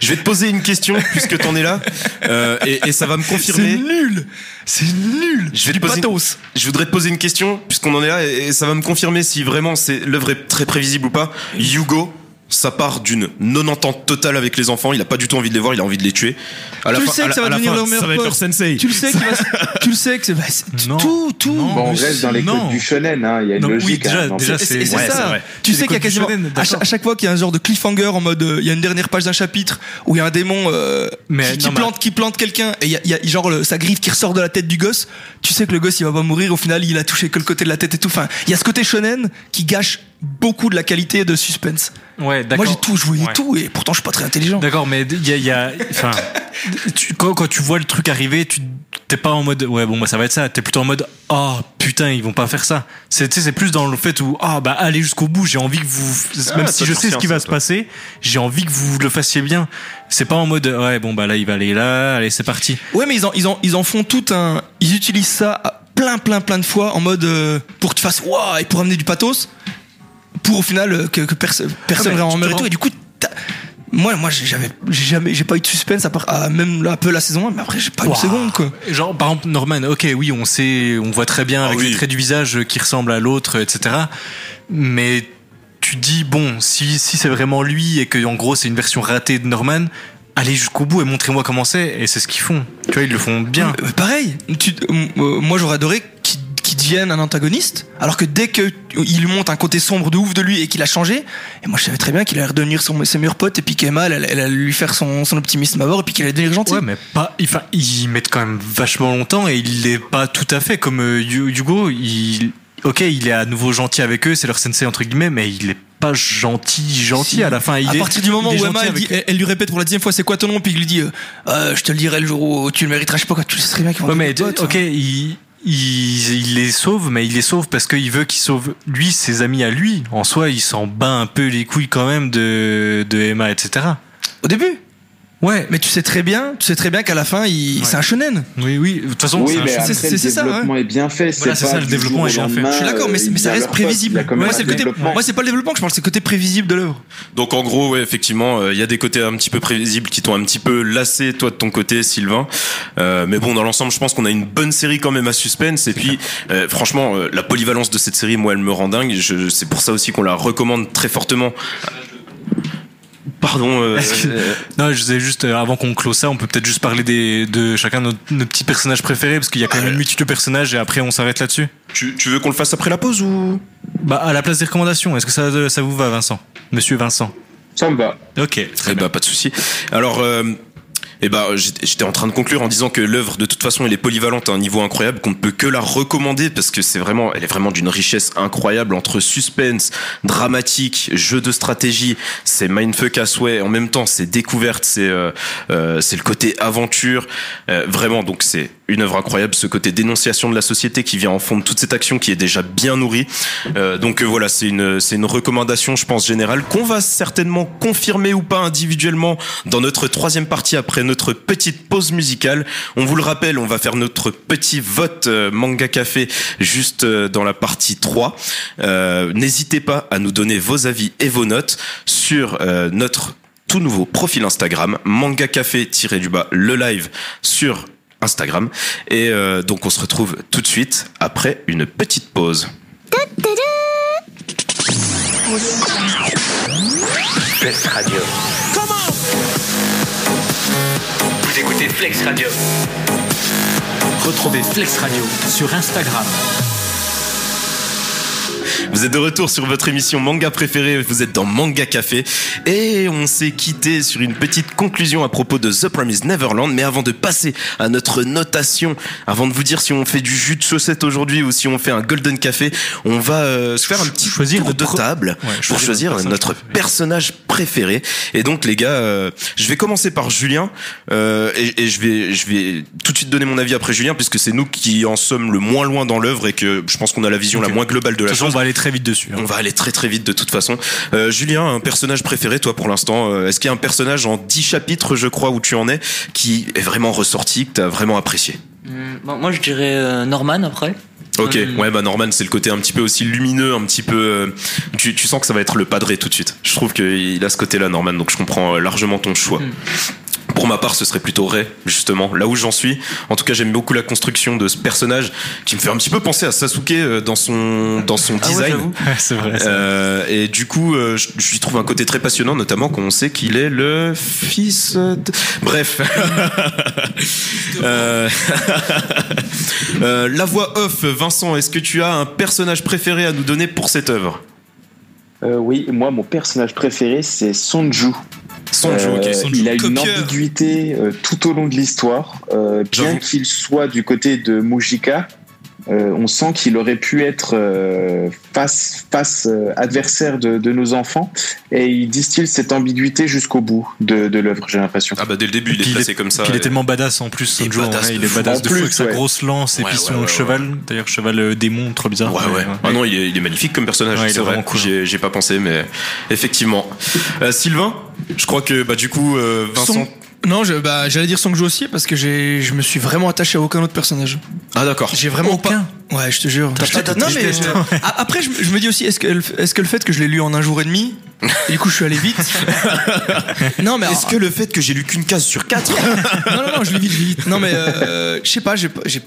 Je vais te poser une question puisque t'en es là Euh, et, et ça va me C'est confirmer. nul. C'est nul. Je vais du te poser une-. Je voudrais te poser une question puisqu'on en est là et, et ça va me confirmer si vraiment c'est l'œuvre est très prévisible ou pas. Hugo. Ça part d'une non-entente totale avec les enfants. Il a pas du tout envie de les voir. Il a envie de les tuer. À Tu la le fin- sais que ça va devenir fin, leur meilleur Ça va être leur pote. sensei. Tu le sais qu'il va, se- tu le sais que c'est, bah, Non. tout, tout. Non. Bon, on reste dans les non. codes du shonen, hein. il y a une Non, oui, logique. déjà- hein, déjà, c'est ouais, ça. vrai. Tu sais qu'il y a quasiment shonen, à, chaque fois qu'il y a un genre de cliffhanger en mode euh, il y a une dernière page d'un chapitre où il y a un démon euh, Mais qui, qui non, mais- plante qui plante quelqu'un et il y a, il y a genre le- sa griffe qui ressort de la tête du gosse. Tu sais que le gosse il va pas mourir. Au final il a touché que le côté de la tête et tout. Enfin il y a ce côté shonen qui gâche beaucoup de la qualité de suspense. Ouais, d'accord. Moi j'ai tout, je voyais Ouais. tout et pourtant je suis pas très intelligent. D'accord, mais il y a, il y a- enfin, tu- quand, quand tu vois le truc arriver, tu t'es pas en mode ouais bon moi ça va être ça. T'es plutôt en mode oh putain ils vont pas faire ça. C'est tu sais, c'est plus dans le fait où ah bah allez jusqu'au bout. J'ai envie que vous Ah, même si je sais ce qui va se toi. passer, j'ai envie que vous le fassiez bien. C'est pas en mode ouais bon bah là il va aller là, allez c'est parti. Ouais, mais ils en, ils en, ils en font tout un. Ils utilisent ça plein, plein, plein de fois en mode euh, pour que tu fasses waouh et pour amener du pathos, pour au final euh, que, que perso- personne Ah, mais vraiment meure et rends- tout. Et du coup, moi, moi, j'ai- j'avais, j'ai jamais, j'ai pas eu de suspense à part, à même là, un peu la saison 1, mais après, j'ai pas eu Waouh. une seconde quoi. Genre par exemple Norman, ok oui on sait, on voit très bien Ah avec oui. les traits du visage qui ressemblent à l'autre, etc. Mais tu dis bon si si c'est vraiment lui et que en gros c'est une version ratée de Norman, allez jusqu'au bout et montrez-moi comment c'est et c'est ce qu'ils font. Tu vois ils le font bien. Pareil, tu- euh, moi j'aurais adoré qu'il qu'il devienne un antagoniste, alors que dès que il lui montre un côté sombre de ouf de lui et qu'il a changé, et moi je savais très bien qu'il allait redevenir son, ses meilleurs potes et puis qu'Emma elle, elle, allait lui faire son, son optimisme à bord et puis qu'il allait devenir gentil. Ouais, mais pas. Enfin, ils mettent quand même vachement longtemps et il l'est pas tout à fait comme euh, Hugo. Il, ok, il est à nouveau gentil avec eux, c'est leur sensei entre guillemets, mais il est pas gentil, gentil Si. à la fin. Il à est, partir du moment où Emma elle, dit- avec eux. elle- elle lui répète pour la dixième fois c'est quoi ton nom puis il lui dit euh, Euh, je te le dirai le jour où tu le mériteras je sais pas quoi tu sais très bien qu'ils vont Ouais, mais ok, hein. il, il, il les sauve, mais il les sauve parce qu'il veut qu'il sauve lui, ses amis à lui. En soi, il s'en bat un peu les couilles quand même de, de Emma, etc. au début? Ouais, mais tu sais très bien tu sais très bien qu'à la fin il, c'est un shonen oui, oui. De toute façon, Oui, c'est c'est- le c'est ça, développement est bien fait. Voilà, c'est pas ça, le développement est bien fait. je suis d'accord mais, mais ça reste prévisible moi c'est le côté développement. moi c'est pas le développement je parle c'est le côté prévisible de l'œuvre Donc en gros, ouais, effectivement, euh, il y a des côtés un petit peu prévisibles qui t'ont un petit peu lassé, toi de ton côté, Sylvain. Euh, mais bon, dans l'ensemble, je pense qu'on a une bonne série quand même à suspense. Et puis, euh, franchement, euh, la polyvalence de cette série, moi, elle me rend dingue. Je, c'est pour ça aussi qu'on la recommande très fortement. Pardon. euh, que- Non, je disais juste, euh, avant qu'on close ça, on peut peut-être juste parler des, de chacun de nos, nos petits personnages préférés, parce qu'il y a quand même une multitude de personnages, et après on s'arrête là-dessus. tu, tu veux qu'on le fasse après la pause ou? Bah, à la place des recommandations, est-ce que ça, ça vous va, Vincent? Monsieur Vincent Ça me va. Ok, très Eh bien. bah, pas de souci. Alors, euh, eh bah, j'étais j'étais en train de conclure en disant que l'œuvre, de toute façon, elle est polyvalente à un niveau incroyable, qu'on ne peut que la recommander parce que c'est vraiment, elle est vraiment d'une richesse incroyable entre suspense, dramatique, jeu de stratégie, c'est mindfuck à souhait. En même temps, c'est découverte, c'est euh, euh, le côté aventure. Euh, vraiment, donc c'est une œuvre incroyable, ce côté dénonciation de la société qui vient en fond de toute cette action qui est déjà bien nourrie. Euh, donc euh, voilà, c'est une c'est une recommandation, je pense générale qu'on va certainement confirmer ou pas individuellement dans notre troisième partie après notre petite pause musicale. On vous le rappelle, on va faire notre petit vote euh, manga café juste euh, dans la partie 3. Euh, N'hésitez pas à nous donner vos avis et vos notes sur notre tout nouveau profil Instagram, manga café du bas le live sur Instagram. Et euh, donc on se retrouve tout de suite après une petite pause. Flex Radio. Vous écoutez Flex Radio. Retrouvez Flex Radio sur Instagram. Vous êtes de retour sur votre émission manga préférée, vous êtes dans Manga Café. Et on s'est quitté sur une petite conclusion à propos de The Promised Neverland. Mais avant de passer à notre notation, avant de vous dire si on fait du jus de chaussette aujourd'hui ou si on fait un golden café, on va euh, se faire un petit Choisir tour de table Ouais, pour choisir choisir notre personnage préféré. Et donc les gars, euh, je vais commencer par Julien. Euh, et, et je vais je vais tout de suite donner mon avis après Julien puisque c'est nous qui en sommes le moins loin dans l'œuvre et que je pense qu'on a la vision la moins globale de la chose. on va aller très vite dessus. hein. On va aller très très vite de toute façon. Euh, Julien, un personnage préféré toi pour l'instant euh, Est-ce qu'il y a un personnage en 10 chapitres je crois où tu en es qui est vraiment ressorti, que t'as vraiment apprécié? Bon, moi je dirais euh, Norman après. Ok, ouais bah Norman c'est le côté un petit peu aussi lumineux, un petit peu... euh, tu, tu sens que ça va être le padré tout de suite. Je trouve qu'il a ce côté-là Norman, donc je comprends largement ton choix. Pour ma part, ce serait plutôt Ray, justement, là où j'en suis. En tout cas, j'aime beaucoup la construction de ce personnage qui me fait un petit peu penser à Sasuke euh, dans son, dans son Ah design. j'avoue. Ouais, c'est vrai. ça. Euh, et du coup, euh, je, je lui trouve un côté très passionnant, notamment quand on sait qu'il est le fils de... Bref. Euh, euh, la voix off, Vincent, est-ce que tu as un personnage préféré à nous donner pour cette œuvre? Euh, oui, moi, mon personnage préféré, c'est Sonju. Sonju, Euh, ok. Sonju, il a une copieur. ambiguïté euh, tout au long de l'histoire. Euh, bien qu'il soit du côté de Mujika, Euh, on sent qu'il aurait pu être euh, face, face euh, adversaire de, de nos enfants et il distille cette ambiguïté jusqu'au bout de, de l'œuvre, j'ai l'impression. Ah bah dès le début, il est Puis placé comme ça. Puis il est tellement badass en plus, Il est ouais, badass de il est badass de fou plus, avec sa ouais. grosse lance et Ouais, puis ouais, son ouais, ouais. cheval. D'ailleurs, cheval euh, démon, trop bizarre. Ouais, ouais. Ah non, il est, il est magnifique comme personnage, Ouais, il est c'est vrai. vraiment cool. J'ai, j'ai pas pensé, mais effectivement. Euh, Sylvain, je crois que bah du coup, euh, Vincent. Son- Non, je, bah, j'allais dire Songjo aussi parce que j'ai, je me suis vraiment attaché à aucun autre personnage. Ah d'accord. J'ai vraiment Aucun pas. Ouais, je te jure. T'as pas non mais euh, après, je, me- je me dis aussi, est-ce que, est-ce que le fait que je l'ai lu en un jour et demi, et du coup, je suis allé vite. non mais Est-ce que le fait que j'ai lu qu'une case sur quatre non non non, je lis vite, je lis vite. Non mais euh, je sais pas, j'ai, pas- j'ai,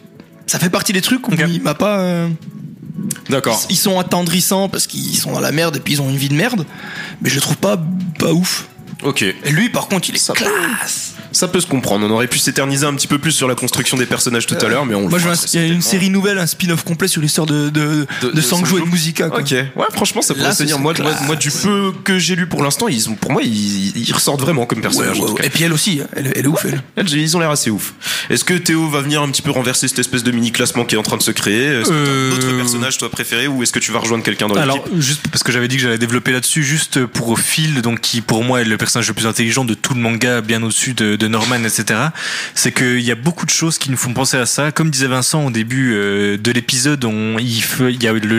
ça fait partie des trucs où il m'a pas. euh, D'accord. ils sont attendrissants parce qu'ils sont dans la merde et puis ils ont une vie de merde, mais je le trouve pas pas ouf. Ok. Et lui, par contre, il est Ça classe. Ça peut se comprendre. On aurait pu s'éterniser un petit peu plus sur la construction des personnages tout à l'heure, mais on. Moi, il y a une série nouvelle, un spin-off complet sur l'histoire de, de, De- de, Sanjo et de Musica. Quoi. Ok, ouais, franchement, ça pourrait se tenir. Moi, serait moi, moi, du peu que j'ai lu pour l'instant, ils ont, pour moi, ils, ils ressortent vraiment comme Ouais, ouais, ouais. cas. Et puis elle aussi, elle, elle est ouf. Elle. Elles, Ils ont l'air assez ouf. Est-ce que Théo va venir un petit peu renverser cette espèce de mini classement qui est en train de se créer? Est-ce que Euh, d'autres personnages toi préférés ou est-ce que tu vas rejoindre quelqu'un dans Alors, l'équipe? juste parce que j'avais dit que j'allais développer là-dessus, juste pour Phil, donc qui pour moi est le personnage le plus intelligent de tout le manga, bien au-dessus de, de Norman, etc. C'est qu'il y a beaucoup de choses qui nous font penser à ça. Comme disait Vincent au début euh, de l'épisode,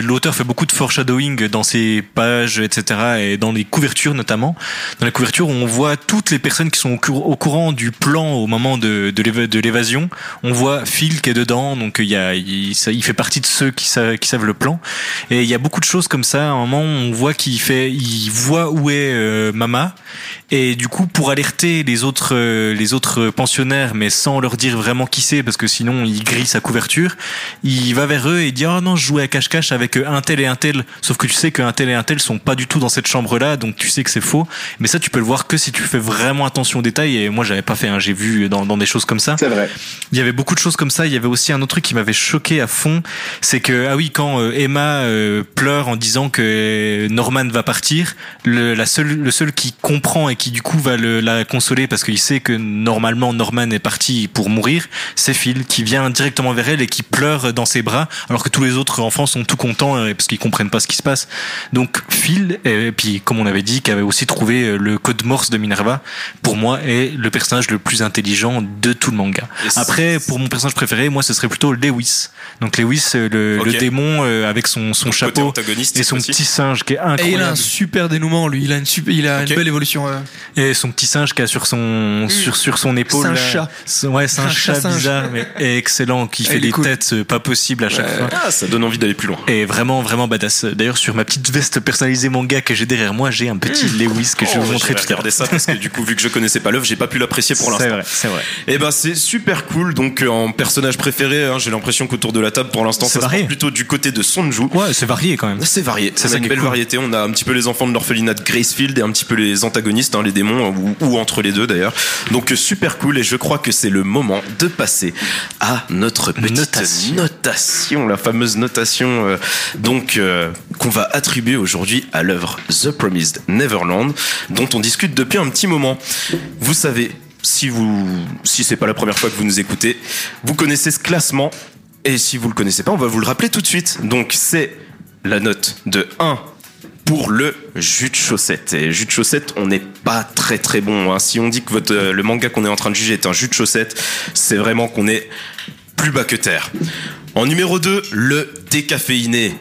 l'auteur fait beaucoup de foreshadowing dans ses pages, etc. et dans les couvertures notamment. Dans les couvertures, on voit toutes les personnes qui sont au, cour- au courant du plan au moment de, de l'éva- de l'évasion. On voit Phil qui est dedans, donc il ça- fait partie de ceux qui savent, qui savent le plan. Et il y a beaucoup de choses comme ça. À un moment, on voit qu'il fait, il voit où est euh, Mama, et du coup, pour alerter les autres, euh, les autres pensionnaires, mais sans leur dire vraiment qui c'est, parce que sinon il grille sa couverture, il va vers eux et dit oh non, je jouais à cache-cache avec euh, un tel et un tel. Sauf que tu sais qu'un tel et un tel sont pas du tout dans cette chambre-là, donc tu sais que c'est faux. Mais ça, tu peux le voir que si tu fais vraiment attention aux détails. Et moi, j'avais pas fait. Hein, J'ai vu dans, dans des choses comme ça. C'est vrai. Il y avait beaucoup de choses comme ça. Il y avait aussi un autre truc qui m'avait choqué à fond, c'est que ah oui, quand euh, Emma euh, pleure en disant que Norman va partir, le, la seule, le seul qui comprend et qui du coup va le, la consoler parce qu'il sait que normalement Norman est parti pour mourir, c'est Phil qui vient directement vers elle et qui pleure dans ses bras, alors que tous les autres enfants sont tout contents euh, parce qu'ils comprennent pas ce qui se passe. Donc Phil, et puis comme on avait dit, qui avait aussi trouvé euh, le code Morse de Minerva, pour moi est le personnage le plus intelligent de tout le manga. Après, pour mon personnage préféré, moi, ce serait plutôt Lewis. Donc Lewis, euh, le, démon avec son, son chapeau et son aussi. petit singe qui est Et il a un incroyable. super dénouement, lui. Il a une, super, il a une belle évolution. ouais. Et son petit singe qui a sur son sur sur son épaule. C'est un là. chat. C'est- Ouais, c'est un, Un chat, bizarre, mais excellent, qui fait des cool. têtes euh, pas possibles à chaque fois. Ah, ça donne envie d'aller plus loin. Et vraiment, vraiment badass. D'ailleurs, sur ma petite veste personnalisée manga que j'ai derrière moi, j'ai un petit Lewis que je vais Oh, vous montrer tout à l'heure. ça parce que du coup, vu que je connaissais pas l'œuvre, j'ai pas pu l'apprécier pour C'est l'instant. vrai, c'est vrai. Et ben c'est super cool. Donc euh, en personnage préféré, hein, j'ai l'impression qu'autour de la table pour l'instant C'est ça varié. plutôt du côté de Sonju. Ouais, c'est varié quand même. C'est varié, C'est c'est une belle cool. variété. On a un petit peu les enfants de l'orphelinat de Gracefield et un petit peu les antagonistes, hein, les démons, ou, ou entre les deux d'ailleurs. Donc euh, super cool et je crois que c'est le moment de passer à notre petite Notation. notation, la fameuse notation euh, donc euh, qu'on va attribuer aujourd'hui à l'œuvre The Promised Neverland, dont on discute depuis un petit moment. Vous savez, si vous, si c'est pas la première fois que vous nous écoutez, vous connaissez ce classement. Et si vous le connaissez pas, on va vous le rappeler tout de suite. Donc c'est la note de 1 pour le jus de chaussette. Et jus de chaussette, on n'est pas très très bon. hein. Si on dit que euh, le manga qu'on est en train de juger est un jus de chaussette, c'est vraiment qu'on est plus bas que terre. En numéro 2, le décaféiné.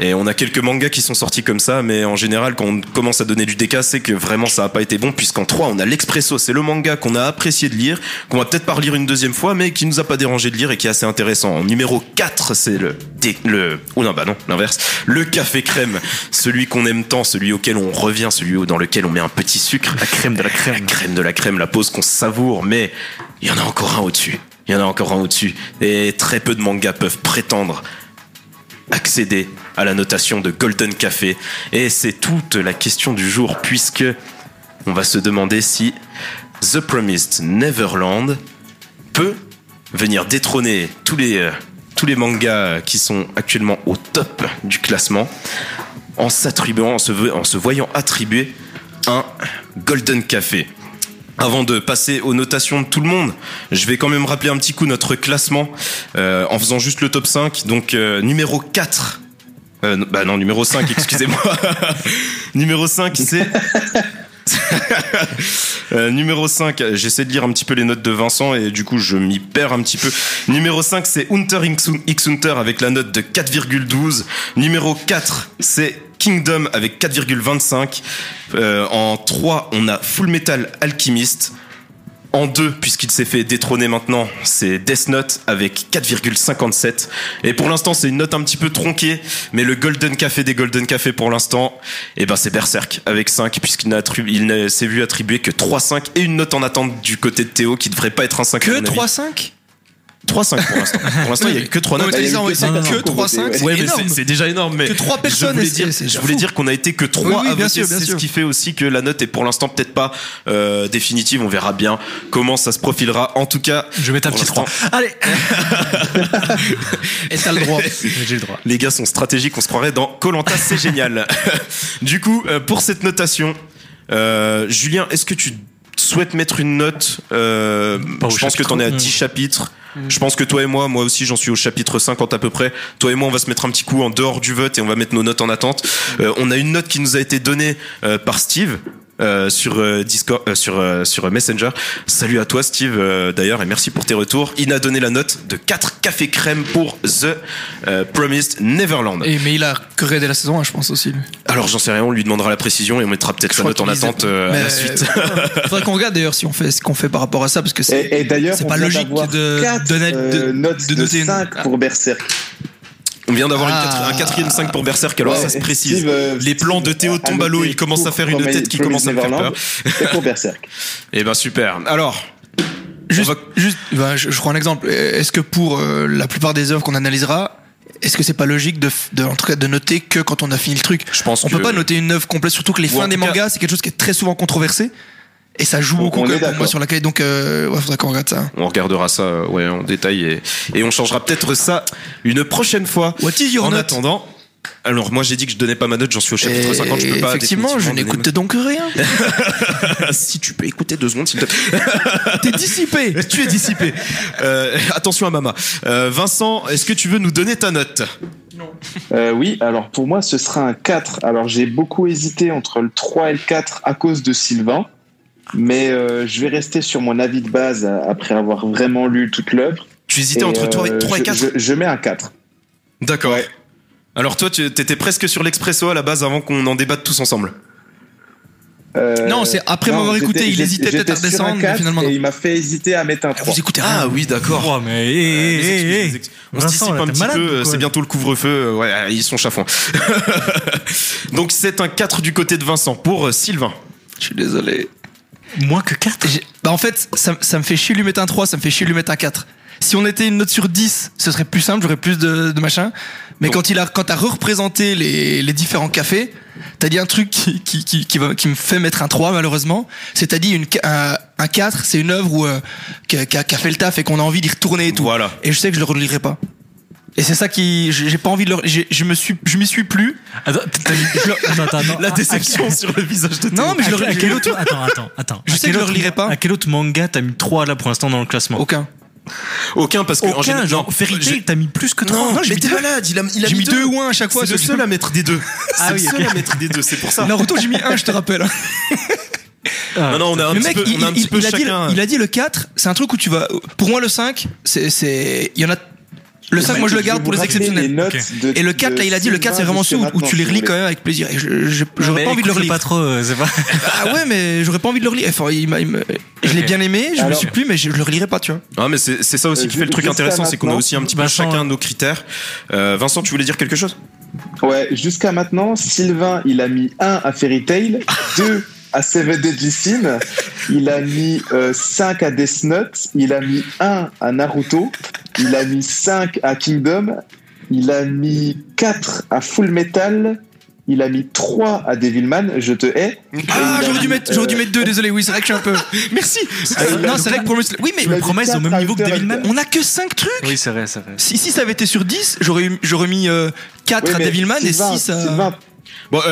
Et on a quelques mangas qui sont sortis comme ça, mais en général, quand on commence à donner du déca, c'est que vraiment ça n'a pas été bon, puisqu'en 3, on a l'Expresso. C'est le manga qu'on a apprécié de lire, qu'on va peut-être pas relire une deuxième fois, mais qui nous a pas dérangé de lire et qui est assez intéressant. En numéro 4, c'est le, dé- le, oh non, bah non, l'inverse. Le café crème. Celui qu'on aime tant, celui auquel on revient, celui dans lequel on met un petit sucre. La crème de la crème. La crème de la crème, la pause qu'on savoure, mais il y en a encore un au-dessus. Il y en a encore un au-dessus. Et très peu de mangas peuvent prétendre accéder à la notation de Golden Café. Et c'est toute la question du jour, puisque on va se demander si The Promised Neverland peut venir détrôner tous les, euh, tous les mangas qui sont actuellement au top du classement en s'attribuant, en en se voyant attribuer un Golden Café. Avant de passer aux notations de tout le monde, je vais quand même rappeler un petit coup notre classement euh, en faisant juste le top 5. Donc euh, numéro 4. Euh, bah non, numéro 5, excusez-moi. numéro 5, c'est... Euh, numéro 5, j'essaie de lire un petit peu les notes de Vincent et du coup je m'y perds un petit peu. Numéro 5, c'est Hunter X Hunter avec la note de 4,12. Numéro 4, c'est Kingdom avec 4,25. Euh, en 3, on a Full Metal Alchemist. En 2, puisqu'il s'est fait détrôner maintenant, c'est Death Note avec 4,57. Et pour l'instant, c'est une note un petit peu tronquée, mais le Golden Café des Golden Café pour l'instant, eh ben c'est Berserk avec 5, puisqu'il n'a s'est vu attribuer que 3,5 et une note en attente du côté de Théo qui devrait pas être un 5 Que 3-5 3,5 pour l'instant. Pour l'instant, il y a que 3 Non, notes. que c'est cinq que pour 3-5, voter, c'est Ouais, mais énorme. c'est- c'est déjà énorme. Mais Que trois je personnes, voulais c'est- dire, je voulais dire qu'on a été que 3 Oui, oui, C'est ce qui fait aussi que la note est pour l'instant peut-être pas euh, définitive. On verra bien comment ça se profilera. En tout cas, Je vais mettre un petit 3. l'instant, Allez Et t'as le droit. J'ai le droit. Les gars sont stratégiques, on se croirait dans Colanta, c'est génial. du coup, euh, pour cette notation, euh, Julien, est-ce que tu souhaites mettre une note euh, Je pense que t'en es à 10 chapitres. Je pense que toi et moi, moi aussi j'en suis au chapitre 50 à peu près. Toi et moi, on va se mettre un petit coup en dehors du vote et on va mettre nos notes en attente. Euh, on a une note qui nous a été donnée euh, par Steve. Euh, sur euh, Discord, euh, sur euh, sur Messenger. Salut à toi Steve euh, d'ailleurs et merci pour tes retours. Il a donné la note de 4 cafés crème pour The euh, Promised Neverland. Et, mais il a créé dès la saison 1, je pense aussi. lui. Alors j'en sais rien, on lui demandera la précision et on mettra peut-être sa note en attente euh, à la suite. Faudrait qu'on regarde d'ailleurs si on fait ce qu'on fait par rapport à ça, parce que c'est. Et, et d'ailleurs, c'est on pas logique de de- euh, notes de de, noter une- 5 pour Berserk. On vient d'avoir Ah. un quatrième 5 pour Berserk, alors Ouais, ça se précise. Steve, euh, Les plans de Théo tombent à l'eau, il commence à faire une tête qui commence à me faire peur. Et pour Berserk. Eh ben super. Alors, Juste, juste ben, je, je prends un exemple. Est-ce que pour euh, la plupart des œuvres qu'on analysera, est-ce que c'est pas logique de, en tout cas, de noter que quand on a fini le truc? Je pense On que peut pas noter une œuvre complète, surtout que les Ou fins des cas- mangas, c'est quelque chose qui est très souvent controversé. Et ça joue On- beaucoup on quand est même pour moi d'accord. sur la qualité. Donc, euh, ouais, faudrait qu'on regarde ça. on regardera ça euh, ouais, en détail et, et on changera peut-être ça une prochaine fois. What is your en note attendant, alors moi j'ai dit que je donnais pas ma note, j'en suis au chapitre Et 50, je peux pas Effectivement, je n'écoute donc rien. si tu peux écouter deux secondes s'il te plaît. T'es dissipé. tu es dissipé. Euh, attention à Mama. Euh, Vincent, est-ce que tu veux nous donner ta note? Euh, oui, alors pour moi, ce sera un 4. Alors j'ai beaucoup hésité entre le 3 et le 4 à cause de Sylvain. Mais euh, je vais rester sur mon avis de base euh, après avoir vraiment lu toute l'œuvre. Tu hésitais entre Et, 3 et, euh, 3 et je- 4 je, je mets un 4. D'accord. Alors toi, tu étais presque sur l'expresso à la base avant qu'on en débatte tous ensemble. Euh, Non, c'est après m'avoir écouté, il hésitait peut-être à j'étais sur un redescendre, mais 4 finalement non. Et il m'a fait hésiter à mettre un 3. Vous écoutez rien. Ah oui, d'accord. Oh, mais Euh, excuses, les hé. excuses. On se dissipe là, un petit malade peu, c'est bientôt le couvre-feu, ouais, ils sont chafouins. Donc c'est un 4 du côté de Vincent pour Sylvain. Je suis désolé. Moins que 4 J'ai- Bah en fait, ça, ça me fait chier de lui mettre un 3, ça me fait chier de lui mettre un 4. Si on était une note sur 10, ce serait plus simple, j'aurais plus de, de machin. Mais quand il a quand t'as représenté les, les différents cafés, t'as dit un truc qui, qui, qui, qui, va- qui me fait mettre un 3 malheureusement. C'est t'as dit une, un, un 4, c'est une œuvre où, euh, qui, a, qui a- qui a fait le taf et qu'on a envie d'y retourner et tout. Voilà. Et je sais que je le relirai pas. Et c'est ça qui, j'ai pas envie de le, j'ai- je me suis, je m'y suis plus. Attends, t'as mis- attends, attends, attends. La À- déception sur le visage de. Non, mais je à, le à quel autre Attends, attends, attends. Je À sais que je le autre- relirai pas. À quel autre manga t'as mis 3 là pour l'instant dans le classement Aucun. Aucun parce que en Aucun, général- genre Fairy Tail, t'as mis plus que 3 Non, Non, j'ai mais mis t'es deux. malade, il a, il a J'ai mis deux ou un à chaque fois. C'est le seul à mettre des deux. Ah c'est oui, le seul à mettre des deux, c'est pour ça. Naruto, j'ai mis un, je te rappelle. Non, non, on a un le petit mec, peu, il, on a un il- petit peu il a dit, il a dit le 4, c'est un truc où tu vas. Pour moi, le 5, c'est. c'est- Il y en a. Le 5, moi, je le garde pour les exceptionnels. Et le 4, là, il a dit le 4, c'est vraiment ceux où, où tu les relis quand même avec plaisir. J'aurais pas envie de le relire. pas trop, euh, c'est pas. Ah ouais, mais j'aurais pas envie de le relire. Enfin, il m'a- il me- Je l'ai bien aimé, je me suis plus, mais je, je le relirai pas, tu vois. Ah, mais c'est c'est ça aussi Euh, qui fait le truc intéressant, c'est qu'on a aussi un petit peu Vincent, chacun nos critères. Euh, Vincent, tu voulais dire quelque chose? Ouais, jusqu'à maintenant, Sylvain, il a mis 1 à Fairy Tail, 2 à Seven Deadly il a mis 5 à Death Note, il a mis 1 à Naruto, il a mis 5 à Kingdom, il a mis 4 à Full Metal, il a mis 3 à Devilman, je te hais. Ah, j'aurais dû mettre, j'aurais dû euh, mettre 2, désolé, oui, c'est vrai que je suis un peu. Merci Euh, non, c'est vrai que pour le. Oui, mais mis promesse au même niveau que Devilman. On a que 5 trucs. Oui, c'est vrai, c'est vrai. Si, si ça avait été sur 10, j'aurais eu- j'aurais mis 4 Oui, à Devilman et Sylvain, 6 à. Sylvain, Bon, euh,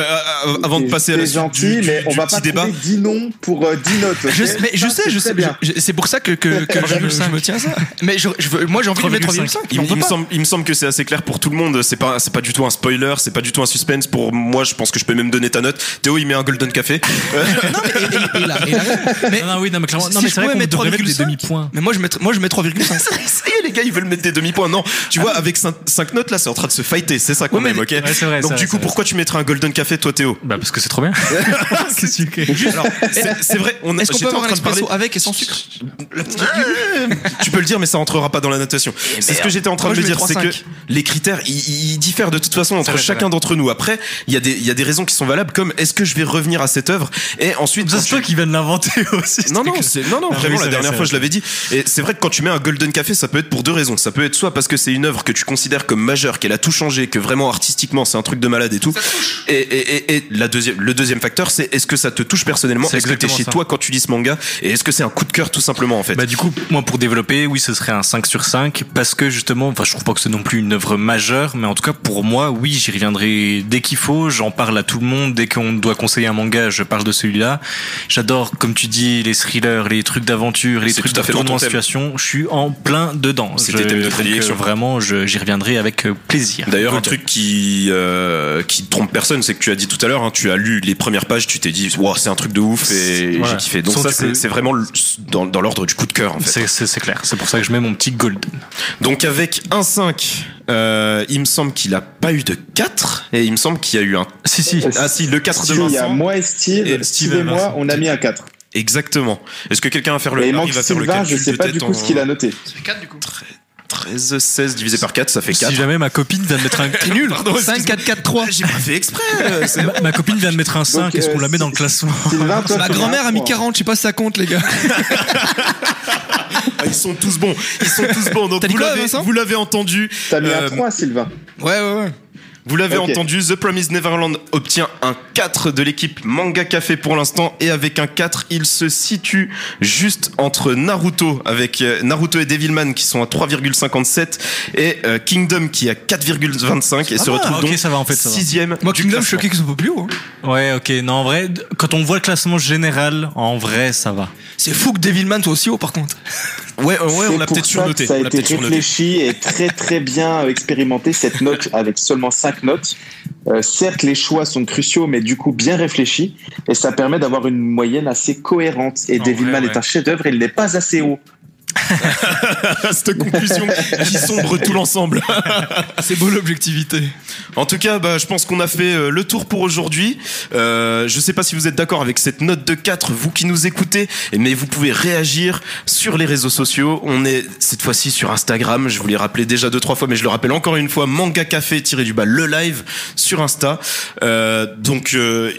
euh, avant de passer à la gentil, du, du- mais on du va petit pas débat. trouver 10 noms pour euh, 10 notes. Je, mais je Ça, sais, je sais. bien. C'est pour ça que, que, que je, me- je me tiens à ça. Mais je, je veux- moi, j'ai envie de mettre 3,5. Il, il me semble, il me semble que c'est assez clair pour tout le monde. C'est pas, c'est pas du tout un spoiler, c'est pas du tout un suspense. Pour moi, je pense que je peux même donner ta note. Théo, il met un golden café. Euh, Non, mais et- et- et il a-. Mais Non, non, oui, non, mais clairement, si non, mais c'est vrai qu'on mettre devrait mettre des 3,5, demi-points. Mais moi, je mets, moi, je mets 3,5. ça y est, les gars, ils veulent mettre des demi-points. Non, tu vois, avec 5 notes là, c'est en train de se fighter. C'est ça mais- aime, ok Ouais, c'est vrai, Donc du coup, pourquoi tu mettrais un golden café, toi, Théo Bah, parce que c'est trop bien. Qu'est-ce que tu veux Alors, c'est c'est vrai. On a- Est-ce qu'on peut avoir un parler- espresso avec et sans sucre La petite virgule. tu peux le dire, mais ça entrera pas dans la notation. C'est ce que j'étais en train Moi, de dire, c'est que 3,5. les critères, ils, ils diffèrent de toute façon entre vrai, c'est chacun d'entre nous. Après, il y a des, il y a des raisons qui sont valables, comme est-ce que je vais revenir à cette œuvre Et ensuite, c'est toi qui viens de l'inventer aussi. non, non, c'est, non, non, Ah vraiment, la c'est dernière fois, c'est je l'avais dit. Et c'est vrai que quand tu mets un Golden Café, ça peut être pour deux raisons. Ça peut être soit parce que c'est une œuvre que tu considères comme majeure, qu'elle a tout changé, que vraiment artistiquement, c'est un truc de malade et tout. Et, et, et, et la deuxième, le deuxième facteur, c'est est-ce que ça te touche personnellement? Est-ce que t'es chez ça. toi quand tu lis ce manga? Et est-ce que c'est un coup de cœur tout simplement, en fait? Bah du coup, moi pour développer, oui, ce serait un 5 sur 5 parce que justement, enfin je trouve pas que c'est non plus une œuvre majeure, mais en tout cas pour moi, oui, j'y reviendrai dès qu'il faut, j'en parle à tout le monde, dès qu'on doit conseiller un manga, je parle de celui-là. J'adore comme tu dis les thrillers, les trucs d'aventure, les trucs de ton en situation, je suis en plein dedans. C'est Je- tes thèmes de prédilection. euh, vraiment, j'y reviendrai avec euh, plaisir. D'ailleurs, un truc qui euh, qui trompe personne, c'est que tu as dit tout à l'heure, hein, tu as lu les premières pages, tu t'es dit, wow, c'est un truc de ouf et Voilà. j'ai kiffé. Donc Sans ça, c'est peux- c'est vraiment le- dans, dans l'ordre du coup de cœur. En fait. C'est- C'est c'est clair, c'est pour ça que je mets mon petit golden. Donc avec un 5, euh, il me semble qu'il a pas eu de 4 et il me semble qu'il y a eu un. Si si. Ah si, le 4 de Si, il y a Vincent. moi et Steve, Et Steve, et moi, Vincent. on a mis un 4. Exactement. Est-ce que quelqu'un va faire le il manque faire le je sais pas du coup en- ce qu'il a noté. C'est 4 du coup. 13, 16 divisé par 4, ça fait 4. Si jamais ma copine vient de mettre un T'es nul. Pardon, 5, 4, 4, 3. J'ai pas fait exprès. euh, Ma, ma copine vient de mettre un 5, Donc, est-ce qu'on euh, la met dans le classement Ma grand-mère a mis point. 40, je sais pas si ça compte, les gars. Ah, Ils sont tous bons. Ils sont tous bons. Donc vous l'avez, vous l'avez entendu. T'as mis Euh, un 3, Sylvain. Ouais, ouais, ouais. Vous l'avez entendu, The Promised Neverland obtient un 4 de l'équipe Manga Café pour l'instant et avec un 4, il se situe juste entre Naruto avec euh, Naruto et Devilman qui sont à 3,57 et euh, Kingdom qui est à 4,25 et se va, retrouve donc ça va, en fait, ça va. sixième. Moi, du Kingdom, je suis classement. choqué que ce soit pas plus haut. hein. Ouais, ok. Non, en vrai, quand on voit le classement général, en vrai, ça va. C'est fou que Devilman soit aussi haut, par contre. Ouais, ouais, on l'a peut-être surnoté. que Ça a été réfléchi et très très bien expérimenté cette note avec seulement 5 notes. Euh, certes, les choix sont cruciaux, mais du coup bien réfléchis et ça permet d'avoir une moyenne assez cohérente. Et En Devilman vrai, est un chef-d'œuvre, il n'est pas assez haut. Cette conclusion qui sombre tout l'ensemble. C'est beau l'objectivité. En tout cas, bah, je pense qu'on a fait euh, le tour pour aujourd'hui. Euh, je sais pas si vous êtes d'accord avec cette note de 4, vous qui nous écoutez, mais vous pouvez réagir sur les réseaux sociaux. On est cette fois-ci sur Instagram. Je vous l'ai rappelé déjà deux trois fois, mais je le rappelle encore une fois. Manga Café tiré du bas le live sur Insta. Euh, donc euh,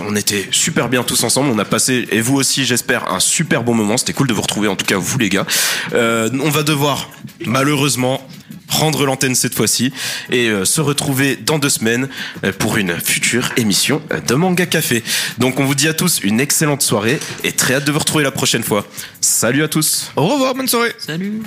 on était super bien tous ensemble. On a passé et vous aussi, j'espère, un super bon moment. C'était cool de vous retrouver. En tout cas, vous les gars. Euh, on va devoir malheureusement rendre l'antenne cette fois-ci et euh, se retrouver dans deux semaines euh, pour une future émission euh, de Manga Café. Donc on vous dit à tous une excellente soirée et très hâte de vous retrouver la prochaine fois. Salut à tous Au revoir, bonne soirée. Salut.